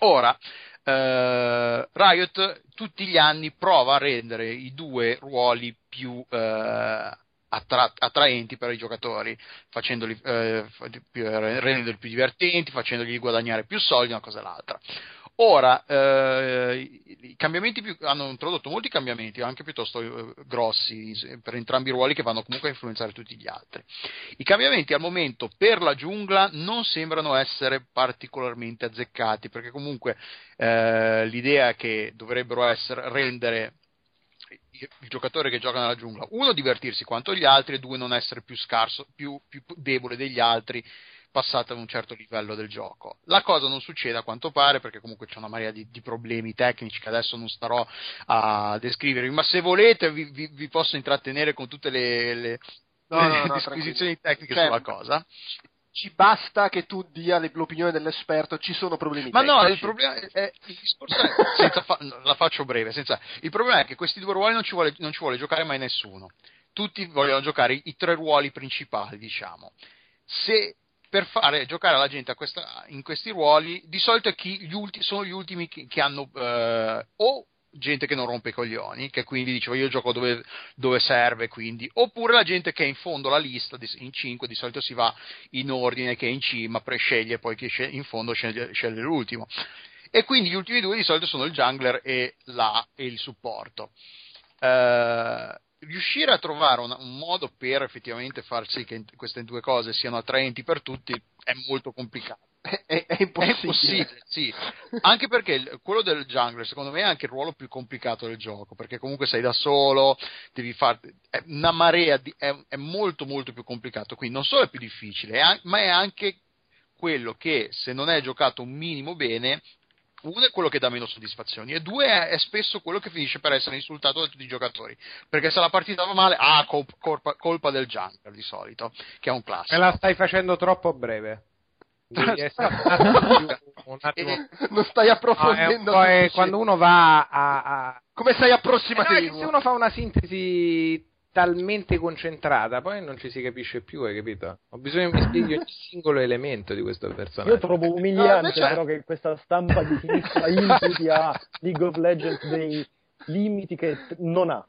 Ora, eh, Riot tutti gli anni prova a rendere i due ruoli più eh, attra- attraenti per i giocatori, facendoli, eh, più- rendendoli più divertenti, facendogli guadagnare più soldi, una cosa e l'altra. Ora, eh, i cambiamenti più, hanno introdotto molti cambiamenti, anche piuttosto eh, grossi, per entrambi i ruoli che vanno comunque a influenzare tutti gli altri. I cambiamenti al momento per la giungla non sembrano essere particolarmente azzeccati, perché comunque eh, l'idea che dovrebbero essere rendere il il giocatore che gioca nella giungla, uno, divertirsi quanto gli altri, e due, non essere più scarso, più, più debole degli altri passato ad un certo livello del gioco. La cosa non succede a quanto pare perché comunque c'è una marea di, di problemi tecnici che adesso non starò a descrivervi, ma se volete vi, vi- vi posso intrattenere con tutte le, le- No, no, le no, disquisizioni tecniche Cioè, sulla cosa. Ci basta che tu dia l'opinione dell'esperto, ci sono problemi Ma no, tecnici. il problema è, il discorso è, senza fa- la faccio breve, senza- il problema è che questi due ruoli non ci, vuole, non ci vuole giocare mai nessuno. Tutti vogliono giocare i tre ruoli principali, diciamo. Se per fare giocare la gente questa- in questi ruoli, di solito è chi- gli ulti- sono gli ultimi che, che hanno eh, o gente che non rompe i coglioni, che quindi dice io gioco dove, dove serve, quindi, oppure la gente che è in fondo alla lista, in 5, di solito si va in ordine che è in cima, presceglie, poi chi sceglie in fondo sceglie, sceglie l'ultimo. E quindi gli ultimi due di solito sono il jungler e, la, e il supporto. Eh, riuscire a trovare una- un modo per effettivamente far sì che queste due cose siano attraenti per tutti è molto complicato. È, è- è È impossibile. impossibile, sì. Anche perché quello del jungler, secondo me, è anche il ruolo più complicato del gioco, perché comunque sei da solo, devi fare una marea, di, è, è molto molto più complicato, quindi non solo è più difficile, ma è anche quello che se non è giocato un minimo bene, uno è quello che dà meno soddisfazioni e due è, è spesso quello che finisce per essere insultato da tutti i giocatori, perché se la partita va male, ah, col- colpa, colpa del jungler di solito, che è un classico. Me la stai facendo troppo breve. Essere un un E- Non stai No, è un approfondendo. è sufficiente. quando uno va a, a- Come sei Eh no, se uno fa una sintesi talmente concentrata, poi non ci si capisce più, hai capito? Ho bisogno che mi spieghi ogni singolo elemento di questo personaggio. Io trovo umiliante No, però che questa stampa di sinistra imputi a League of Legends dei limiti che non ha.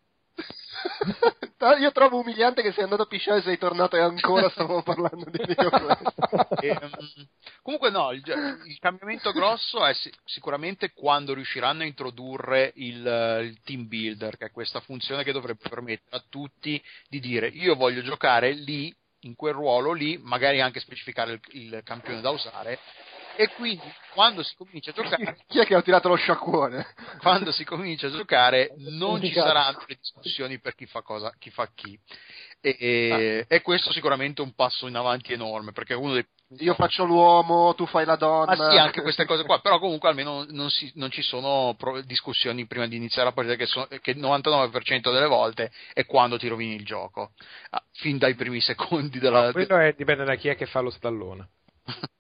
Io trovo umiliante che sei andato a pisciare e sei tornato e ancora stavamo parlando di Legends. Ehm, comunque no, il, il cambiamento grosso è si- sicuramente quando riusciranno a introdurre il, il team builder, che è questa funzione che dovrebbe permettere a tutti di dire io voglio giocare lì, in quel ruolo lì, magari anche specificare il, il campione da usare. E quindi quando si comincia a giocare, Chi è che ha tirato lo sciacquone? quando si comincia a giocare non ci saranno le discussioni per chi fa cosa, chi fa chi. E, e- e questo sicuramente è un passo in avanti enorme, perché uno dei Io faccio l'uomo, tu fai la donna. ma sì, anche queste cose qua, però comunque almeno non, si- non ci sono pro- discussioni prima di iniziare la partita che, so- che il 99% delle volte è quando ti rovini il gioco, Ah, fin dai primi secondi della... Quello è- dipende da chi è che fa lo stallone.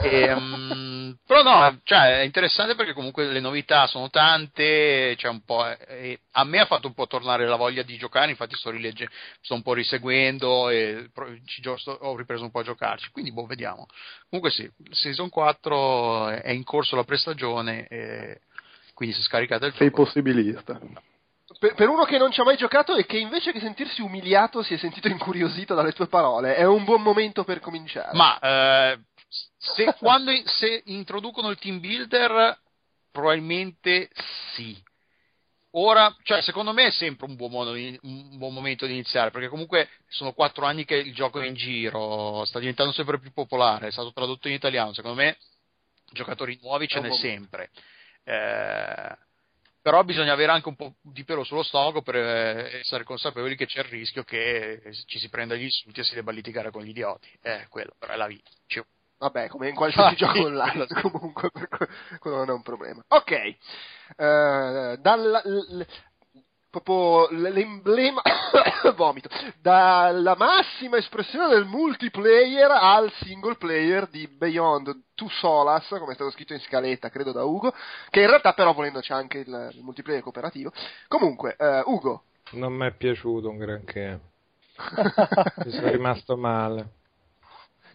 E, um, però no, cioè, è interessante perché comunque le novità sono tante, c'è un po', eh, a me ha fatto un po' tornare la voglia di giocare, infatti sto, rilegge, sto un po' riseguendo e ci, sto, ho ripreso un po' a giocarci, quindi boh, vediamo. Comunque sì, Season 4 è in corso la prestagione, e quindi se scaricate il Sei gioco... possibilista. Per, per uno che non ci ha mai giocato e che invece che sentirsi umiliato si è sentito incuriosito dalle tue parole, è un buon momento per cominciare. Ma eh, se, quando, se introducono il team builder, probabilmente sì. Ora, cioè, secondo me è sempre un buon, modo, un buon, momento di iniziare, perché comunque sono quattro anni che il gioco è in giro, sta diventando sempre più popolare, è stato tradotto in italiano, secondo me giocatori nuovi ce n'è sempre. Eh, però bisogna avere anche un po' di pelo sullo stomaco per eh, essere consapevoli che c'è il rischio che ci si prenda gli insulti e si debba litigare con gli idioti. Eh, quello, però è la vita. Cioè, Vabbè, come in qualsiasi ah, gioco online, comunque, quello non è un problema. Ok, uh, dalla, l, proprio l'emblema, vomito, dalla massima espressione del multiplayer al single player di Beyond Two Solas, come è stato scritto in scaletta, credo da Ugo, che in realtà però volendo c'è anche il, il multiplayer cooperativo. Comunque, uh, Ugo. Non mi è piaciuto un granché. Mi sono rimasto male.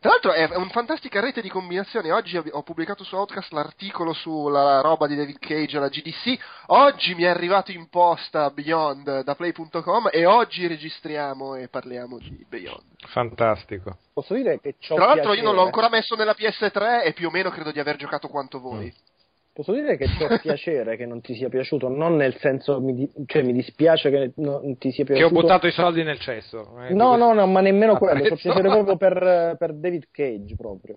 Tra l'altro è una fantastica rete di combinazioni. Oggi ho pubblicato su Outcast l'articolo sulla roba di David Cage alla GDC. Oggi mi è arrivato in posta Beyond da Play.com e oggi registriamo e parliamo di Beyond. Fantastico. Posso dire che Tra l'altro piacere. io non l'ho ancora messo nella PS3 e più o meno credo di aver giocato quanto voi. Mm. Posso dire che c'è piacere che non ti sia piaciuto, non nel senso, mi, di, cioè mi dispiace che non ti sia piaciuto. Che ho buttato i soldi nel cesso. Eh, no, no, no, ma nemmeno quello, c'è piacere proprio per, per David Cage proprio.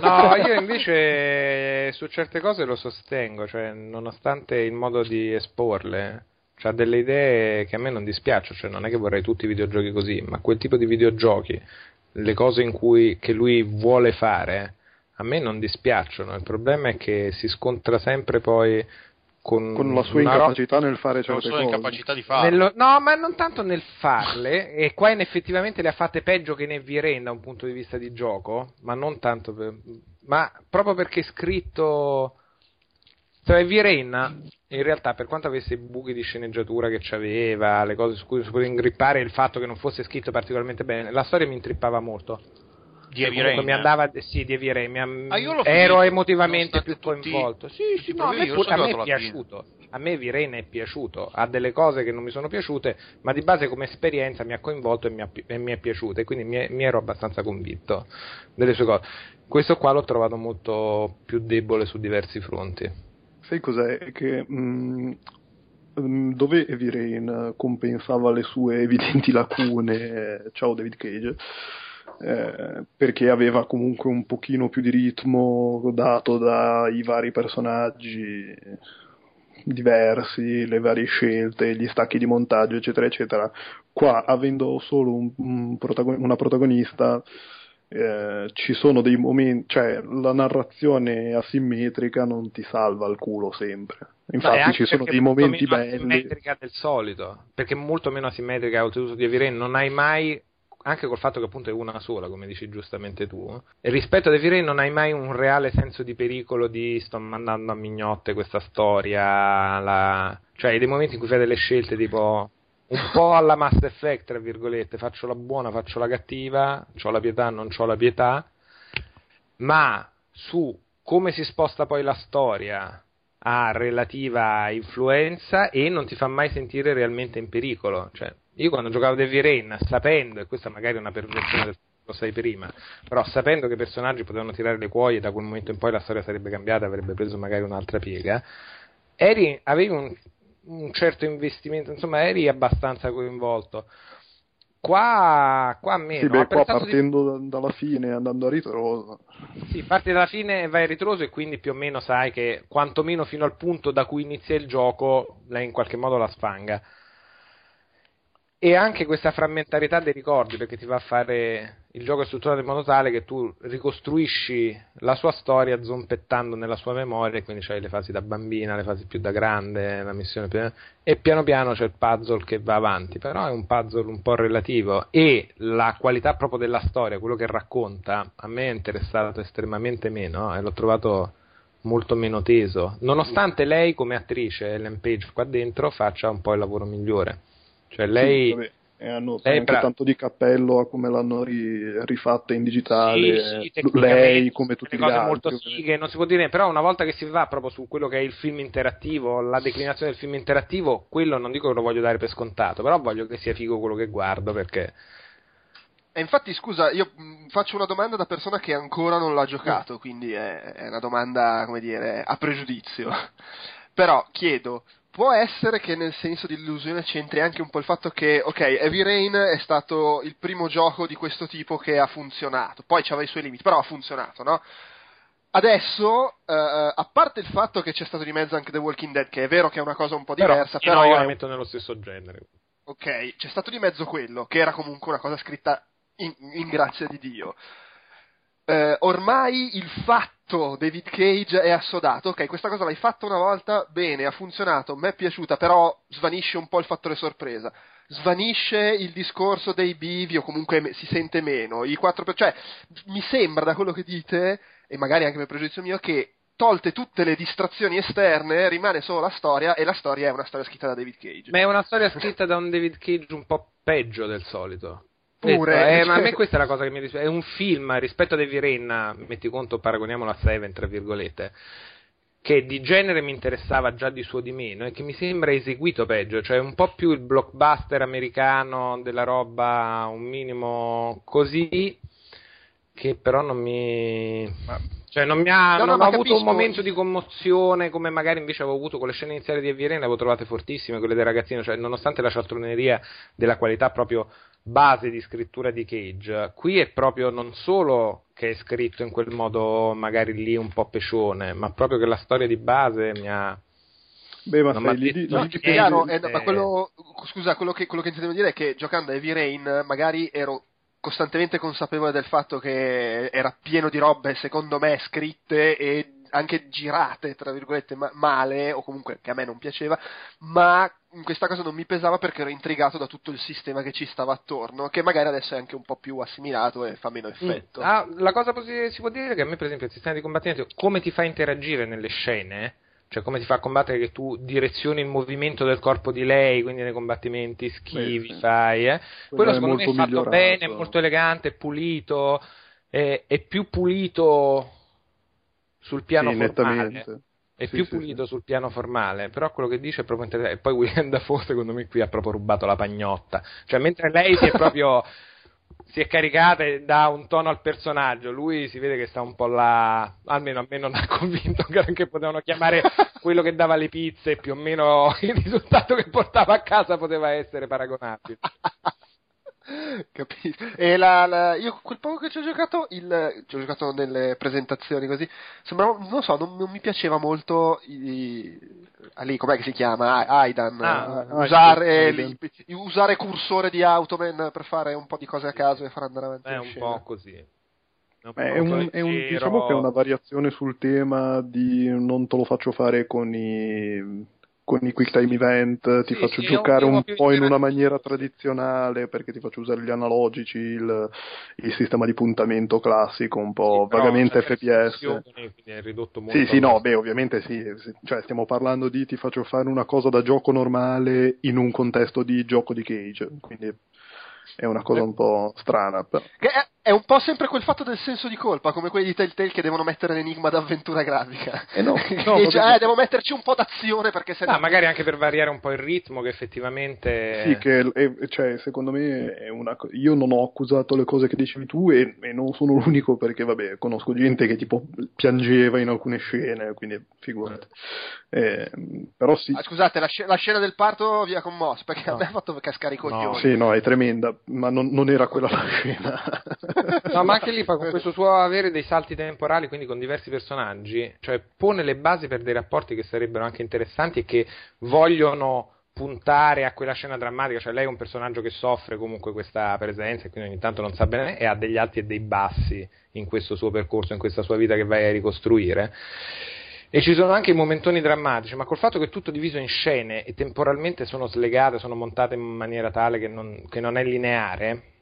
No, io invece su certe cose lo sostengo, cioè, nonostante il modo di esporle, ha delle idee che a me non dispiacciono, cioè non è che vorrei tutti i videogiochi così, ma quel tipo di videogiochi, le cose in cui, che lui vuole fare, a me non dispiacciono, il problema è che si scontra sempre poi con, con la sua incapacità ro- nel fare certe cose. La sua incapacità di farle. Nello, no, ma non tanto nel farle, e qua in effettivamente le ha fatte peggio che ne Viren da un punto di vista di gioco, ma non tanto per, ma proprio perché è scritto cioè Viren in realtà per quanto avesse i buchi di sceneggiatura che c'aveva, le cose su cui si poteva ingrippare, il fatto che non fosse scritto particolarmente bene, la storia mi intrippava molto di Heavy Rain. Mi andava, sì, di Heavy Rain. Mi, ah, ero emotivamente più tutti... coinvolto. Sì, sì, no, a me, pure, a me è piaciuto. Fine. A me Heavy Rain è piaciuto. Ha delle cose che non mi sono piaciute, ma di base come esperienza mi ha coinvolto e mi, ha, e mi è piaciuta. E quindi mi, mi, ero abbastanza convinto delle sue cose. Questo qua l'ho trovato molto più debole su diversi fronti. Sai cos'è? Che mh, mm, dove Heavy Rain compensava le sue evidenti lacune, ciao David Cage, eh, perché aveva comunque un pochino più di ritmo dato dai vari personaggi diversi, le varie scelte, gli stacchi di montaggio, eccetera, eccetera. Qua, avendo solo un, un protagon- una protagonista, eh, ci sono dei momenti, cioè la narrazione asimmetrica non ti salva il culo sempre. Infatti ci sono dei momenti belli. asimmetrica del solito, perché molto meno asimmetrica oltretutto di Aviren, non hai mai anche col fatto che appunto è una sola, come dici giustamente tu, e rispetto ad Evirei non hai mai un reale senso di pericolo di sto mandando a mignotte questa storia, la... cioè dei momenti in cui fai delle scelte tipo un po' alla Mass Effect, tra virgolette, faccio la buona, faccio la cattiva, ho la pietà, non ho la pietà, ma su come si sposta poi la storia ha relativa influenza e non ti fa mai sentire realmente in pericolo, cioè io quando giocavo Devi Rain, sapendo, e questa magari è una perversione del lo sai prima, però sapendo che i personaggi potevano tirare le cuoie, da quel momento in poi la storia sarebbe cambiata, avrebbe preso magari un'altra piega, eri, avevi un, un certo investimento, insomma eri abbastanza coinvolto. Qua, qua meno. Sì, beh, qua partendo di... dalla fine andando a ritroso. Sì, parti dalla fine e vai a ritroso e quindi più o meno sai che quantomeno fino al punto da cui inizia il gioco lei in qualche modo la sfanga e anche questa frammentarietà dei ricordi perché ti va a fare il gioco è strutturato in modo tale che tu ricostruisci la sua storia zompettando nella sua memoria, quindi c'hai le fasi da bambina, le fasi più da grande, la missione più... e piano piano c'è il puzzle che va avanti, però è un puzzle un po' relativo e la qualità proprio della storia, quello che racconta, a me è interessato estremamente meno e l'ho trovato molto meno teso, nonostante lei come attrice, Ellen Page qua dentro, faccia un po' il lavoro migliore. Cioè lei... Sì, e hanno Lei anche bra- tanto di cappello a come l'hanno ri- rifatta in digitale, Sì, sì, lei come tutti le gli cose altri. molto fighe, non si può dire, però una volta che si va proprio su quello che è il film interattivo, la declinazione del film interattivo, quello non dico che lo voglio dare per scontato, però voglio che sia figo quello che guardo perché E infatti, scusa, io faccio una domanda da persona che ancora non l'ha giocato, quindi è, è una domanda, come dire, a pregiudizio. Però chiedo, può essere che nel senso di illusione c'entri anche un po' il fatto che, ok, Heavy Rain è stato il primo gioco di questo tipo che ha funzionato, poi c'aveva i suoi limiti, però ha funzionato, no? Adesso, eh, a parte il fatto che c'è stato di mezzo anche The Walking Dead, che è vero che è una cosa un po' diversa, però, però io è la un- metto nello stesso genere. Ok, c'è stato di mezzo quello, che era comunque una cosa scritta in, in grazia di Dio. Eh, ormai il fatto David Cage è assodato, ok, questa cosa l'hai fatta una volta, bene, ha funzionato, mi è piaciuta, però svanisce un po' il fattore sorpresa. Svanisce il discorso dei bivi o comunque si sente meno. I 4 per... cioè, mi sembra da quello che dite, e magari anche per pregiudizio mio, che tolte tutte le distrazioni esterne rimane solo la storia e la storia è una storia scritta da David Cage. Ma è una storia scritta da un David Cage un po' peggio del solito. Pure. Eh, ma a me questa è la cosa che mi dispiace. È un film rispetto a Heavy Rain, metti conto, paragoniamolo a Seven, tra virgolette, che di genere mi interessava già di suo di meno e che mi sembra eseguito peggio, cioè un po' più il blockbuster americano della roba, un minimo così, che però non mi... Cioè non mi ha, No, no, non ma ho avuto capisco. un momento di commozione come magari invece avevo avuto con le scene iniziali di Rain, le avevo trovate fortissime, quelle del ragazzino, cioè nonostante la cialtroneria della qualità proprio base di scrittura di Cage, qui è proprio non solo che è scritto in quel modo magari lì un po' pecione, ma proprio che la storia di base mi ha... Beh, ma m'ha lì, detto No, è chiaro, eh, no, eh, ma quello, scusa, quello che, quello che intendevo dire è che giocando a Heavy Rain magari ero costantemente consapevole del fatto che era pieno di robe, secondo me, scritte e anche girate, tra virgolette, ma- male, o comunque che a me non piaceva, ma questa cosa non mi pesava perché ero intrigato da tutto il sistema che ci stava attorno, che magari adesso è anche un po' più assimilato e fa meno effetto. Ah, la cosa positiva si può dire è che a me per esempio il sistema di combattimento, come ti fa interagire nelle scene, cioè come ti fa combattere che tu direzioni il movimento del corpo di lei, quindi nei combattimenti schivi, Beh, fai, eh. Quello secondo me è molto fatto migliorato. bene, è molto elegante, è pulito, è, è più pulito sul piano sì, formale. È Sì, più sì, pulito sì. sul piano formale, però quello che dice è proprio interessante. E poi William Dafoe, secondo me, qui ha proprio rubato la pagnotta. Cioè, mentre lei si è proprio. si è caricata e dà un tono al personaggio, lui si vede che sta un po' là. Almeno a me non ha convinto che potevano chiamare quello che dava le pizze, più o meno il risultato che portava a casa poteva essere paragonabile. Capisco. E la, la- io quel poco che ci ho giocato, il, ci ho giocato nelle presentazioni così, sembrava, non so, non, non mi piaceva molto i, ah, lì, com'è che si chiama? Aidan, Ah, ah, usare, Aidan. usare cursore di Automan per fare un po' di cose a caso e far andare avanti È un scena. po' così. È un po' È un, è un- diciamo che è una variazione sul tema di non te lo faccio fare con i, con i quick time event, ti Sì, faccio sì, un giocare un po' in una maniera tradizionale perché ti faccio usare gli analogici, il, il sistema di puntamento classico, un po' Sì, vagamente FPS. molto. Sì, sì, no, beh, ovviamente sì, sì, cioè stiamo parlando di ti faccio fare una cosa da gioco normale in un contesto di gioco di cage, quindi è una cosa un po' strana. Però. Che è, è un po' sempre quel fatto del senso di colpa, come quelli di Telltale che devono mettere l'enigma d'avventura grafica. Eh no, no, dice, vabbè. eh, devo metterci un po' d'azione perché se Ah, no... magari anche per variare un po' il ritmo, che effettivamente. Sì, che è- cioè, secondo me è una io non ho accusato le cose che dicevi tu e, e non sono l'unico perché, vabbè, conosco gente che tipo piangeva in alcune scene, quindi figurati. Eh, però sì, Ah, scusate, la, sc- la scena del parto via con Moss, perché a No. me ha fatto cascare i coglioni. sì, no, è tremenda, ma non, non era quella la scena. No, ma anche lì fa con questo suo avere dei salti temporali, quindi con diversi personaggi, cioè pone le basi per dei rapporti che sarebbero anche interessanti e che vogliono puntare a quella scena drammatica, cioè lei è un personaggio che soffre comunque questa presenza e quindi ogni tanto non sa bene e ha degli alti e dei bassi in questo suo percorso, in questa sua vita che vai a ricostruire. E ci sono anche i momentoni drammatici, ma col fatto che è tutto diviso in scene e temporalmente sono slegate, sono montate in maniera tale che non, che non è lineare,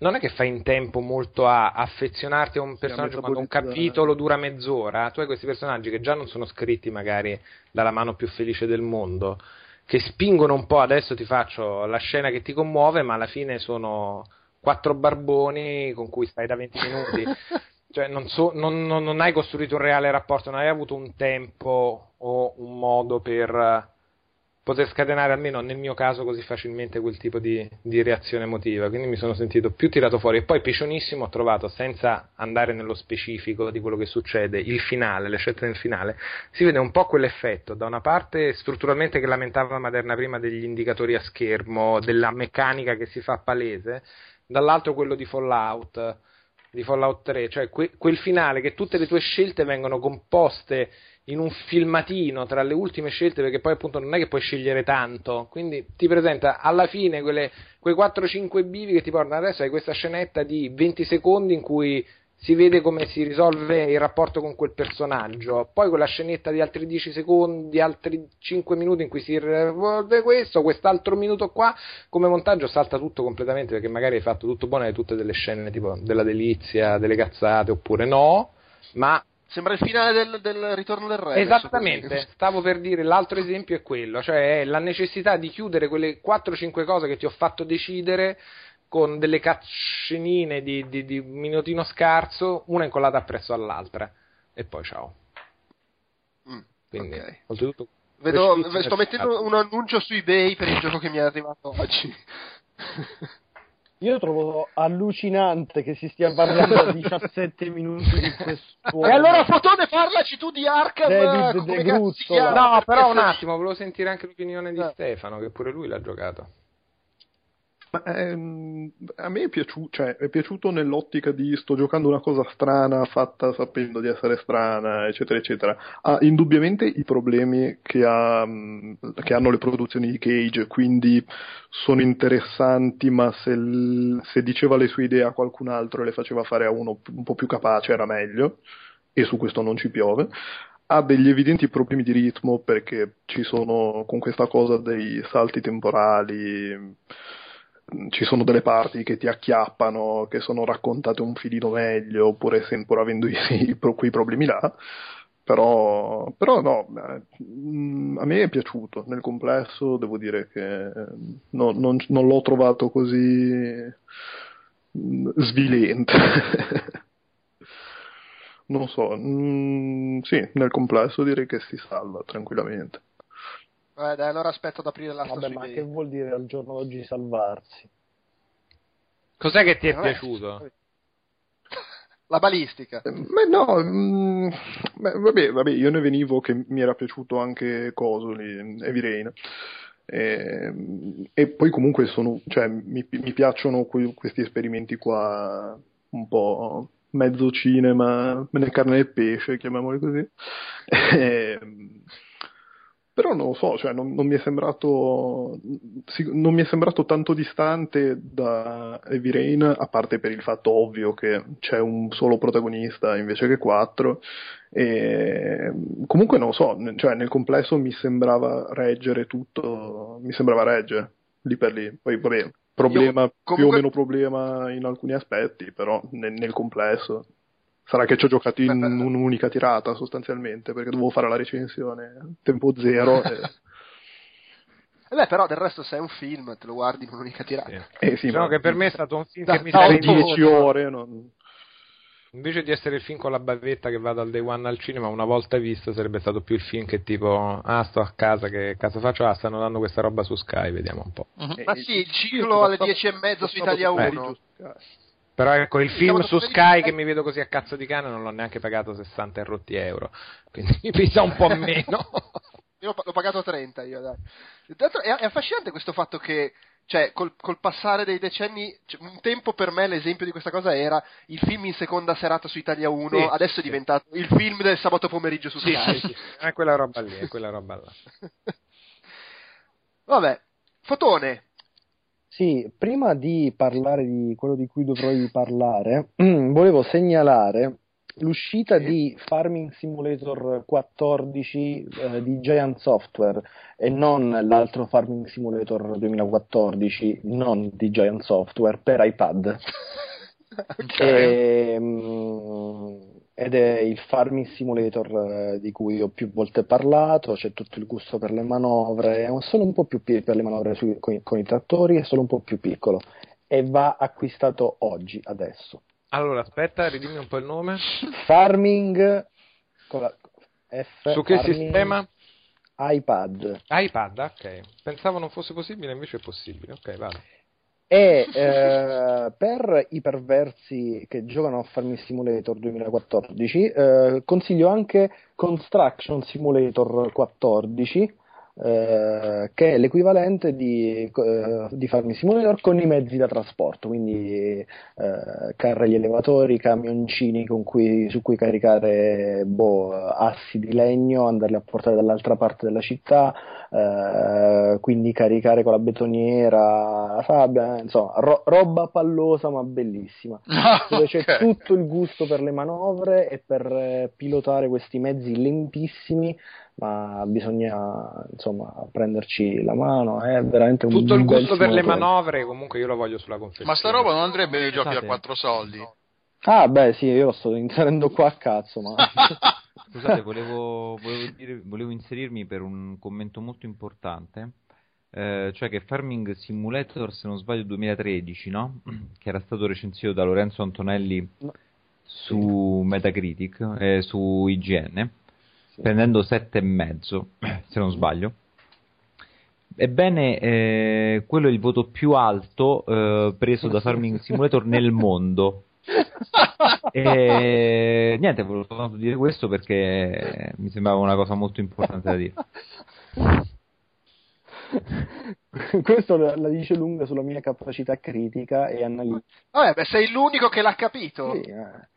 non è che fai in tempo molto a affezionarti a un personaggio quando un capitolo dura mezz'ora, tu hai questi personaggi che già non sono scritti magari dalla mano più felice del mondo, che spingono un po', adesso ti faccio la scena che ti commuove, ma alla fine sono quattro barboni con cui stai da 20 minuti. cioè non, so, non, non, non, hai costruito un reale rapporto, non hai avuto un tempo o un modo per poter scatenare almeno nel mio caso così facilmente quel tipo di, di, reazione emotiva, quindi mi sono sentito più tirato fuori. E poi piccionissimo ho trovato, senza andare nello specifico di quello che succede, il finale, le scelte nel finale, si vede un po' quell'effetto, da una parte strutturalmente che lamentava Maderna prima degli indicatori a schermo, della meccanica che si fa palese, dall'altro quello di Fallout, di Fallout 3, cioè que- quel finale che tutte le tue scelte vengono composte in un filmatino tra le ultime scelte, perché poi appunto non è che puoi scegliere tanto, quindi ti presenta alla fine quelle, quei 4-5 bivi che ti portano adesso, hai questa scenetta di 20 secondi in cui si vede come si risolve il rapporto con quel personaggio, poi quella scenetta di altri 10 secondi, altri 5 minuti in cui si risolve questo, quest'altro minuto qua, come montaggio salta tutto completamente perché magari hai fatto tutto buono e tutte delle scene tipo della delizia, delle cazzate, oppure no, ma Sembra il finale del, del Ritorno del Re. Esattamente, stavo per dire l'altro esempio è quello, cioè la necessità di chiudere quelle 4-5 cose che ti ho fatto decidere con delle caccinine di, di, di minutino scarso, una incollata appresso all'altra. E poi ciao. Mm, Quindi, ok. oltretutto, Vedo, sto mettendo un annuncio su eBay per il gioco che mi è arrivato oggi. Io trovo allucinante che si stia parlando da 17 minuti di questo. E allora, Fotone, parlaci tu di Arkham. David come De cazzo si Grutto. chiama? No, però un attimo, volevo sentire anche l'opinione di Eh. Stefano, che pure lui l'ha giocato. Ma, ehm, a me è piaciuto, cioè, è piaciuto nell'ottica di sto giocando una cosa strana fatta sapendo di essere strana, eccetera, eccetera. Ha indubbiamente i problemi che, ha, che hanno le produzioni di Cage, quindi sono interessanti, ma se, se diceva le sue idee a qualcun altro e le faceva fare a uno un po' più capace era meglio, e su questo non ci piove ha degli evidenti problemi di ritmo perché ci sono con questa cosa dei salti temporali, ci sono delle parti che ti acchiappano, che sono raccontate un filino meglio, oppure sempre pur avendo i- quei problemi là. Però, però no, eh, a me è piaciuto, nel complesso devo dire che eh, no- non, non l'ho trovato così mh, svilente. Non so, mm, sì, nel complesso direi che si salva tranquillamente. Eh, dai, allora aspetto ad aprire l'asta Vabbè, ma che vuol dire al giorno d'oggi salvarsi? Cos'è che ti è Eh, vabbè, piaciuto? La balistica. Eh, Beh, no, mm, beh, vabbè, vabbè, io ne venivo che mi era piaciuto anche Cosoli, Heavy Rain. E, e poi comunque sono, cioè, mi, mi piacciono que- questi esperimenti qua un po' mezzo cinema, né carne né pesce, chiamiamoli così. E, però non lo so, cioè, non, non mi è sembrato non mi è sembrato tanto distante da Heavy Rain, a parte per il fatto ovvio che c'è un solo protagonista invece che quattro. E comunque non lo so, cioè, nel complesso mi sembrava reggere tutto, mi sembrava reggere lì per lì. Poi vabbè, problema Io più o comunque- meno problema in alcuni aspetti, però nel, nel complesso. Sarà che ci ho giocato in un'unica tirata sostanzialmente, perché dovevo fare la recensione tempo zero. e... Eh beh, però del resto se è un film te lo guardi in un'unica tirata. Sì. Eh sì, Diciamo ma- che per me è stato un film Da- che mi otto 10 ore. non- Invece di essere il film con la bavetta che va dal day one al cinema, una volta visto sarebbe stato più il film che tipo, ah sto a casa, che caso faccio? Ah stanno dando questa roba su Sky, vediamo un po'. Mhm. Ma Eh, sì, il ciclo alle stato- 10 e mezza su Italia su 1. Però ecco, il film su Sky che mi vedo così a cazzo di cane non l'ho neanche pagato 60 e rotti euro, quindi mi pesa un po' meno. Io l'ho, pagato 30 io, dai. L'altro È, è affascinante questo fatto che, cioè, col, col passare dei decenni, cioè, un tempo per me l'esempio di questa cosa era il film in seconda serata su Italia 1, Sì, adesso è diventato il film del sabato pomeriggio su Sky. sì, sì, è quella roba lì, è quella roba là. Vabbè, Fotone. Sì, prima di parlare di quello di cui dovrei parlare, volevo segnalare l'uscita di Farming Simulator 14 eh, di Giant Software e non l'altro Farming Simulator 2014, non di Giant Software, per iPad. E, mm, ed è il Farming Simulator eh, di cui ho più volte parlato, c'è tutto il gusto per le manovre, è solo un po' più piccolo per le manovre sui- con, i- con i trattori, è solo un po' più piccolo e va acquistato oggi, adesso. Allora, aspetta, ridimmi un po' il nome. Farming con la F, Su che Farming sistema? iPad iPad, ok. Pensavo non fosse possibile, invece è possibile. Ok, vado. E eh, per i perversi che giocano a Farming Simulator 2014 eh, consiglio anche Construction Simulator 14 eh, che è l'equivalente di, eh, di Farming Simulator con i mezzi da trasporto, quindi eh, carri elevatori, camioncini con cui- su cui caricare boh, assi di legno, andarli a portare dall'altra parte della città, eh, quindi caricare con la betoniera, la sabbia, insomma, ro- roba pallosa ma bellissima. Dove c'è tutto il gusto per le manovre e per eh, pilotare questi mezzi lentissimi, ma bisogna insomma prenderci la mano, è veramente un Tutto il gusto per le manovre, comunque io lo voglio sulla confezione. Ma sta roba non andrebbe nei giochi da Scusate. 4 soldi? Ah, beh, sì, io lo sto inserendo qua a cazzo, ma Scusate, volevo, volevo dire- volevo inserirmi per un commento molto importante. eh, cioè che Farming Simulator, se non sbaglio, 2013, no? Che era stato recensito da Lorenzo Antonelli No. su Metacritic, eh, su IGN, prendendo 7,5, se non sbaglio. Ebbene, eh, quello è il voto più alto eh, preso da Farming Simulator nel mondo. E niente, volevo soltanto dire questo perché mi sembrava una cosa molto importante da dire. questo la, la dice lunga sulla mia capacità critica e analitica. Vabbè, beh, sei l'unico che l'ha capito. Sì, eh.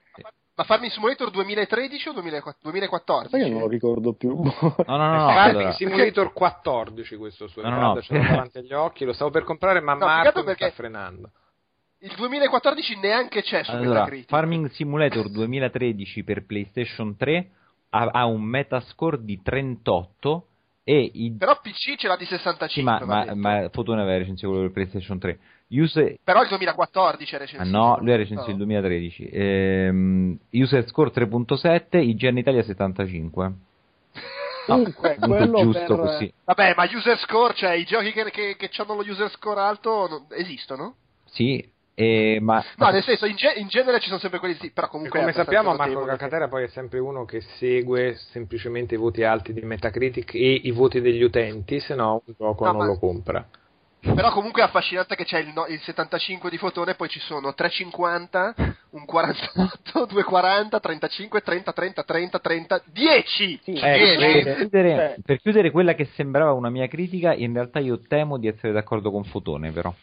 Ma Farming Simulator 2013 o 2014? Sai che non lo ricordo più. No, no, no, no, Farming allora, Simulator 14 questo su No, no, no, ce l'ho davanti agli occhi, lo stavo per comprare ma No, Marco mi sta frenando. Il 2014 neanche c'è su allora, Metacritic. Farming Simulator 2013 per PlayStation 3 ha, ha un metascore di 38 e i... Però PC ce l'ha di 65. Sì, ma, ma, ma Fotone aveva recensito quello per PlayStation 3. User... Però il 2014 è Ah, recensito. no, lui ha recensito il 2013. Ehm, user score 3.7, IGN Italia 75. Comunque, Comunque quello giusto per- così. Vabbè, ma user score, cioè i giochi che, che, che hanno lo user score alto non- esistono? Sì, eh, ma... No, nel senso, in, ge- in genere ci sono sempre quelli sì, però E comunque... come è abbastanza sappiamo Marco. Calcaterra poi è sempre uno che segue semplicemente i voti alti di Metacritic e i voti degli utenti, se no un gioco No, non ma- lo compra. Però comunque è affascinante che c'è il, no- il 75 di fotone, poi ci sono 350, un 48, 240, 35, 30, 30, 30, 30, 10! Sì, Eh, Dieci. per, chiudere, Cioè- per chiudere quella che sembrava una mia critica, in realtà io temo di essere d'accordo con Fotone, però.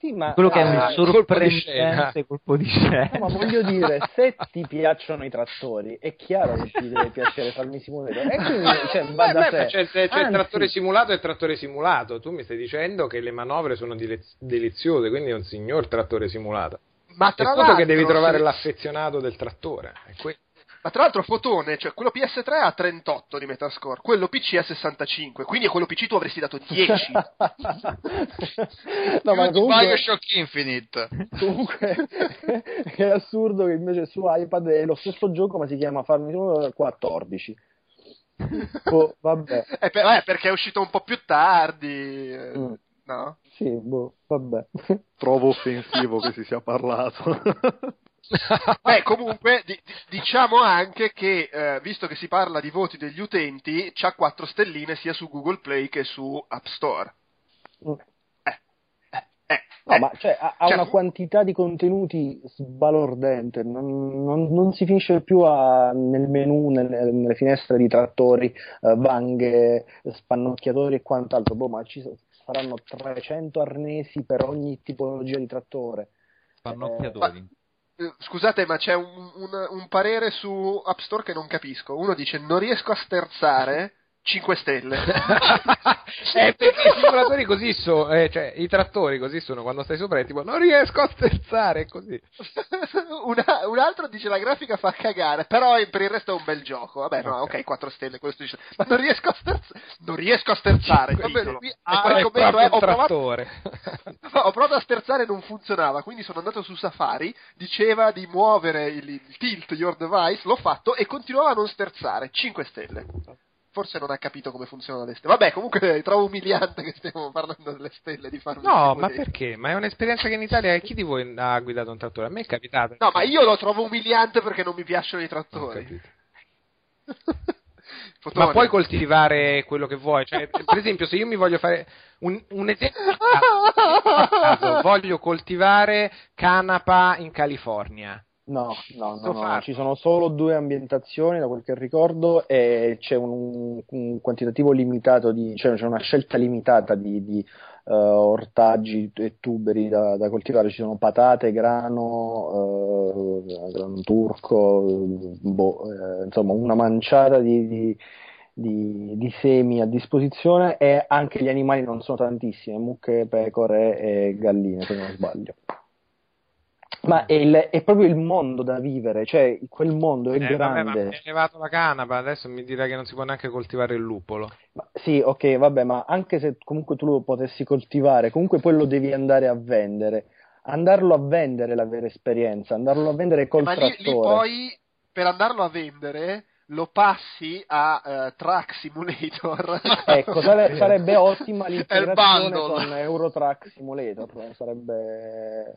Sì, ma, Quello che è Ah, un colpo di scena. sorprendente colpo di scena. No, ma voglio dire, se ti piacciono i trattori, è chiaro che ti deve piacere farmi simulator. E quindi, cioè, va Beh, beh, c'è, c'è il Anzi, trattore simulato e il trattore simulato. Tu mi stai dicendo che le manovre sono deliziose, quindi è un signor trattore simulato. Ma È tra tutto che devi trovare se- l'affezionato del trattore. È que- Ma tra l'altro Fotone, cioè quello PS3 ha 38 di Metascore, quello PC ha 65, quindi a quello PC tu avresti dato 10. no, ma comunque, Bioshock Infinite. comunque è assurdo che invece su iPad è lo stesso gioco, ma si chiama Farming Simulator 14. Boh, vabbè. Eh, per- eh, perché è uscito un po' più tardi, Mm. no? Sì, boh, vabbè. Trovo offensivo che si sia parlato. Beh, comunque di- di- diciamo anche che, eh, visto che si parla di voti degli utenti, c'ha 4 stelline sia su Google Play che su App Store. Mm. Eh, eh, eh, No, eh. ma cioè, ha, ha Cioè, una quantità di contenuti sbalordente, non, non- non si finisce più a- nel menu, nelle, nelle finestre di trattori, eh, vanghe, spannocchiatori e quant'altro. Boh, ma ci saranno 300 arnesi per ogni tipologia di trattore. Spannocchiatori. Eh, Scusate, ma c'è un, un- un parere su App Store che non capisco. Uno dice: Non riesco a sterzare 5 stelle. eh, perché i simulatori così sono, eh, cioè i trattori così sono quando stai sopra e tipo non riesco a sterzare, è così. Una- un altro dice la grafica fa cagare, però per il resto è un bel gioco. Vabbè, no, ok, 4 stelle, questo dice, ma non riesco a sterzare. Non riesco a sterzare. Vabbè, qui- Ah, commento proprio è, un ho provato, trattore. ho provato a sterzare e non funzionava, quindi sono andato su Safari, diceva di muovere il, il tilt your device, l'ho fatto e continuava a non sterzare, 5 stelle. Forse non ha capito come funzionano le stelle. Vabbè, comunque trovo umiliante che stiamo parlando delle stelle di farmi No, ma perché? Ma è un'esperienza che in Italia chi di voi ha guidato un trattore? A me è capitato. No, ma io lo trovo umiliante perché non mi piacciono i trattori. Ma puoi coltivare quello che vuoi, cioè, per esempio, se io mi voglio fare un, un esempio a caso, caso, voglio coltivare canapa in California. No, no, no, no, ci sono solo due ambientazioni da quel che ricordo e c'è un, un quantitativo limitato di, cioè c'è una scelta limitata di, di, eh, ortaggi e tuberi da, da coltivare, ci sono patate, grano, eh, grano turco, boh, eh, insomma una manciata di, di- di- di semi a disposizione e anche gli animali non sono tantissimi, mucche, pecore e galline se non sbaglio. Ma è, il- è proprio il mondo da vivere, cioè quel mondo è Eh, vabbè, ma grande. mi hai levato la canapa, adesso mi direi che non si può neanche coltivare il lupolo. Ma- sì, ok, vabbè, ma anche se comunque tu lo potessi coltivare, comunque poi lo devi andare a vendere. Andarlo a vendere è la vera esperienza, andarlo a vendere col ma lì, lì poi, per andarlo a vendere, lo passi a eh, Truck Simulator. Ecco, sare- sarebbe ottima È l'integrazione con Eurotrack Simulator, eh, sarebbe...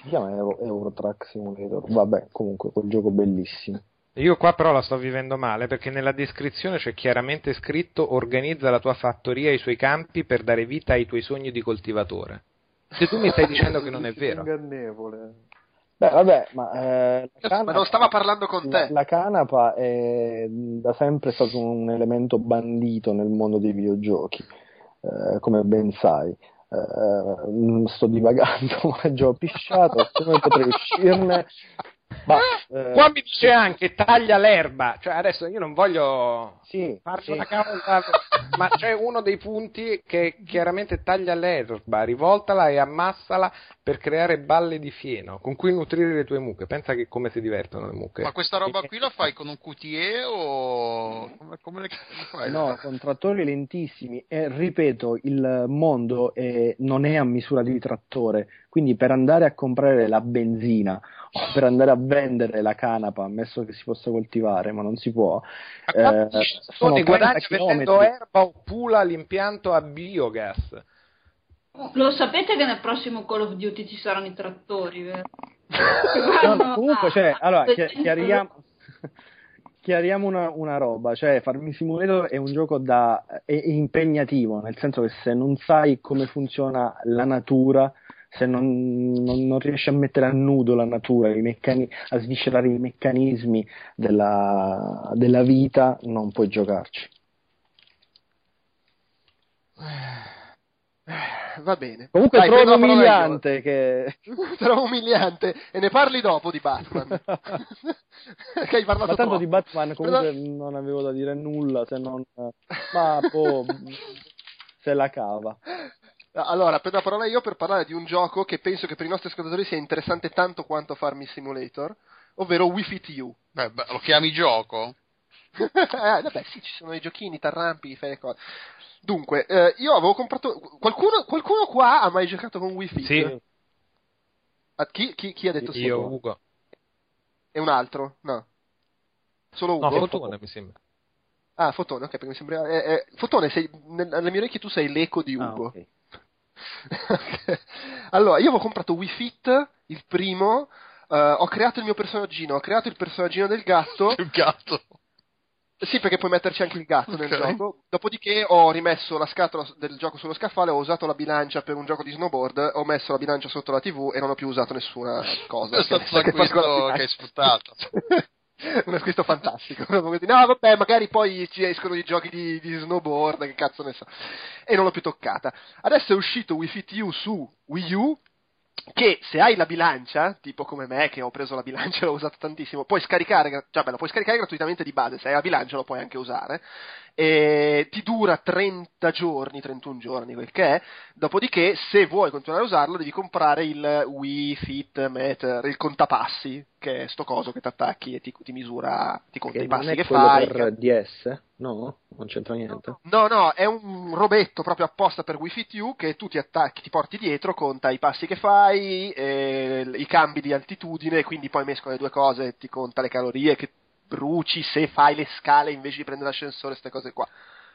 Si chiama Euro- Eurotrack Simulator? Vabbè, comunque, quel gioco bellissimo. Io qua però la sto vivendo male perché nella descrizione c'è chiaramente scritto organizza la tua fattoria e i suoi campi per dare vita ai tuoi sogni di coltivatore. Se tu mi stai dicendo che non è vero. Ingannevole. Beh, vabbè, ma, eh, la Ma canapa- non stava parlando con te. la canapa è da sempre stato un elemento bandito nel mondo dei videogiochi, eh, come ben sai. Non sto divagando, ma già ho pisciato, come potrei uscirne? Ma, eh, Qua mi dice anche taglia l'erba, cioè adesso io non voglio sì, farci sì. una causa, ma c'è uno dei punti che chiaramente taglia l'erba, rivoltala e ammassala per creare balle di fieno con cui nutrire le tue mucche. Pensa che come si divertono le mucche. Ma questa roba qui la fai con un QTE o come, come le fai? No, con trattori lentissimi e ripeto, il mondo è- non è a misura di trattore, quindi per andare a comprare la benzina o per andare a vendere la canapa, ammesso che si possa coltivare, ma non si può, Ma eh, sono 30 guadagni vendendo erba o pula l'impianto a biogas? Lo sapete che nel prossimo Call of Duty ci saranno i trattori, vero? No, no, comunque, cioè, allora, chiariamo, chiariamo una, una roba, cioè Farming Simulator è un gioco da, è, è impegnativo, nel senso che se non sai come funziona la natura, se non, non- non riesci a mettere a nudo la natura, i meccani- a sviscerare i meccanismi della, della vita, non puoi giocarci. Va bene. Comunque Dai, trovo umiliante che... Trovo umiliante e ne parli dopo di Batman. che hai parlato Ma tanto troppo. di Batman comunque non avevo da dire nulla se non... Ma boh, se la cava. Allora, prendo la parola io per parlare di un gioco che penso che per i nostri ascoltatori sia interessante tanto quanto Farming Simulator, ovvero Wii Fit U. Beh, beh, lo chiami gioco? eh, vabbè, sì, ci sono i giochini, t'arrampi, fai le cose. Dunque, eh, io avevo comprato. Qualcuno, qualcuno qua ha mai giocato con Wii Fit? Sì, Ah, chi, chi- chi ha detto sì? io Ugo. E un altro? No. Solo Ugo? No, Fortuna mi sembra. Ah, Fotone, ok, perché mi sembra... eh, eh, Fotone, sei, nel- nelle mie orecchie tu sei l'eco di Ah, Ugo. ok. Ok. Allora, io avevo comprato Wii Fit, il primo, eh, ho creato il mio personaggino, ho creato il personaggino del gatto, Il gatto. sì perché puoi metterci anche il gatto nel Ok. gioco, dopodiché ho rimesso la scatola del gioco sullo scaffale, ho usato la bilancia per un gioco di snowboard, ho messo la bilancia sotto la tv e non ho più usato nessuna cosa. È stato bilancia. che hai sfruttato. un acquisto fantastico. No, vabbè, magari poi ci escono i giochi di, di snowboard, che cazzo ne so. E non l'ho più toccata. Adesso è uscito Wii Fit U su Wii U. Che se hai la bilancia, tipo come me che ho preso la bilancia e l'ho usato tantissimo, puoi scaricare, cioè beh, lo puoi scaricare gratuitamente di base, se hai la bilancia lo puoi anche usare. E ti dura 30 giorni, 31 giorni, quel che è, dopodiché se vuoi continuare a usarlo devi comprare il Wii Fit Meter, il contapassi, che è sto coso che ti attacchi e ti, ti misura, ti conta Che i non passi è che fai. per DS? No? Non c'entra niente. No, no, è un robetto proprio apposta per Wii Fit U che tu ti attacchi, ti porti dietro, conta i passi che fai, eh, i cambi di altitudine, quindi poi mescola le due cose, ti conta le calorie che bruci se fai le scale invece di prendere l'ascensore, queste cose qua.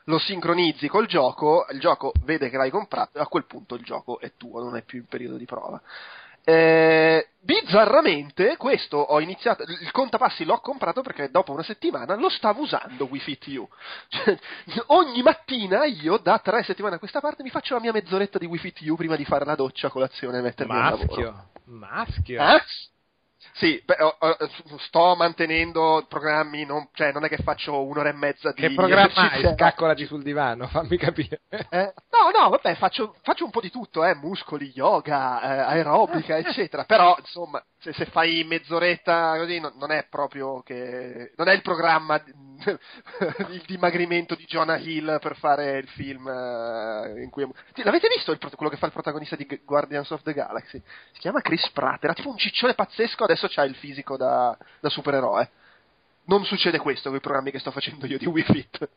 Lo sincronizzi col gioco, il gioco vede che l'hai comprato e a quel punto il gioco è tuo, non è più in periodo di prova. Eh, bizzarramente, questo ho iniziato. Il contapassi l'ho comprato perché dopo una settimana lo stavo usando Wii Fit U. Cioè, ogni mattina io, da tre settimane a questa parte, mi faccio la mia mezz'oretta di Wii Fit U prima di fare la doccia, colazione e mettermi al lavoro. Maschio, maschio. Eh? Sì, beh, sto mantenendo programmi, non, cioè non è che faccio un'ora e mezza di Che programma hai? Scaccolati sul divano, fammi capire. Eh? No, no, vabbè, faccio, faccio un po' di tutto, eh, muscoli, yoga, eh, aerobica, eccetera. Però, insomma, se, se fai mezz'oretta così, no- non è proprio che. Non è il programma il dimagrimento di Jonah Hill per fare il film eh, in cui. L'avete visto il quello che fa il protagonista di Guardians of the Galaxy? Si chiama Chris Pratt, era tipo un ciccione pazzesco, adesso c'ha il fisico da, da supereroe. Non succede questo con i programmi che sto facendo io di Wii Fit.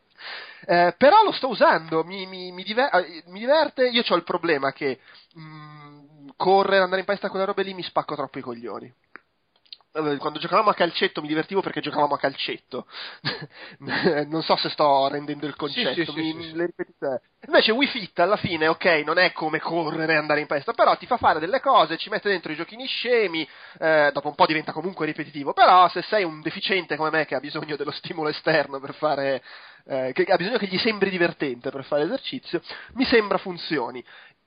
Eh, però lo sto usando, mi, mi- mi diver- eh, mi diverte. Io ho il problema che mm, correre, andare in palestra con le robe lì mi spacco troppo i coglioni. Quando giocavamo a calcetto mi divertivo perché giocavamo a calcetto. non so se sto rendendo il concetto. Sì, sì, sì, mi- sì, Invece Wii Fit alla fine, ok, non è come correre e andare in palestra, però ti fa fare delle cose, ci mette dentro i giochini scemi, eh, dopo un po' diventa comunque ripetitivo, però se sei un deficiente come me che ha bisogno dello stimolo esterno per fare, eh, che ha bisogno che gli sembri divertente per fare esercizio, mi sembra funzioni.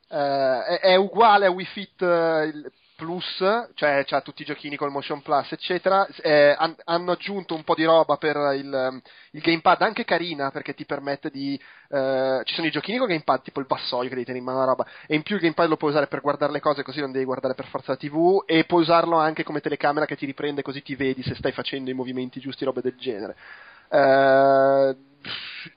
Eh, è, è uguale a Wii Fit eh, Plus, cioè c'ha tutti i giochini col Motion Plus, eccetera. Eh, han- hanno aggiunto un po' di roba per il, il gamepad, anche carina, perché ti permette di. eh, ci sono i giochini col gamepad, tipo il vassoio che devi tenere in mano la roba, e in più il gamepad lo puoi usare per guardare le cose, così non devi guardare per forza la TV, e puoi usarlo anche come telecamera che ti riprende, così ti vedi se stai facendo i movimenti giusti, robe del genere. Eh,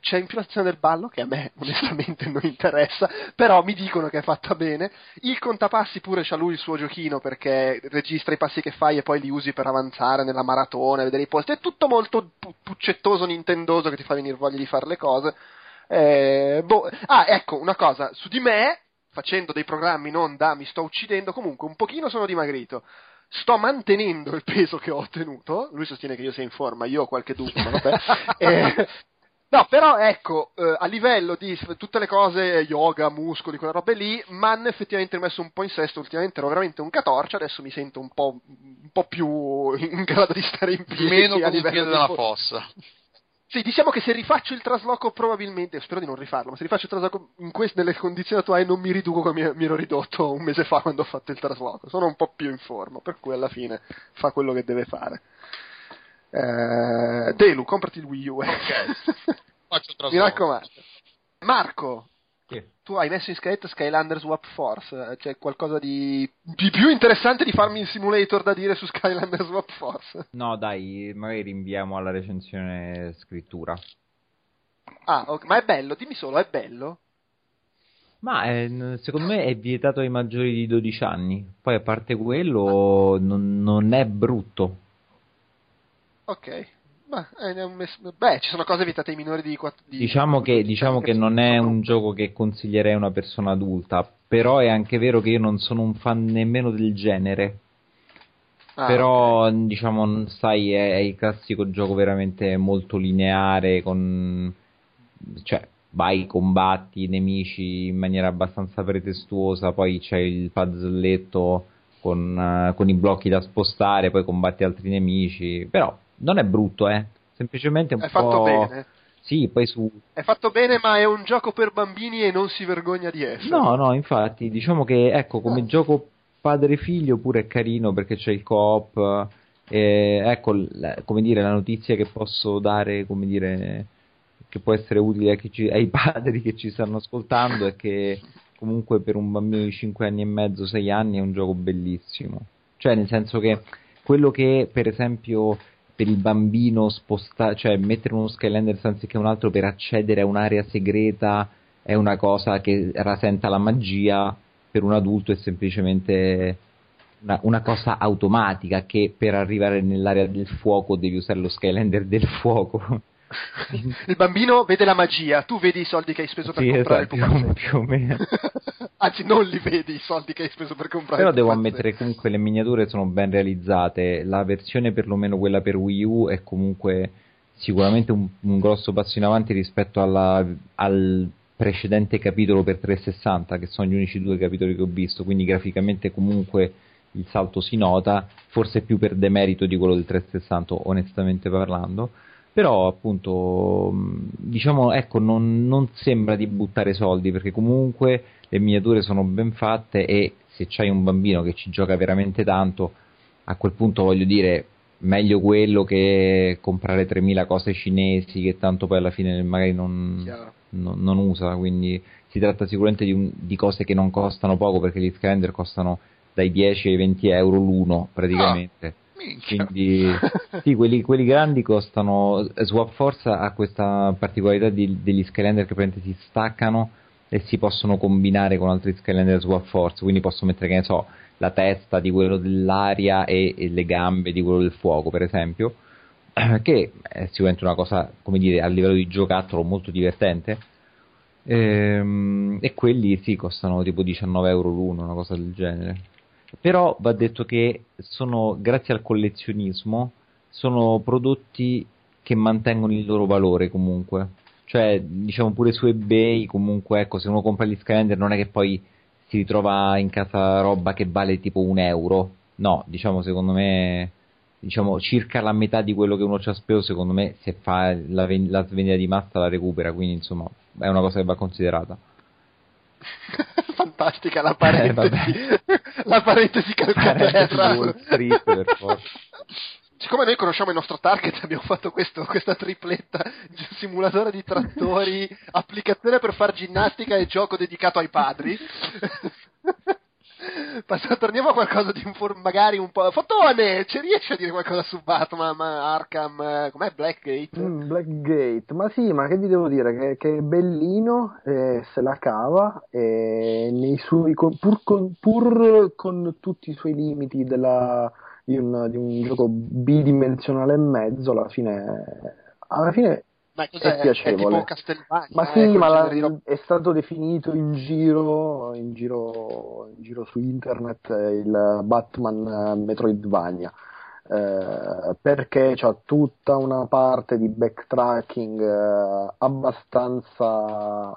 c'è in più l'azione del ballo che a me onestamente non interessa, però mi dicono che è fatta bene. Il contapassi pure c'ha lui il suo giochino perché registra i passi che fai e poi li usi per avanzare nella maratona, vedere i posti. È tutto molto pu- puccettoso, nintendoso che ti fa venire voglia di fare le cose. Eh, boh. Ah, ecco, una cosa, su di me, facendo dei programmi non da mi sto uccidendo, comunque un pochino sono dimagrito. Sto mantenendo il peso che ho ottenuto. Lui sostiene che io sia in forma, io ho qualche dubbio, ma vabbè. Eh, No, però ecco, eh, a livello di tutte le cose, yoga, muscoli, quelle robe lì, mi hanno effettivamente messo un po' in sesto. Ultimamente ero veramente un catorcio, adesso mi sento un po', un po' più in grado di stare in piedi. Meno a con un livello fo- fossa. Sì, diciamo che se rifaccio il trasloco probabilmente, spero di non rifarlo, ma se rifaccio il trasloco in queste, nelle condizioni attuali non mi riduco come mi ero ridotto un mese fa quando ho fatto il trasloco. Sono un po' più in forma, per cui alla fine fa quello che deve fare. Eh, Delu, comprati il Wii U. Ok. Faccio il Mi raccomando. Marco, Sì. tu hai messo in scaletta Skylanders Swap Force. C'è qualcosa di, di più interessante di farmi il simulator da dire su Skylanders Swap Force? No, dai, magari rinviamo alla recensione scrittura. Ah, ok, ma è bello, dimmi solo, è bello? Ma eh, secondo me è vietato ai maggiori di 12 anni. Poi a parte quello non, non è brutto. Ok. Ma, è un mes- Beh, ci sono cose vietate ai minori di 4 di Diciamo che, diciamo che non è un gioco che consiglierei a una persona adulta, però è anche vero che io non sono un fan nemmeno del genere. Ah, però diciamo sai è, è il classico gioco veramente molto lineare con cioè vai combatti i nemici in maniera abbastanza pretestuosa poi c'è il puzzletto con, eh, con i blocchi da spostare poi combatti altri nemici però non è brutto eh semplicemente un È po' fatto bene. sì poi su È fatto bene, ma è un gioco per bambini e non si vergogna di essere. No, no, infatti, diciamo che ecco, come gioco padre-figlio pure è carino perché c'è il co-op. eh, ecco, l- come dire, la notizia che posso dare, come dire, che può essere utile a chi ci- ai padri che ci stanno ascoltando è che comunque per un bambino di 5 anni e mezzo, 6 anni è un gioco bellissimo. Cioè, nel senso che quello che per esempio per il bambino spostare, cioè mettere uno Skylanders anziché un altro per accedere a un'area segreta è una cosa che rasenta la magia, per un adulto è semplicemente una, una cosa automatica che per arrivare nell'area del fuoco devi usare lo Skylander del fuoco. Il bambino vede la magia, tu vedi i soldi che hai speso per Sì, comprare esatto, il pupazzetto. più o meno. Anzi, non li vedi i soldi che hai speso per comprare Però il devo pupazzetto. ammettere che comunque le miniature sono ben realizzate, la versione perlomeno quella per Wii U è comunque sicuramente un, un grosso passo in avanti rispetto alla- al precedente capitolo per 360, che sono gli unici due capitoli che ho visto, quindi graficamente comunque il salto si nota, forse più per demerito di quello del 360, onestamente parlando. Però appunto, mh, diciamo, ecco, non, non sembra di buttare soldi perché comunque le miniature sono ben fatte e se c'hai un bambino che ci gioca veramente tanto, a quel punto voglio dire, meglio quello che comprare 3000 cose cinesi che tanto poi alla fine magari non, non, non usa, quindi si tratta sicuramente di, un- di cose che non costano poco perché gli Skylander costano dai 10 ai 20 euro l'uno praticamente. Minchia. Quindi sì, quelli, quelli grandi costano. Swap Force ha questa particolarità di- degli Skylander che praticamente si staccano e si possono combinare con altri Skylander Swap Force. Quindi posso mettere, che ne so, la testa di quello dell'aria e, e le gambe di quello del fuoco, per esempio. Che è sicuramente una cosa, come dire, a livello di giocattolo molto divertente. Ehm, e quelli sì, costano tipo 19 euro l'uno, una cosa del genere. Però va detto che sono, grazie al collezionismo, sono prodotti che mantengono il loro valore comunque. Cioè, diciamo pure su eBay, comunque, ecco, se uno compra gli Skylander non è che poi si ritrova in casa roba che vale tipo un euro. No, diciamo, secondo me, diciamo, circa la metà di quello che uno ci ha speso, secondo me, se fa la, ven- la svendita di massa la recupera, quindi insomma, è una cosa che va considerata. Fantastica la Eh, parentesi, la parentesi calcaterra. Siccome noi conosciamo il nostro target, abbiamo fatto questo, questa tripletta, simulatore di trattori, applicazione per far ginnastica e gioco dedicato ai padri. Torniamo a qualcosa di un for- magari un po'. Fotone, ci riesci a dire qualcosa su Batman, Arkham, eh, com'è Blackgate? Mm, Blackgate, ma sì, ma che vi devo dire? Che, che è bellino, eh, se la cava, e nei suoi, con- pur, con, pur con tutti i suoi limiti della- di, un, di un gioco bidimensionale e mezzo, alla fine, alla fine Ma è? È, piacevole. Castelvania? Ma eh, sì, quel ma la- è stato definito in giro, in giro, in giro su internet eh, il Batman eh, Metroidvania. eh, perché c'ha tutta una parte di backtracking eh, abbastanza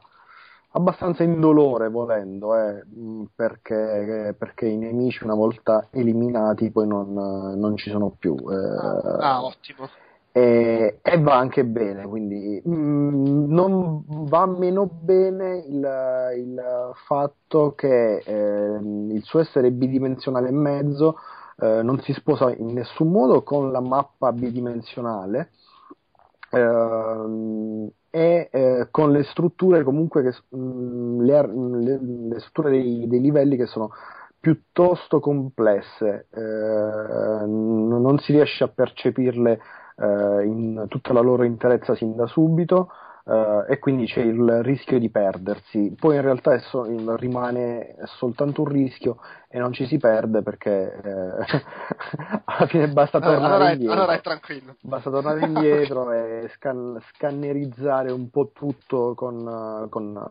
abbastanza indolore volendo eh, mh, perché, perché i nemici una volta eliminati poi non, non ci sono più eh, Ah, ottimo. E, e va anche bene, quindi mm, non va meno bene il, il fatto che ehm, il suo essere bidimensionale e mezzo eh, non si sposa in nessun modo con la mappa bidimensionale ehm, e eh, con le strutture comunque che, s- mm, le, le- le strutture dei, dei livelli che sono piuttosto complesse, eh, non si riesce a percepirle eh, in tutta la loro interezza sin da subito eh, e quindi c'è il rischio di perdersi. Poi in realtà è so- rimane soltanto un rischio e non ci si perde perché eh, alla fine basta tornare allora indietro. allora è tranquillo. Basta tornare indietro e scan- scannerizzare un po' tutto con, con-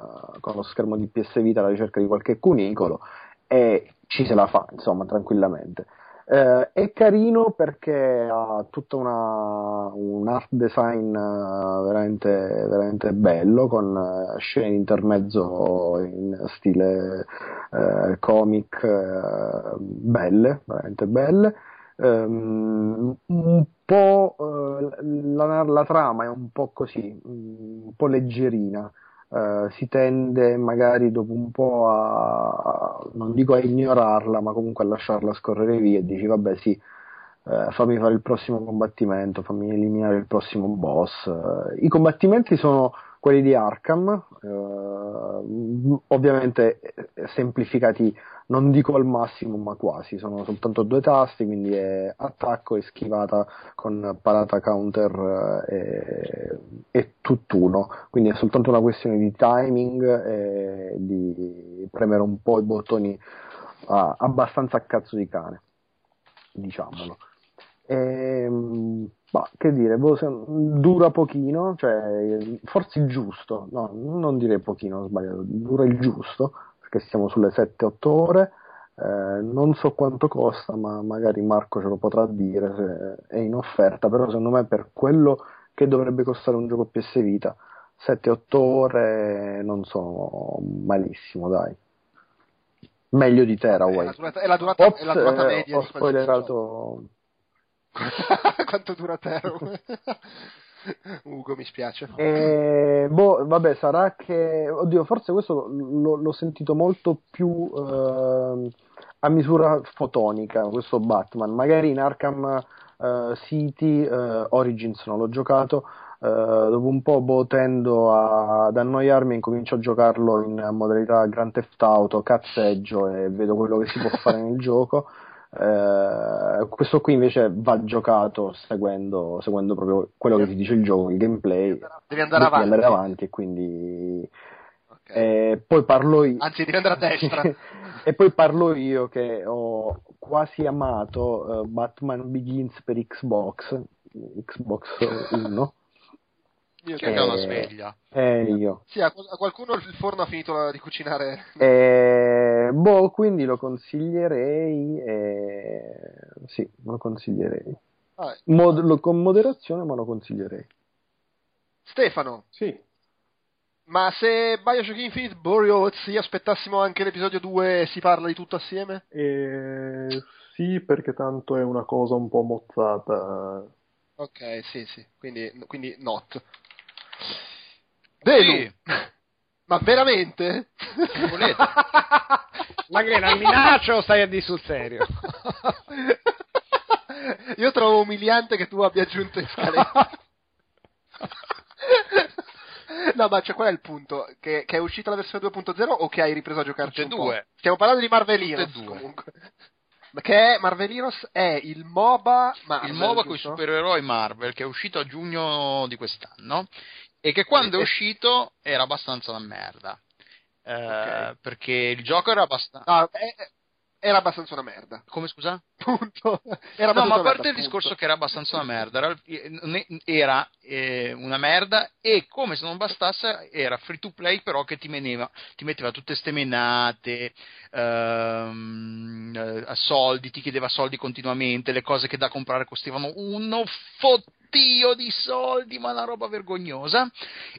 con lo schermo di PS Vita alla ricerca di qualche cunicolo e ci se la fa, insomma, tranquillamente. Eh, è carino perché ha tutto una, un art design eh, veramente, veramente bello con eh, scene intermezzo in stile eh, comic eh, belle, veramente belle. Ehm, un po' eh, la, la trama è un po' così, un po' leggerina. Eh, si tende magari dopo un po' a, non dico a ignorarla, ma comunque a lasciarla scorrere via e dici vabbè sì, eh, fammi fare il prossimo combattimento, fammi eliminare il prossimo boss. Eh, I combattimenti sono quelli di Arkham, eh, ovviamente eh, semplificati, non dico al massimo, ma quasi, sono soltanto due tasti, quindi è attacco e schivata con parata counter eh, e, e tutt'uno, quindi è soltanto una questione di timing e di premere un po' i bottoni ah, abbastanza a cazzo di cane, diciamolo. Ehm, ma che dire, boh, dura pochino, cioè forse il giusto, no, non direi pochino, ho sbagliato, dura il giusto, perché siamo sulle 7-8 ore, eh, non so quanto costa, ma magari Marco ce lo potrà dire se è in offerta, però secondo me per quello che dovrebbe costare un gioco PS Vita, 7-8 ore non sono malissimo, dai. Meglio di È la durata, è la durata, Ops, è la durata eh, media ho di qualsiasi spoilerato gioco. Quanto dura Tero? Ugo, mi spiace. Eh, boh, vabbè, sarà che. Oddio, forse questo lo- l'ho sentito molto più ehm, a misura fotonica, questo Batman. Magari in Arkham eh, City eh, Origins non l'ho giocato. eh, dopo un po' boh, tendo a- ad annoiarmi e incomincio a giocarlo in modalità Grand Theft Auto, cazzeggio e vedo quello che si può fare nel gioco. Eh, questo qui invece va giocato seguendo, seguendo proprio quello che ti dice il gioco, il gameplay. Devi andare Devi avanti. andare avanti e quindi Ok. eh, poi parlo io Anzi, devi andare a destra. e poi parlo io che ho quasi amato eh, Batman Begins per Xbox Xbox 1 Io ha una Eh, sveglia? e io Sì, a, a qualcuno il forno ha finito di cucinare. Eh, boh quindi lo consiglierei eh, sì lo consiglierei Ah, Mod- lo- con moderazione ma lo consiglierei Stefano, Sì, ma se Bioshock Infinite sì, aspettassimo anche l'episodio 2 e si parla di tutto assieme? e sì, perché tanto è una cosa un po' mozzata. Ok, sì, sì, quindi, quindi not. Delu, Sì. ma veramente? Ma che una minaccia o stai a di sul serio? Io trovo umiliante che tu abbia aggiunto in scaletta. No, ma cioè, qual è il punto? Che, che è uscita la versione 2.0 o che hai ripreso a giocarci Tutte un due. po'? Stiamo parlando di Marvel Heroes comunque. Che è Marvel Heroes è il MOBA Marvel, il MOBA con i supereroi Marvel che è uscito a giugno di quest'anno e che quando è E- uscito era abbastanza una merda. Eh, Ok. Perché il gioco era abbastanza. No, era abbastanza una merda. Come scusa? Punto. Era no, ma a parte merda, il punto. discorso che era abbastanza una merda, era, era, eh, una merda e come se non bastasse era free to play però che ti, meneva, ti metteva tutte ste menate, ehm, eh, a soldi, ti chiedeva soldi continuamente, le cose che da comprare costavano uno fottio di soldi, ma una roba vergognosa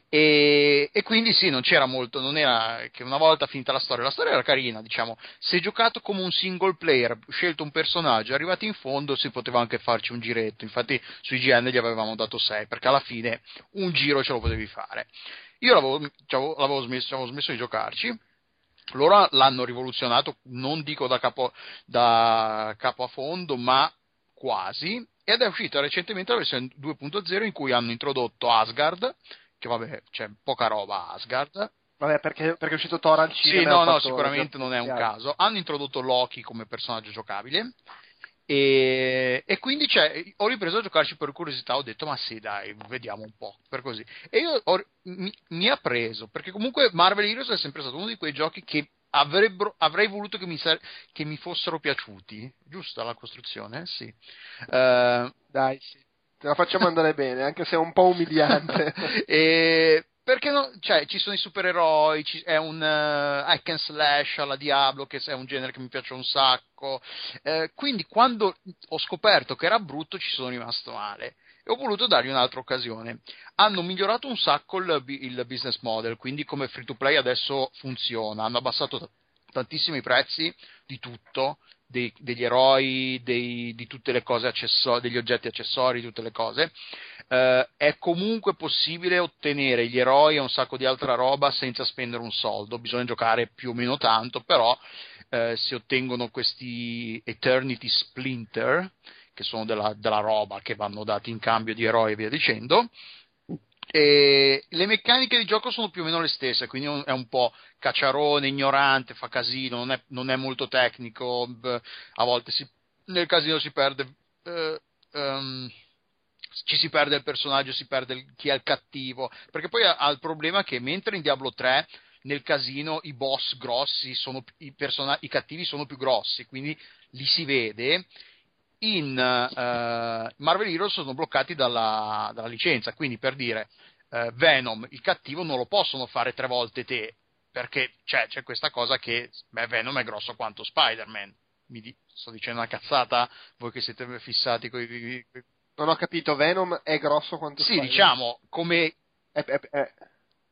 e, e quindi sì, non c'era molto, non era che una volta finita la storia, la storia era carina, diciamo, se giocato come un single player, scelto un personaggio, arrivati in fondo si poteva anche farci un giretto, infatti sui GN gli avevamo dato 6, perché alla fine un giro ce lo potevi fare. Io l'avevo, l'avevo smesso, avevo smesso di giocarci, loro l'hanno rivoluzionato, non dico da capo, da capo a fondo, ma quasi, ed è uscita recentemente la versione 2.0 in cui hanno introdotto Asgard, che vabbè, c'è poca roba Asgard, Vabbè, perché, perché è uscito Thor al cinema. sì, no, no, sicuramente non è un chiaro. caso. Hanno introdotto Loki come personaggio giocabile. E, e quindi cioè, ho ripreso a giocarci per curiosità. Ho detto, ma sì, dai, vediamo un po'. Per così. E io ho- mi, mi ha preso perché comunque Marvel Heroes è sempre stato uno di quei giochi che avrebbero, avrei voluto che mi, sa- che mi fossero piaciuti. Giusta la costruzione? Sì. Eh, Dai, sì. Te la facciamo andare bene, anche se è un po' umiliante. e perché no, cioè, ci sono i supereroi, ci- è un eh, hack and slash alla Diablo, che è un genere che mi piace un sacco. Eh, quindi quando ho scoperto che era brutto ci sono rimasto male. E ho voluto dargli un'altra occasione. Hanno migliorato un sacco il, il business model, quindi come free to play adesso funziona. Hanno abbassato t- tantissimo i prezzi di tutto, dei- degli eroi, dei- di tutte le cose accessori, degli oggetti accessori, tutte le cose. Eh, è comunque possibile ottenere gli eroi e un sacco di altra roba senza spendere un soldo. Bisogna giocare più o meno tanto, però eh, si ottengono questi Eternity Splinter, che sono della, della roba che vanno dati in cambio di eroi e via dicendo. E le meccaniche di gioco sono più o meno le stesse, quindi è un- po' cacciarone, ignorante, fa casino, non è, non è molto tecnico, a volte si- nel casino si perde. eh, ehm, ci si perde il personaggio, si perde il- chi è il cattivo, perché poi ha, il problema che mentre in Diablo 3 nel casino i boss grossi sono i, persona- i cattivi sono più grossi, quindi li si vede. In eh, Marvel Heroes sono bloccati dalla, dalla licenza, quindi per dire eh, Venom, il cattivo non lo possono fare tre volte te, perché c'è, c'è questa cosa che beh, Venom è grosso quanto Spider-Man. Mi di- sto dicendo una cazzata, voi che siete fissati con i. Non ho capito, Venom è grosso quanto Sì, Spider-Man? diciamo, come Eh, eh, eh,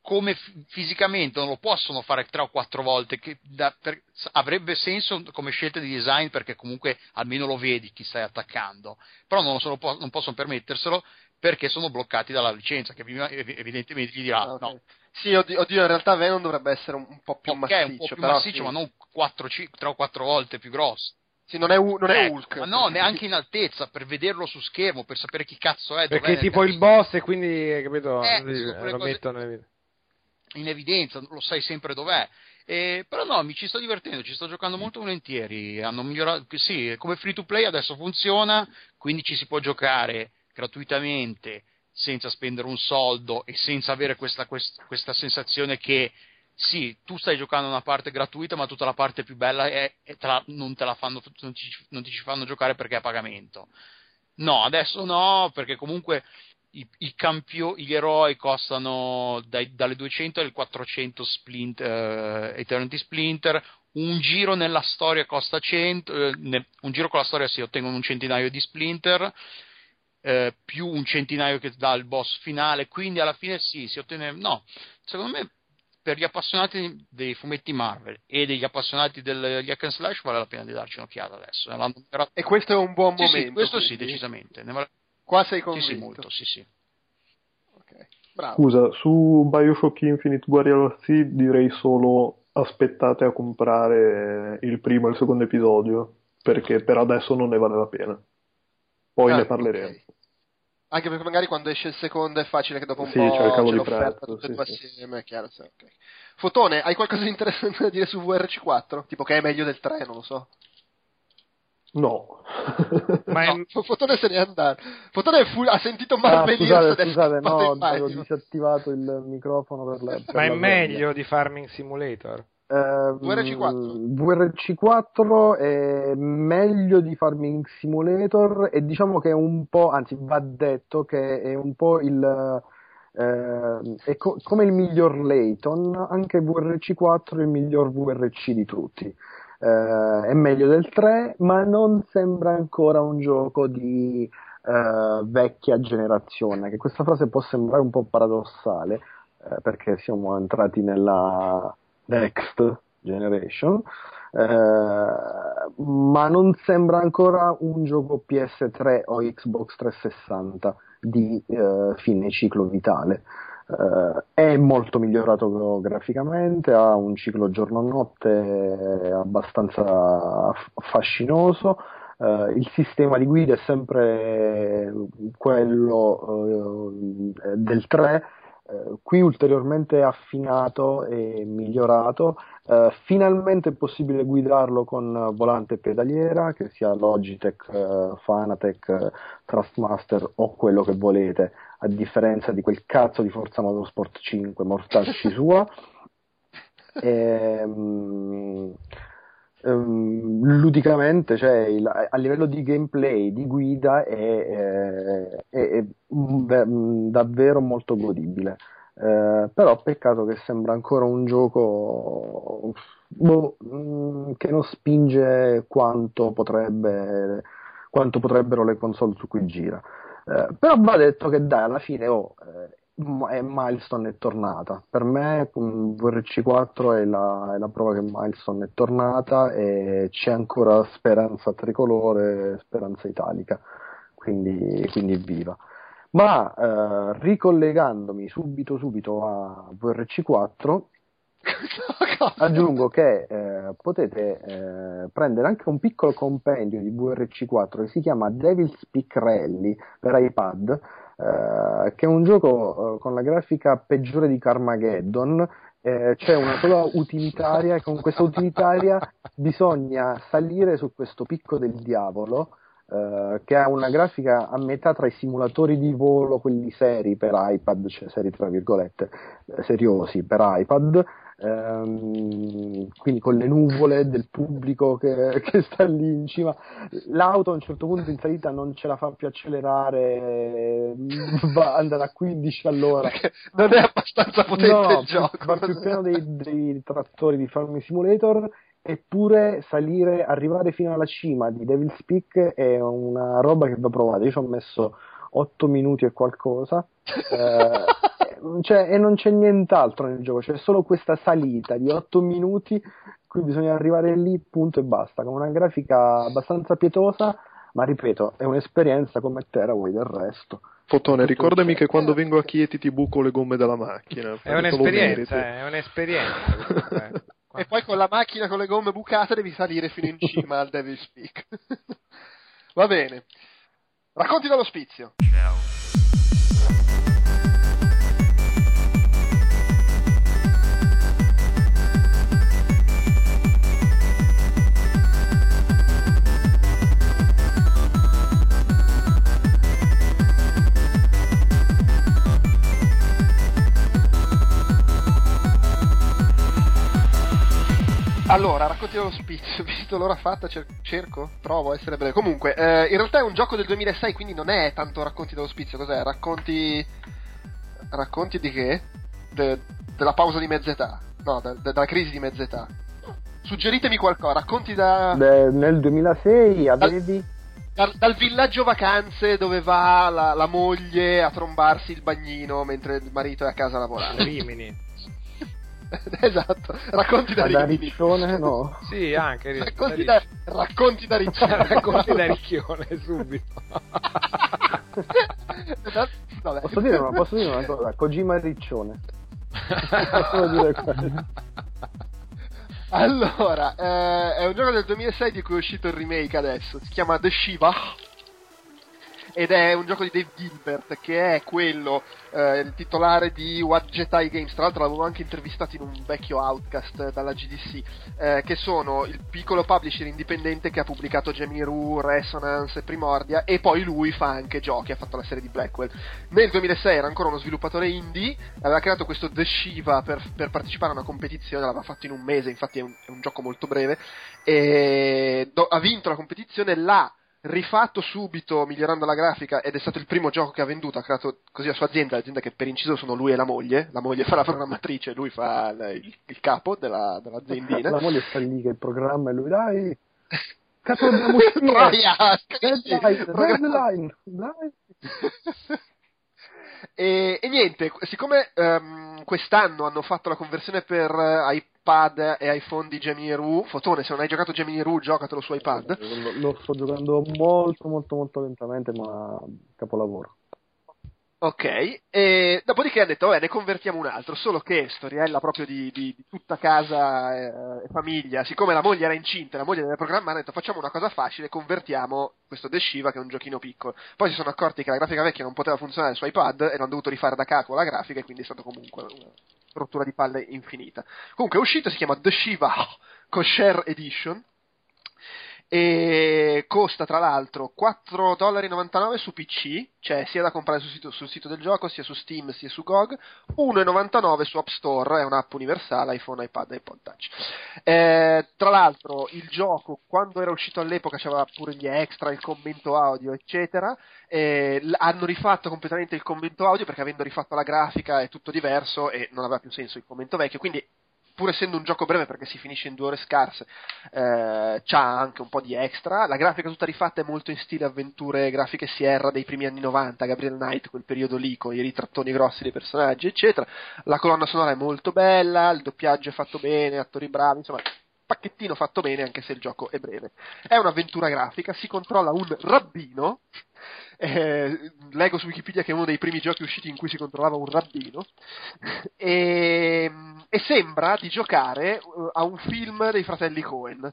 come f- fisicamente non lo possono fare tre o quattro volte, che da- per- avrebbe senso come scelta di design perché comunque almeno lo vedi chi stai attaccando, però non, po- non possono permetterselo perché sono bloccati dalla licenza, che ev- ev- evidentemente gli dirà ah, ok. no, Sì, oddio, oddio, in realtà Venom dovrebbe essere un, po' più ok, massiccio. un po' più massiccio, sì. ma non quattro, ci- tre o quattro volte più grosso. Sì, non è, non è Ecco, Hulk. Ma no, neanche in altezza, per vederlo su schermo, per sapere chi cazzo è. Perché nel tipo il boss e quindi, capito, Eh, lo mettono in in evidenza, lo sai sempre dov'è. Eh, però no, mi ci sto divertendo, ci sto giocando molto volentieri. Hanno migliorato, sì, come free to play adesso funziona, quindi ci si può giocare gratuitamente senza spendere un soldo e senza avere questa, quest- questa sensazione che sì, tu stai giocando una parte gratuita, ma tutta la parte più bella è, è la- non fanno, non ti, non ti ci fanno giocare perché è a pagamento. No, adesso no, perché comunque i, i campio- gli eroi costano dai- dalle 200 alle 400 splint, eh, Eternity Splinter, un giro nella storia costa 100, eh, ne- un giro con la storia si ottengono un centinaio di Splinter, eh, più un centinaio che dà il boss finale, quindi alla fine sì, si ottiene... No, secondo me per gli appassionati dei fumetti Marvel e degli appassionati degli hack and slash vale la pena di darci un'occhiata adesso. E questo è un buon Sì, momento. sì, questo sì, quindi. decisamente. Ne vale- Qua sei Sì, convinto. sì, molto, sì, sì. Ok, Bravo. Scusa, su Bioshock Infinite Guerrilla C direi solo aspettate a comprare il primo e il secondo episodio, perché per adesso non ne vale la pena. Poi Ah, ne parleremo. ok. Anche perché magari quando esce il secondo è facile che dopo un Sì, po' c'è di l'offerta tutte e due assieme, è chiaro. sì, ok. Fotone, hai qualcosa di interessante da dire su VRC4? Tipo che è meglio del 3, non lo so. No. Ma è- No, Fotone se n'è andato. Fotone è fu- ha sentito Ah, Marvel Heroes scusate, scusate, no, ho disattivato il microfono per la per Ma è la meglio di Farming Simulator? Ehm, VRC4? VRC4 è meglio di Farming Simulator e diciamo che è un po', anzi va detto che è un po' il eh, è co- come il miglior Layton, anche VRC4 è il miglior VRC di tutti. Eh, è meglio del 3, ma non sembra ancora un gioco di eh, vecchia generazione, che questa frase può sembrare un po' paradossale, perché siamo entrati nella next generation, eh, ma non sembra ancora un gioco PS3 o Xbox 360 di eh, fine ciclo vitale. Eh, è molto migliorato graficamente, ha un ciclo giorno-notte abbastanza fascinoso. Eh, il sistema di guida è sempre quello eh, del 3, eh, qui ulteriormente affinato e migliorato. Eh, finalmente è possibile guidarlo con volante e pedaliera, che sia Logitech, eh, Fanatec, eh, Trustmaster o quello che volete, a differenza di quel cazzo di Forza Motorsport 5, mortacci sua. Ehm, ehm, ludicamente, cioè, il- a livello di gameplay, di guida, è, è- è- è, mm, ve- davvero molto godibile. Eh, però peccato che sembra ancora un gioco boh, mm, che non spinge quanto potrebbe, quanto potrebbero le console su cui gira. Eh, però va detto che dai, alla fine oh, eh, Milestone è tornata. Per me mm, VRC4 è la, è la prova che Milestone è tornata e c'è ancora speranza tricolore, speranza italica. Quindi, quindi viva. Ma eh, ricollegandomi subito subito a VRC4, aggiungo che eh, potete eh, prendere anche un piccolo compendio di VRC4 che si chiama Devil's Peak Rally per iPad, eh, che è un gioco eh, con la grafica peggiore di Carmageddon. Eh, c'è una sola utilitaria e con questa utilitaria bisogna salire su questo picco del diavolo eh, che ha una grafica a metà tra i simulatori di volo, quelli seri per iPad, cioè seri tra virgolette, eh, seriosi per iPad, ehm, quindi con le nuvole del pubblico che, che, sta lì in cima. L'auto a un certo punto in salita non ce la fa più accelerare, va andare a 15 all'ora. Perché non è abbastanza potente no, il gioco. Va più pieno dei, dei trattori di Farming Simulator eppure salire, arrivare fino alla cima di Devil's Peak è una roba che va provata. Io ci ho messo 8 minuti e qualcosa. eh, cioè, e non c'è nient'altro nel gioco, c'è solo questa salita di 8 minuti, qui bisogna arrivare lì, punto e basta, con una grafica abbastanza pietosa, ma ripeto, è un'esperienza come Tearaway del resto. Fotone, ricordami che quando vengo a Chieti ti buco le gomme della macchina. È un'esperienza, è un'esperienza. comunque. E poi con la macchina con le gomme bucate devi salire fino in cima al Devil's Peak. Va bene. Racconti dall'ospizio. Ciao. Allora, racconti dall'ospizio. Visto l'ora fatta, cer- cerco, provo a essere breve. Comunque, eh, in realtà è un gioco del 2006, quindi non è tanto racconti dall'ospizio. Cos'è? Racconti. Racconti di che? De- della pausa di mezz'età. No, de- de- della crisi di mezz'età. Suggeritemi qualcosa. Racconti da. Beh, nel 2006 avevi Dal, dal villaggio vacanze dove va la, la moglie a trombarsi il bagnino mentre il marito è a casa a lavorare. Rimini. esatto, racconti da Rimini. Riccione, no. Sì, anche Rimini. Racconti da, racconti da Riccione. Racconti da Ricchione subito. Vabbè. Posso dire, una, posso dire una cosa? Kojima Riccione. Posso dire quello. Allora, eh, è un gioco del 2006 di cui è uscito il remake adesso. Si chiama The Shiva. Ed è un gioco di Dave Gilbert, che è quello, eh, il titolare di What Jedi Games. Tra l'altro l'avevo anche intervistato in un vecchio outcast dalla GDC. eh, che sono il piccolo publisher indipendente che ha pubblicato Gemini Resonance e Primordia. E poi lui fa anche giochi, ha fatto la serie di Blackwell. Nel 2006 era ancora uno sviluppatore indie, aveva creato questo The Shiva per, per partecipare a una competizione, l'aveva fatto in un mese, infatti è un, è un gioco molto breve, e do- ha vinto la competizione, l'ha rifatto subito migliorando la grafica ed è stato il primo gioco che ha venduto, ha creato così la sua azienda, l'azienda che per inciso sono lui e la moglie, la moglie fa la programmatrice, lui fa il, il- capo della, dell'aziendina. La moglie sta lì che il programma e lui dai. Cazzo dobbiamo uscire. Deadline, deadline, dai. E, e niente, siccome ehm, quest'anno hanno fatto la conversione per eh, iPad e iPhone di Gemini Roo, Fotone, se non hai giocato Gemini Roo, giocatelo su iPad. Lo, lo sto giocando molto molto molto lentamente, ma capolavoro. Ok, e dopodiché ha detto, vabbè, ne convertiamo un altro, solo che storiella proprio di, di- di tutta casa eh, e famiglia, siccome la moglie era incinta, la moglie deve programmare, ha detto facciamo una cosa facile, convertiamo questo The Shiva che è un giochino piccolo. Poi si sono accorti che la grafica vecchia non poteva funzionare su iPad e l'hanno dovuto rifare da capo la grafica e quindi è stato comunque una rottura di palle infinita. Comunque è uscito, si chiama The Shiva Kosher Edition e costa tra l'altro 4,99$ su PC, cioè sia da comprare sul sito, sul sito del gioco, sia su Steam, sia su GOG, 1,99€ su App Store, è un'app universale, iPhone, iPad iPod Touch. Eh, tra l'altro il gioco, quando era uscito all'epoca, c'aveva pure gli extra, il commento audio, eccetera, eh, hanno rifatto completamente il commento audio perché avendo rifatto la grafica è tutto diverso e non aveva più senso il commento vecchio, quindi pur essendo un gioco breve perché si finisce in due ore scarse, eh, c'ha anche un po' di extra. La grafica tutta rifatta è molto in stile avventure grafiche Sierra dei primi anni 90, Gabriel Knight, quel periodo lì, con i ritrattoni grossi dei personaggi, eccetera. La colonna sonora è molto bella, il doppiaggio è fatto bene, attori bravi, insomma, pacchettino fatto bene anche se il gioco è breve. È un'avventura grafica, si controlla un rabbino. Eh, leggo su Wikipedia che è uno dei primi giochi usciti in cui si controllava un rabbino e, e sembra di giocare eh, a un film dei fratelli Cohen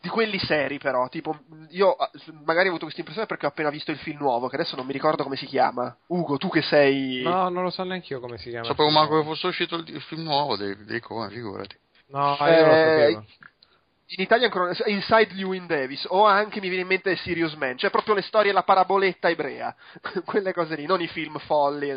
di quelli seri però, tipo io ah, magari ho avuto questa impressione perché ho appena visto il film nuovo, che adesso non mi ricordo come si chiama. Ugo, tu che sei... No, non lo so neanche io come si chiama. Sapevo manco che fosse uscito il, il film nuovo dei, dei Coen, figurati. No, io eh, non lo Eh, sapevo. In Italia ancora Inside Lewin Davis o anche mi viene in mente Serious Man, cioè proprio le storie, la paraboletta ebrea, quelle cose lì, non i film folli.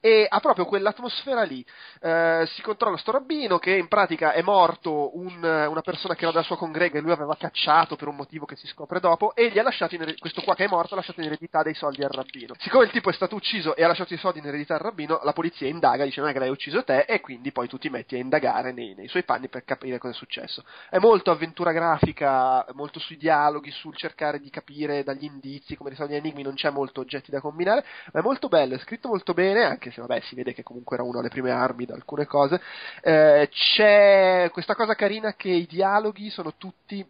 E ha proprio quell'atmosfera lì. Eh, si controlla sto rabbino che in pratica è morto un- una persona che era della sua congrega e lui aveva cacciato per un motivo che si scopre dopo e gli ha lasciato in questo qua che è morto ha lasciato in eredità dei soldi al rabbino. Siccome il tipo è stato ucciso e ha lasciato i soldi in eredità al rabbino, la polizia indaga, dice non è che l'hai ucciso te e quindi poi tu ti metti a indagare nei, nei suoi panni per capire cosa è successo. È molto avventura grafica, molto sui dialoghi, sul cercare di capire dagli indizi come risolvere gli enigmi, non c'è molto oggetti da combinare, ma è molto bello, è scritto molto bene, anche se vabbè si vede che comunque era uno alle prime armi da alcune cose. Eh, c'è questa cosa carina che i dialoghi sono tutti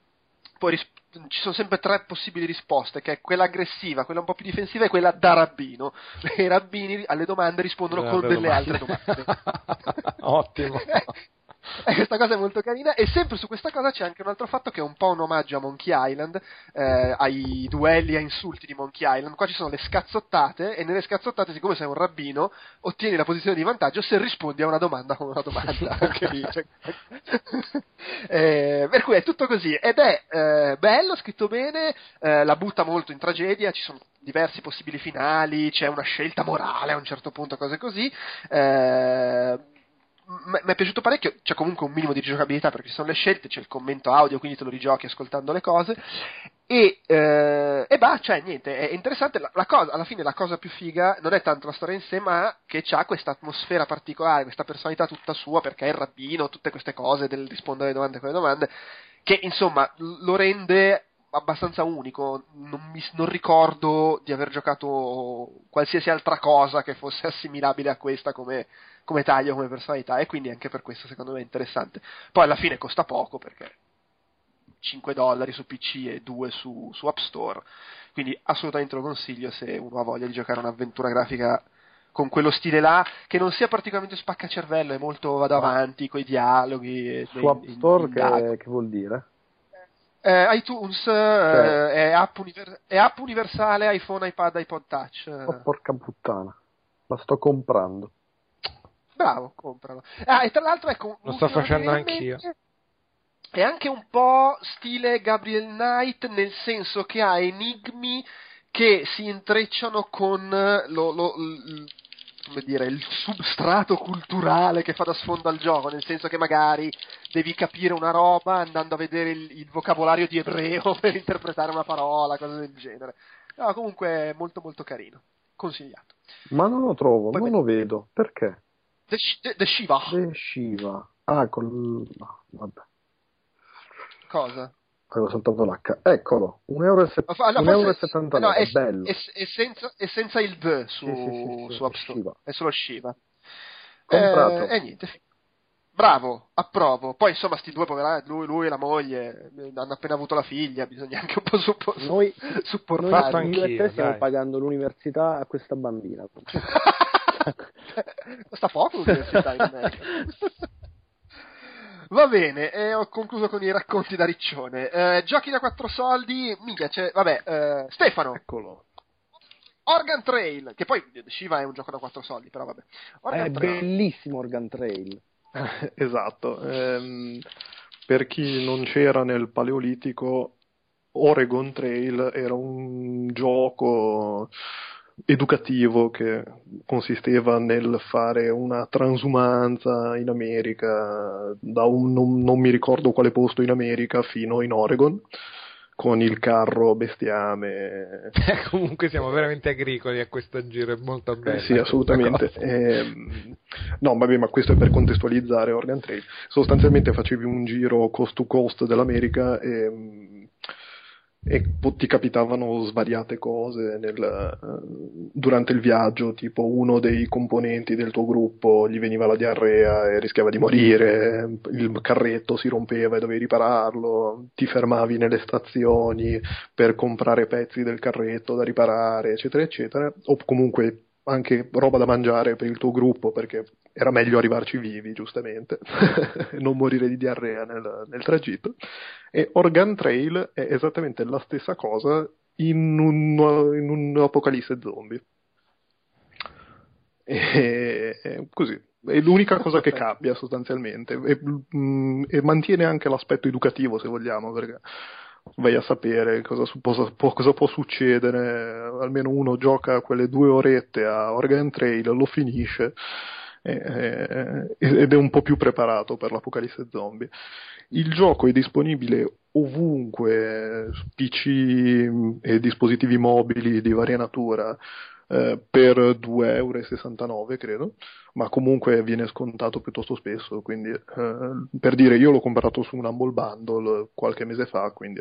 poi ris- ci sono sempre tre possibili risposte, che è quella aggressiva, quella un po' più difensiva e quella da rabbino. E i rabbini alle domande rispondono Eh, con delle altre domande. domande. Ottimo. E questa cosa è molto carina e sempre su questa cosa c'è anche un altro fatto che è un po' un omaggio a Monkey Island, eh, ai duelli a insulti di Monkey Island. Qua ci sono le scazzottate e nelle scazzottate, siccome sei un rabbino, ottieni la posizione di vantaggio se rispondi a una domanda con una domanda. Cioè. Eh, per cui è tutto così ed è eh, bello, scritto bene, eh, la butta molto in tragedia, ci sono diversi possibili finali, c'è una scelta morale a un certo punto, cose così. Eh, mi è piaciuto parecchio, c'è comunque un minimo di giocabilità perché ci sono le scelte, c'è il commento audio, quindi te lo rigiochi ascoltando le cose. E, eh, e bah, cioè niente, è interessante. La, la cosa, alla fine la cosa più figa non è tanto la storia in sé, ma che c'ha questa atmosfera particolare, questa personalità tutta sua, perché è il rabbino, tutte queste cose del rispondere alle domande con le domande, che insomma lo rende abbastanza unico. Non, mi, non ricordo di aver giocato qualsiasi altra cosa che fosse assimilabile a questa come, come taglio, come personalità, e quindi anche per questo secondo me è interessante. Poi alla fine costa poco perché 5 dollari su PC e 2 su, su App Store, quindi assolutamente lo consiglio se uno ha voglia di giocare un'avventura grafica con quello stile là, che non sia particolarmente spaccacervello, è molto vado avanti con i dialoghi. Su App Store che, che vuol dire? Eh, iTunes eh, è, app univer- è app universale iPhone, iPad, iPod Touch. eh. Oh, porca puttana. La sto comprando. Bravo, compralo. Ah, e tra l'altro, ecco, Lo sto facendo anch'io. È anche un po' stile Gabriel Knight, nel senso che ha enigmi che si intrecciano con lo, lo- l- come dire, il substrato culturale che fa da sfondo al gioco, nel senso che magari devi capire una roba andando a vedere il, il vocabolario di ebreo per interpretare una parola, cose del genere. No, comunque è molto molto carino, consigliato. Ma non lo trovo, Poi non me- lo vedo. Perché? The, The- The Shiva, The Shiva. Ah, col... no, vabbè. cosa? Avevo saltato l'H. Eccolo, 1,79 euro. Un forse- euro e 79, no, è, bello. è- è senza, è senza il D su, Sì, sì, sì, sì, su App Store, Shiva. è solo Shiva. Comprato. Eh, e niente. fi- Bravo, approvo. Poi insomma, sti due poverati, lui, lui e la moglie, eh, hanno appena avuto la figlia, bisogna anche un po' suppo- Noi, supportarli. Fatto noi io e anch'io, te stiamo dai. pagando l'università a questa bambina. Costa poco l'università in America. Va bene, e ho concluso con i racconti da riccione. Eh, giochi da quattro soldi, minchia, c'è, vabbè, eh, Stefano, Eccolo. Organ Trail, che poi Shiva è un gioco da quattro soldi, però vabbè. Organ È Trail. bellissimo Organ Trail. esatto. Ehm, per chi non c'era nel Paleolitico, Oregon Trail era un gioco educativo che consisteva nel fare una transumanza in America da un non, non mi ricordo quale posto in America fino in Oregon con il carro bestiame Comunque siamo veramente agricoli a questo giro, è molto bello. eh sì, assolutamente. Ehm, no, vabbè, ma questo è per contestualizzare Organ Trail. Sostanzialmente facevi un giro coast to coast dell'America e, e ti capitavano svariate cose nel, eh, durante il viaggio, tipo uno dei componenti del tuo gruppo gli veniva la diarrea e rischiava di morire, il carretto si rompeva e dovevi ripararlo, ti fermavi nelle stazioni per comprare pezzi del carretto da riparare, eccetera, eccetera, o comunque anche roba da mangiare per il tuo gruppo perché era meglio arrivarci vivi, giustamente, non morire di diarrea nel, nel tragitto. E Organ Trail è esattamente la stessa cosa in un, in un apocalisse zombie. E, e così, è l'unica cosa che cambia sostanzialmente. E, mm, e, mantiene anche l'aspetto educativo se vogliamo perché vai a sapere cosa, cosa, può, cosa, può, succedere. Almeno uno gioca quelle due orette a Organ Trail lo finisce ed è un po' più preparato per l'apocalisse zombie. Il gioco è disponibile ovunque PC e dispositivi mobili di varia natura eh, per 2,69 euro credo, ma comunque viene scontato piuttosto spesso, quindi eh, per dire io l'ho comprato su un Humble Bundle qualche mese fa, quindi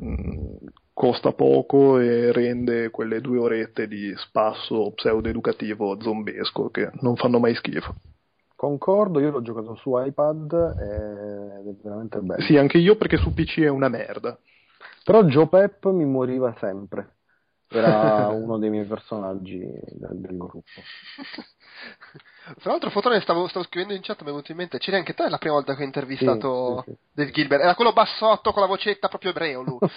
mh, mm, costa poco e rende quelle due orette di spasso pseudo-educativo zombesco che non fanno mai schifo. Concordo, io l'ho giocato su iPad ed è veramente bello. Sì, anche io perché su PC è una merda. Però Joe Pep mi moriva sempre era uno dei miei personaggi del, del gruppo. Tra l'altro, Fotone, stavo, stavo, scrivendo in chat, mi è venuto in mente, c'eri anche te la prima volta che hai intervistato sì, sì, sì. Dave Gilbert, era quello bassotto con la vocetta proprio ebreo lui.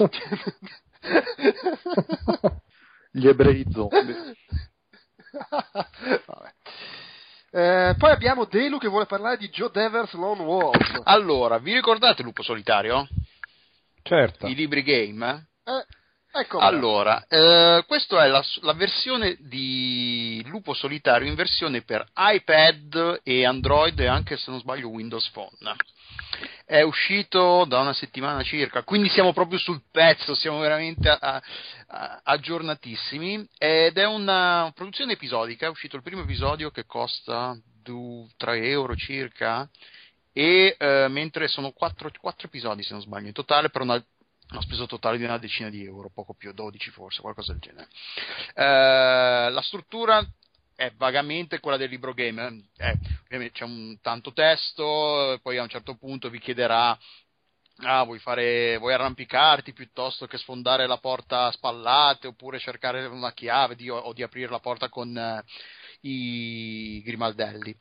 Gli ebrei zombie. Eh, poi abbiamo Delu che vuole parlare di Joe Devers Lone Wolf. Allora, vi ricordate Lupo Solitario? Certo. I libri game? Eh, Ecco allora, eh, questa è la, la, versione di Lupo Solitario in versione per iPad e Android e anche se non sbaglio Windows Phone. È uscito da una settimana circa, quindi siamo proprio sul pezzo, siamo veramente a, a, aggiornatissimi ed è una produzione episodica, è uscito il primo episodio che costa 3 euro circa e eh, mentre sono 4, 4 episodi se non sbaglio in totale per una una spesa totale di una decina di euro, poco più, 12 forse, qualcosa del genere. Eh, la struttura è vagamente quella del libro game, eh, c'è un tanto testo, poi a un certo punto vi chiederà Ah, vuoi, fare, vuoi arrampicarti piuttosto che sfondare la porta a spallate oppure cercare una chiave di, o di aprire la porta con eh, i grimaldelli.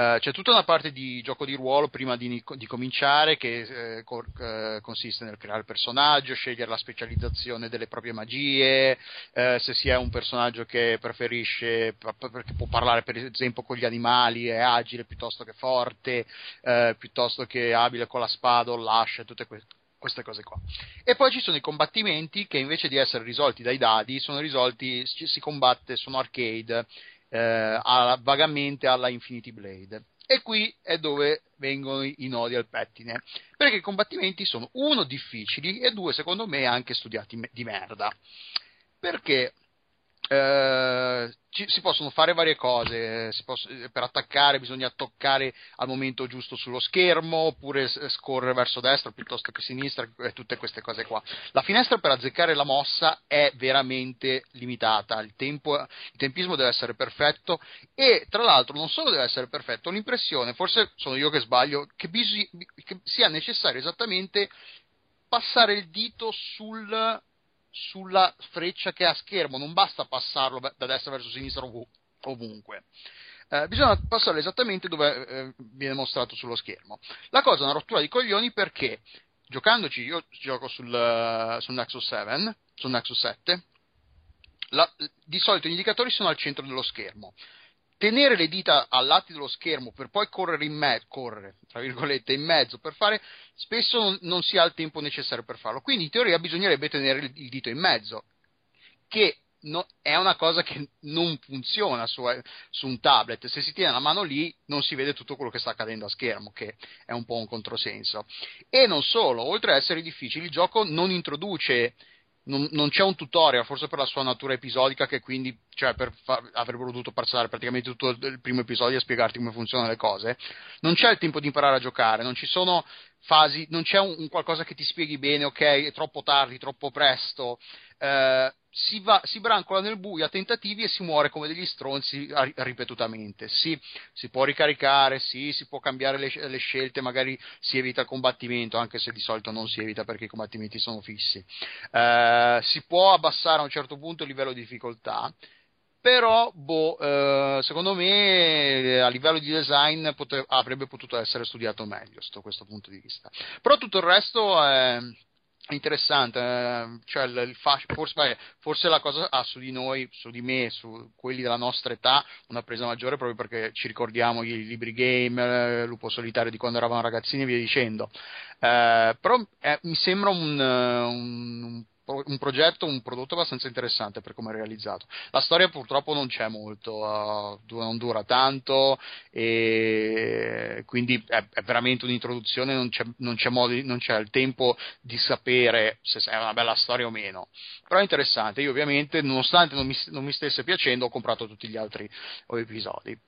Uh, c'è tutta una parte di gioco di ruolo prima di, di cominciare che eh, cor, eh, consiste nel creare il personaggio, scegliere la specializzazione delle proprie magie, eh, se si è un personaggio che preferisce, perché può parlare per esempio con gli animali, è agile piuttosto che forte, eh, piuttosto che abile con la spada o l'ascia, tutte queste queste cose qua. E poi ci sono i combattimenti che invece di essere risolti dai dadi, sono risolti, si combatte, sono arcade eh, alla, vagamente alla Infinity Blade. E qui è dove vengono i, nodi al pettine, perché i combattimenti sono uno difficili e due secondo me anche studiati di merda. Perché eh, ci, si possono fare varie cose, posso, per attaccare bisogna toccare al momento giusto sullo schermo oppure scorrere verso destra piuttosto che sinistra tutte queste cose qua. La finestra per azzeccare la mossa è veramente limitata, il, tempo, il tempismo deve essere perfetto e tra l'altro non solo deve essere perfetto, ho l'impressione, forse sono io che sbaglio, che, bisi, che sia necessario esattamente passare il dito sul sulla freccia che ha a schermo, non basta passarlo da destra verso sinistra ov- ovunque. Eh, bisogna passarlo esattamente dove eh, viene mostrato sullo schermo. La cosa è una rottura di coglioni perché giocandoci, io gioco sul, sul Nexus 7, sul Nexus 7 la, di solito gli indicatori sono al centro dello schermo tenere le dita a lati dello schermo per poi correre in mezzo, correre, in mezzo per fare, spesso non, si ha il tempo necessario per farlo. Quindi in teoria bisognerebbe tenere il, dito in mezzo, che no, è una cosa che non funziona su, su, un tablet. Se si tiene la mano lì non si vede tutto quello che sta accadendo a schermo, che è un po' un controsenso. E non solo, oltre ad essere difficile, il gioco non introduce non, non, c'è un tutorial, forse per la sua natura episodica, che quindi cioè, far, avrebbero dovuto passare praticamente tutto il primo episodio a spiegarti come funzionano le cose. Non c'è il tempo di imparare a giocare, non ci sono fasi, non c'è un, un qualcosa che ti spieghi bene, ok, è troppo tardi, troppo presto. Eh, si, va, si, brancola nel buio a tentativi e si muore come degli stronzi ripetutamente. Sì, si può ricaricare, sì, si può cambiare le, le, scelte, magari si evita il combattimento, anche se di solito non si evita perché i combattimenti sono fissi. Eh, si può abbassare a un certo punto il livello di difficoltà, però boh, eh, secondo me a livello di design pote- avrebbe potuto essere studiato meglio da questo punto di vista. Però tutto il resto è interessante, eh, cioè il, il forse, forse, la cosa ha su di noi, su di me, su quelli della nostra età, una presa maggiore proprio perché ci ricordiamo i libri game, eh, Lupo Solitario di quando eravamo ragazzini e via dicendo. Eh, però eh, mi sembra un, un, un progetto, un prodotto abbastanza interessante per come è realizzato. La storia purtroppo non c'è molto, uh, non dura tanto e quindi è, è veramente un'introduzione, non c'è, non, c'è modi, non c'è, il tempo di sapere se è una bella storia o meno. Però è interessante, io ovviamente nonostante non mi, non mi stesse piacendo ho comprato tutti gli altri episodi.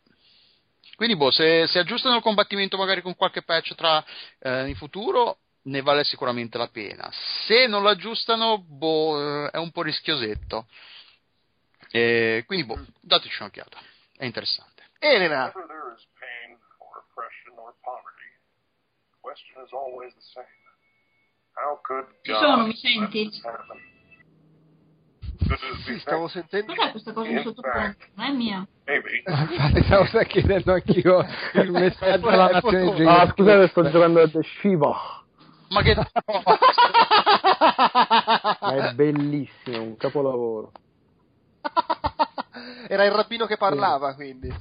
Quindi, boh, se, se, aggiustano il combattimento magari con qualche patch tra, eh, in futuro, ne vale sicuramente la pena. Se non l'aggiustano, boh, è un po' rischiosetto. E quindi, boh, dateci un'occhiata. È interessante. Elena. Ci sono, mi senti? Sì, stavo sentendo. Cos'è questa cosa di sottofondo? Non è mia. Infatti stavo chiedendo anch'io il messaggio alla nazione Ah, scusate, sto giocando a The Shiva. Ma che è bellissimo, un capolavoro. Era il rabbino che parlava, quindi.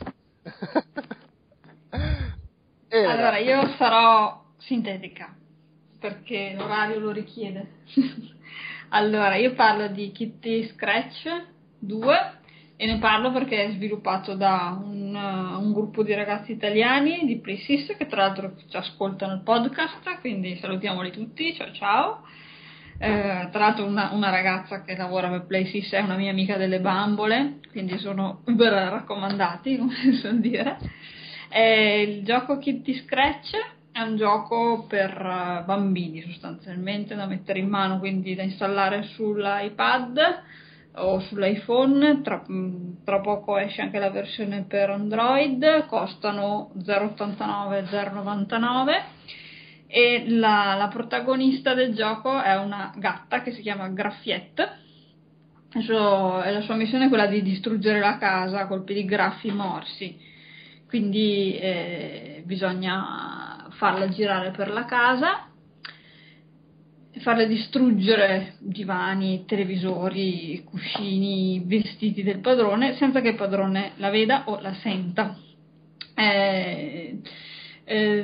allora, io sarò sintetica, perché l'orario lo richiede. allora, io parlo di Kitty Scratch 2 e ne parlo perché è sviluppato da un, uh, un, gruppo di ragazzi italiani di PlaySys che tra l'altro ci ascoltano il podcast, quindi salutiamoli tutti, ciao ciao. Eh, tra l'altro una, una, ragazza che lavora per PlaySys è una mia amica delle bambole, quindi sono uber raccomandati, come si suol dire. Eh, il gioco Kitty Scratch è un gioco per uh, bambini sostanzialmente da mettere in mano, quindi da installare sull'iPad o sull'iPhone, tra, tra, poco esce anche la versione per Android, costano 0,89 0,99 e la, la, protagonista del gioco è una gatta che si chiama Graffiette. E la sua missione è quella di distruggere la casa a colpi di graffi morsi. Quindi eh, bisogna farla girare per la casa farle distruggere divani, televisori, cuscini, vestiti del padrone senza che il padrone la veda o la senta. Eh, eh,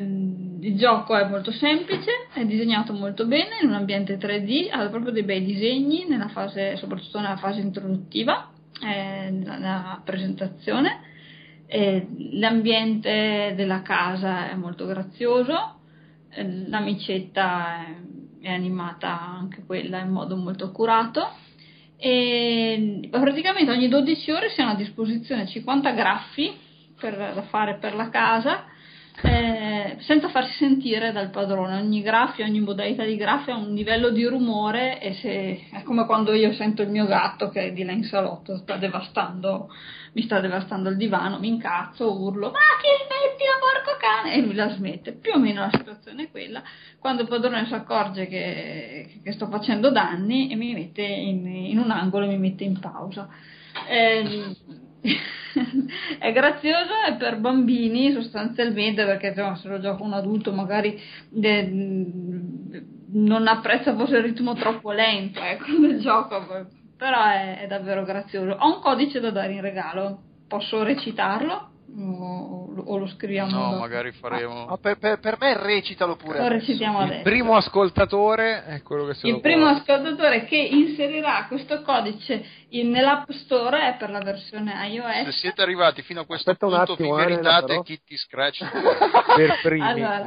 il gioco è molto semplice, è disegnato molto bene in un ambiente 3D, ha proprio dei bei disegni, nella fase, soprattutto nella fase introduttiva, eh, nella presentazione. l'ambiente della casa è molto grazioso, eh, l'amicetta è è animata anche quella in modo molto curato e praticamente ogni 12 ore si hanno a disposizione 50 graffi per, da fare per la casa eh, senza farsi sentire dal padrone ogni graffio, ogni modalità di graffio ha un livello di rumore e se, è come quando io sento il mio gatto che è di là in salotto sta mi sta devastando il divano, mi incazzo, urlo, ma che smettila porco cane, e lui la smette. Più o meno la situazione è quella, quando il padrone si accorge che, che sto facendo danni e mi mette in, in, un angolo e mi mette in pausa. Eh, è grazioso e per bambini sostanzialmente perché insomma, se lo gioca un adulto magari de, non apprezza forse il ritmo troppo lento ecco, del gioco però è, è, davvero grazioso. Ho un codice da dare in regalo, posso recitarlo? O, o lo scriviamo? No, dopo? magari faremo. Ah, per, per, per, me recitalo pure. Lo recitiamo il primo ascoltatore è quello che se Il primo può... ascoltatore che inserirà questo codice in, nell'app store è per la versione iOS. Se siete arrivati fino a questo Aspetta punto, vi eh, meritate Kitty Scratch per primi. Allora,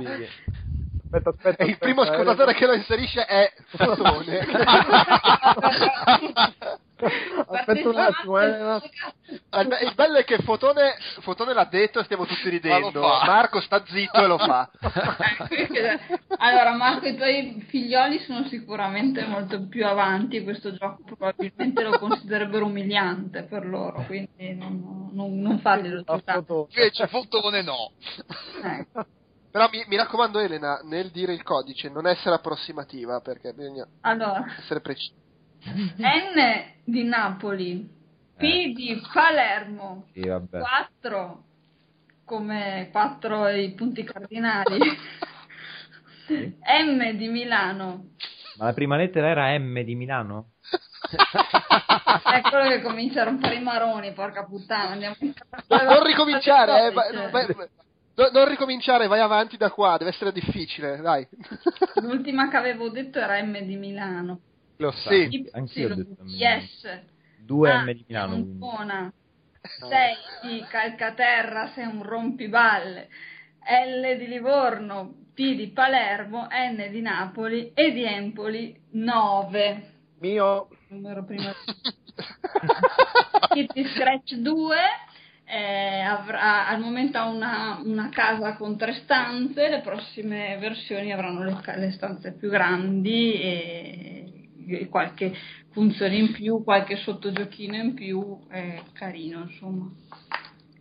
Aspetta, aspetta, il primo aspetta, ascoltatore eh, che lo inserisce è Fotone. aspetta un attimo, eh. Il bello è che Fotone, Fotone l'ha detto e stiamo tutti ridendo. Marco sta zitto e lo fa. allora, Marco, i tuoi figlioli sono sicuramente molto più avanti. Questo gioco probabilmente lo considererebbero umiliante per loro, quindi non, non, non farglielo giocare. Invece Fotone no. Ecco. Però mi, mi, raccomando, Elena, nel dire il codice non essere approssimativa perché bisogna allora, essere precisi. N di Napoli, P di Palermo. Sì, vabbè. 4 come 4 i punti cardinali. Sì. M di Milano. Ma la prima lettera era M di Milano? È quello che comincia a rompere i maroni, porca puttana. Andiamo in No, non ricominciare, eh, vai- Cioè, vai- no, non ricominciare, vai avanti da qua, deve essere difficile, dai. L'ultima che avevo detto era M di Milano. Lo so, Sì. anch- anch'io ho Y, detto. Yes. Due Ah, M di Milano. sei un quindi. buona. 6 di Calcaterra, sei un rompiballe. L di Livorno, P di Palermo, N di Napoli e di Empoli 9. Mio, Numero prima. Kitty Scratch 2 eh, avrà, al momento ha una, una casa con tre stanze, le prossime versioni avranno le, le stanze più grandi e qualche funzione in più, qualche sottogiochino in più, è carino insomma.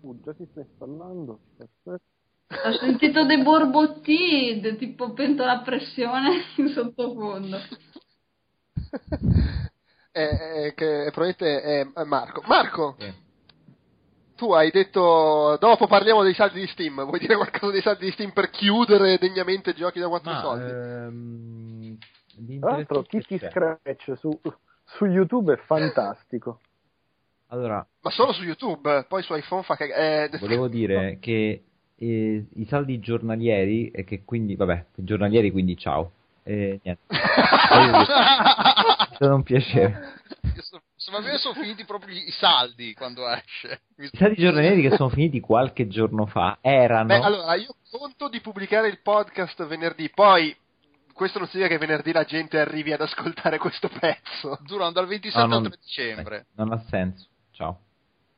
uh, già si sta installando. Perfetto. Ho sentito dei borbotti, de- tipo pentola a pressione in sottofondo. Eh, eh, che probabilmente è è Marco. Marco, Sì. tu hai detto dopo parliamo dei saldi di Steam, vuoi dire qualcosa dei saldi di Steam per chiudere degnamente giochi da 4 Ma, soldi? ehm, Tra l'altro, c'è. Scratch su, su YouTube è fantastico. Allora, Ma solo su YouTube, poi su iPhone fa cagare. volevo dire che eh, i saldi giornalieri e che quindi, vabbè, giornalieri quindi ciao. E niente. È stato un piacere. Secondo me sono finiti proprio i saldi quando esce. I saldi giornalieri che sono finiti qualche giorno fa erano... Beh, allora, io conto di pubblicare il podcast venerdì, poi questo non significa che venerdì la gente arrivi ad ascoltare questo pezzo. Durano dal 27 No, al non- 3 dicembre. eh, non ha senso. Ciao.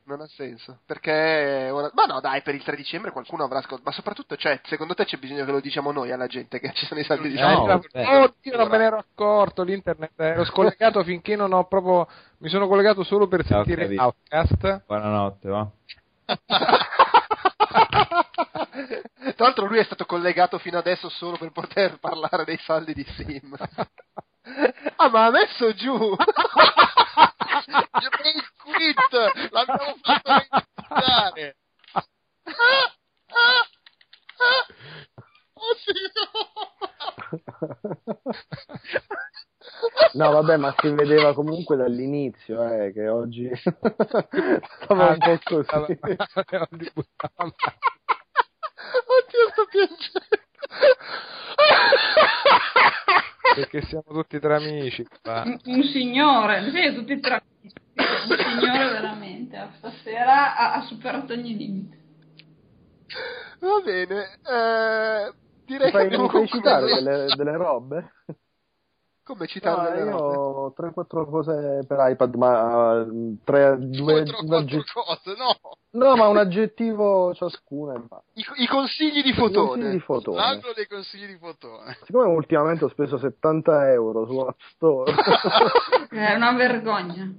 Non ha senso. Perché ora... Ma no, dai, per il 3 dicembre qualcuno avrà ascoltato. Ma soprattutto, cioè, secondo te c'è bisogno che lo diciamo noi alla gente che ci sono i saldi di Eh, no, vabbè. Oddio, non me ne ero accorto. L'internet ero scollegato finché non ho proprio. Mi sono collegato solo per Ciao, sentire. Outcast. Buonanotte, va. Tra l'altro lui è stato collegato fino adesso solo per poter parlare dei saldi di Steam. ah, ma ha messo giù! il quit! L'abbiamo fatto registrare! No, vabbè, ma si vedeva comunque dall'inizio, eh, che oggi stava un po' così. Oddio, sto piangendo! Perché siamo tutti tra amici. Un, un signore, sì, tutti tra un signore veramente, stasera ha, ha superato ogni limite. Va bene, eh, direi Ti che fai, abbiamo concluso. delle, delle robe? Come citare No, ho 3-4 cose per iPad, ma uh, tre, due, Due, tre, un quattro agge- cose, no! no, ma un aggettivo ciascuna. basta. I, I consigli di Consigli fotone. di fotone. L'altro dei consigli di fotone. Siccome ultimamente ho speso 70 euro su App Store È una vergogna.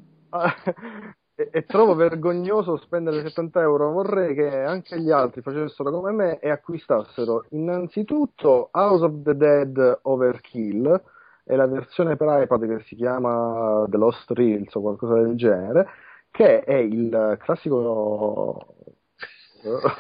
e, e trovo vergognoso spendere 70 euro, vorrei che anche gli altri facessero come me e acquistassero innanzitutto House of the Dead Overkill e la versione per iPad che si chiama The Lost Reels o qualcosa del genere, che è il classico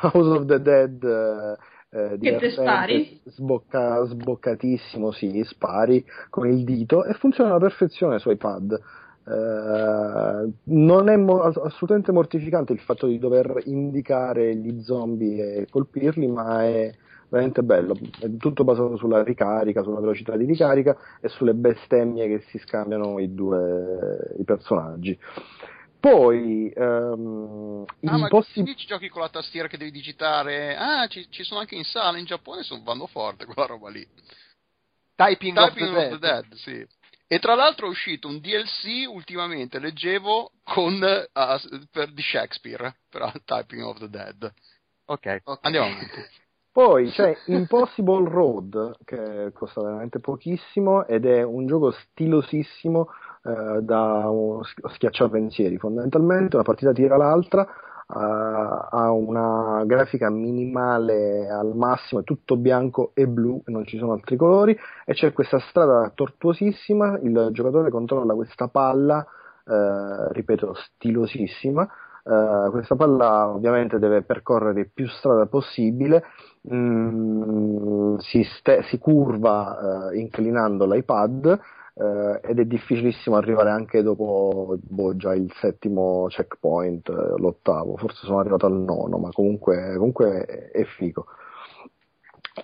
House of the Dead eh, Che te divertente, spari? sbocca- sboccatissimo, sì, spari con il dito e funziona alla perfezione su iPad. Eh, non è mo- ass- assolutamente mortificante il fatto di dover indicare gli zombie e colpirli, ma è veramente bello. È tutto basato sulla ricarica, sulla velocità di ricarica e sulle bestemmie che si scambiano i due i personaggi. Poi ehm, Ah, ma lì ci giochi con la tastiera che devi digitare. Ah, ci, ci sono anche in sala in Giappone, sono, vanno forte quella roba lì. Typing, of Typing the of the Dead. Dead, sì. E tra l'altro è uscito un DLC ultimamente, leggevo, con, ah, per, di Shakespeare, per Typing of the Dead. Ok, Ok. andiamo avanti. Poi c'è Impossible Road che costa veramente pochissimo ed è un gioco stilosissimo eh, da schiacciapensieri fondamentalmente, una partita tira l'altra, eh, ha una grafica minimale al massimo, è tutto bianco e blu, non ci sono altri colori e c'è questa strada tortuosissima, il giocatore controlla questa palla eh, ripeto, stilosissima. Uh, questa palla ovviamente deve percorrere più strada possibile, mm, si, ste- si, curva uh, inclinando l'iPad uh, ed è difficilissimo arrivare anche dopo boh, già il settimo checkpoint, l'ottavo, forse sono arrivato al nono, ma comunque, comunque è, figo.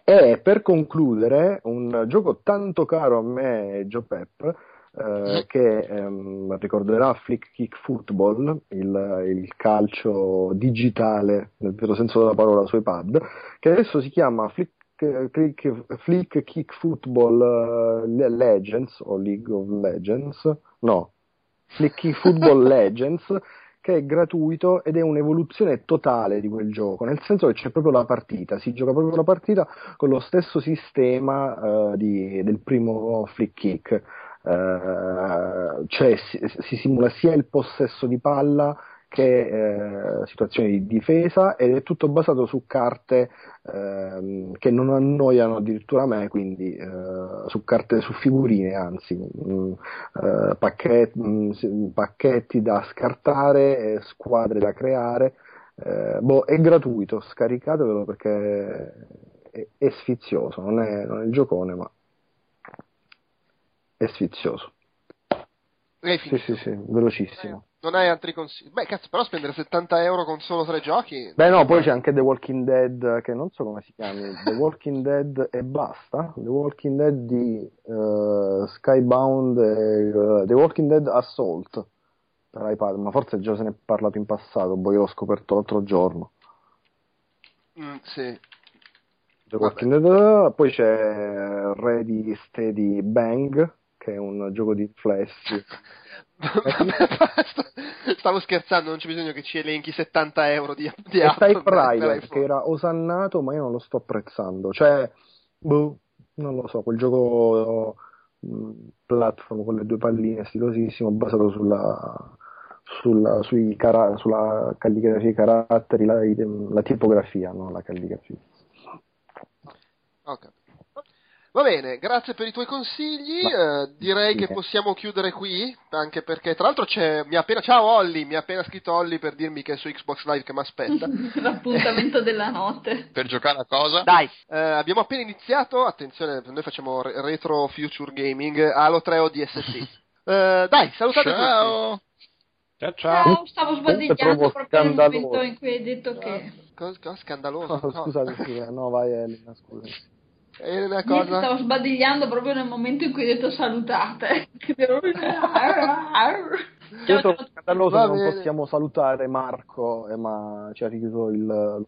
E per concludere, un gioco tanto caro a me, Joe Pep, eh, che ehm, ricorderà Flick Kick Football, il, il, calcio digitale nel vero senso della parola su iPad, che adesso si chiama Flick, Flick, Flick Kick Football uh, Legends o League of Legends, no, Flick Kick Football Legends, che è gratuito ed è un'evoluzione totale di quel gioco, nel senso che c'è proprio la partita, si gioca proprio la partita con lo stesso sistema uh, di, del primo Flick Kick eh, cioè si, si, simula sia il possesso di palla che eh, situazioni di difesa ed è tutto basato su carte eh, che non annoiano addirittura me, quindi eh, su carte, su figurine anzi, mh, mm, eh, pacchetti, mh, mm, pacchetti, da scartare, squadre da creare. Boh, è gratuito, scaricatevelo perché è, è sfizioso, non è, non è il giocone, ma è sfizioso. Sì, sì, sì, velocissimo. Non hai altri consigli? Beh, cazzo, però spendere 70 euro con solo tre giochi. Beh, no, poi c'è anche The Walking Dead, che non so come si chiami. The Walking Dead e basta. The Walking Dead di uh, Skybound e uh, The Walking Dead Assault per iPad, ma forse già se ne è parlato in passato, poi l'ho scoperto l'altro giorno. Mm, sì. The Walking Dead, poi c'è Ready Steady Bang che è un gioco di flash. Stavo scherzando, non c'è bisogno che ci elenchi 70 euro di, di app. Type Rider, che era osannato, ma io non lo sto apprezzando. Cioè, boh, non lo so, quel gioco platform con le due palline stilosissimo, basato sulla, sulla, sui cara- sulla calligrafia dei caratteri, la, la tipografia, non la calligrafia. Ok. Va bene, grazie per i tuoi consigli. Ma, eh, direi sì. che possiamo chiudere qui, anche perché tra l'altro c'è, mi appena, ciao Olli, mi ha appena scritto Olli per dirmi che è su Xbox Live che mi aspetta. L'appuntamento della notte. Per giocare a cosa? Dai, eh, abbiamo appena iniziato, attenzione, noi facciamo retro future gaming, Halo 3 o DST. eh, dai, salutate ciao. tutti. Ciao, ciao. ciao stavo sbadigliando proprio nel momento in cui hai detto che... Cosa, cosa scandaloso? No, scusate, scusate, no vai Elena, scusa. È una cosa... Niente, stavo sbadigliando proprio nel momento in cui hai detto salutate. Io sono scandaloso che non possiamo salutare Marco, eh, ma ci ha richiuso il...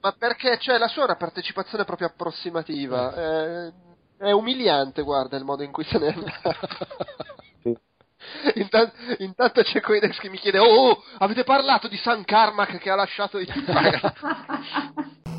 Ma perché cioè, la sua è una partecipazione proprio approssimativa. È, è umiliante, guarda, il modo in cui se ne è andato. Intanto, intanto, c'è Coedex che mi chiede: Oh, oh avete parlato di San Carmack che ha lasciato il.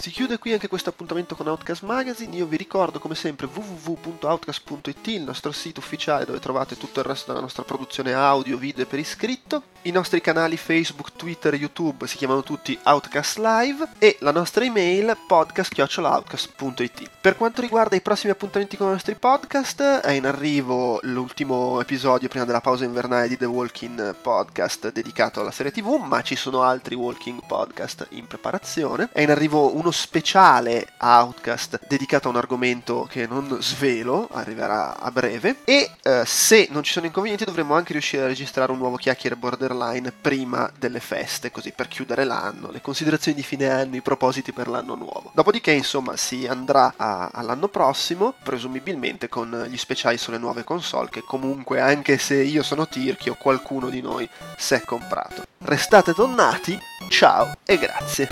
Si chiude qui anche questo appuntamento con Outcast Magazine. Io vi ricordo come sempre www.outcast.it, il nostro sito ufficiale dove trovate tutto il resto della nostra produzione audio, video e per iscritto. I nostri canali Facebook, Twitter e YouTube si chiamano tutti Outcast Live e la nostra email podcast.outcast.it. Per quanto riguarda i prossimi appuntamenti con i nostri podcast, è in arrivo l'ultimo episodio prima della pausa invernale di The Walking Podcast dedicato alla serie TV, ma ci sono altri Walking Podcast in preparazione. È in arrivo uno uno speciale Outcast dedicato a un argomento che non svelo, arriverà a breve. E eh, se non ci sono inconvenienti, dovremmo anche riuscire a registrare un nuovo chiacchiere borderline prima delle feste, così per chiudere l'anno, le considerazioni di fine anno, i propositi per l'anno nuovo. Dopodiché, insomma, si andrà a, all'anno prossimo, presumibilmente con gli speciali sulle nuove console, che comunque, anche se io sono tirchio, qualcuno di noi si è comprato. Restate tonnati, ciao e grazie.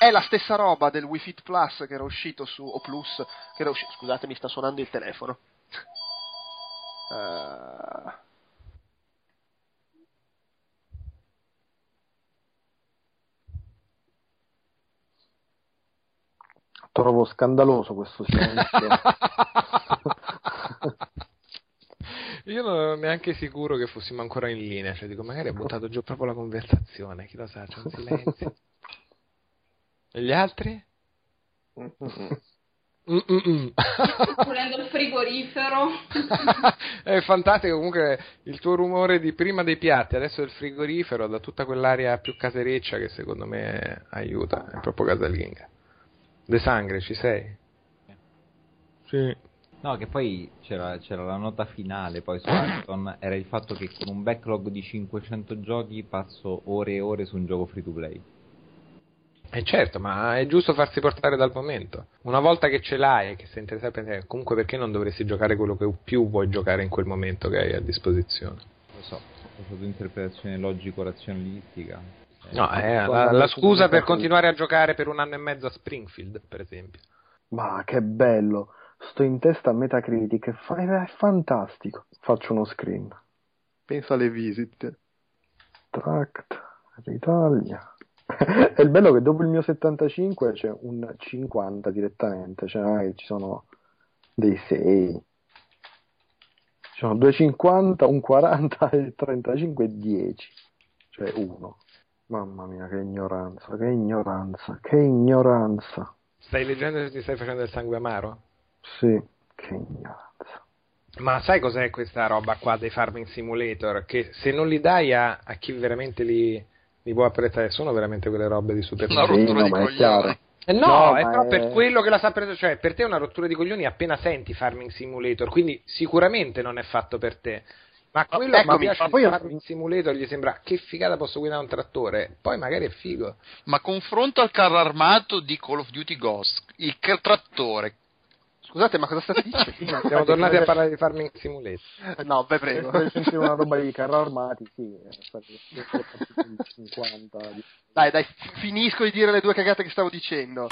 È la stessa roba del Wii Fit Plus che era uscito su o Plus che era uscito. Scusate, mi sta suonando il telefono. Uh... Trovo scandaloso questo silenzio. Io non ero neanche sicuro che fossimo ancora in linea, cioè dico magari ha buttato giù proprio la conversazione, chi lo sa, c'è un silenzio. E gli altri? Pulendo il frigorifero. è fantastico comunque il tuo rumore di prima dei piatti, adesso del frigorifero, da tutta quell'aria più casereccia che secondo me aiuta, è proprio casalinga. De Sangre, ci sei? Sì. No, che poi c'era, c'era la nota finale poi su Amazon, era il fatto che con un backlog di 500 giochi passo ore e ore su un gioco free to play. Eh certo, ma è giusto farsi portare dal momento. Una volta che ce l'hai e che sei interessato a pensare, comunque perché non dovresti giocare quello che più vuoi giocare in quel momento che hai a disposizione? Lo so, ho fatto interpretazione logico-razionalistica. Eh, No, è la, la scusa per continuare a giocare per un anno e mezzo a Springfield, per esempio. Ma che bello! Sto in testa a Metacritic, è, fa- è fantastico. Faccio uno screen. Pensa alle visite. Tract, Italia. È il bello che dopo il mio 75 c'è un 50 direttamente, cioè non è che ci sono dei 6. Ci sono 2,50, un 40, il 35 e 10. Cioè 1. Mamma mia, che ignoranza, che ignoranza, che ignoranza. Stai leggendo e ti stai facendo del sangue amaro? Sì, che ignoranza. Ma sai cos'è questa roba qua dei Farming Simulator? Che se non li dai a, a chi veramente li, li può apprezzare, sono veramente quelle robe di super Una Sì, rottura no, di è coglioni. chiaro. Eh no, No, è proprio è- per quello che la sa apprezzare, cioè per te è una rottura di coglioni appena senti Farming Simulator, quindi sicuramente non è fatto per te. Ma quello eccomi, ma piace ma poi il io- Farming Simulator gli sembra che figata posso guidare un trattore, poi magari è figo. Ma confronto al carro armato di Call of Duty Ghost, il trattore, Scusate, ma cosa state dicendo? Siamo tornati a parlare di Farming Simulator. no, beh, Se prego. vuoi sentire una roba di carro armati, sì, è stato 50 di- Dai, dai, finisco di dire le due cagate che stavo dicendo.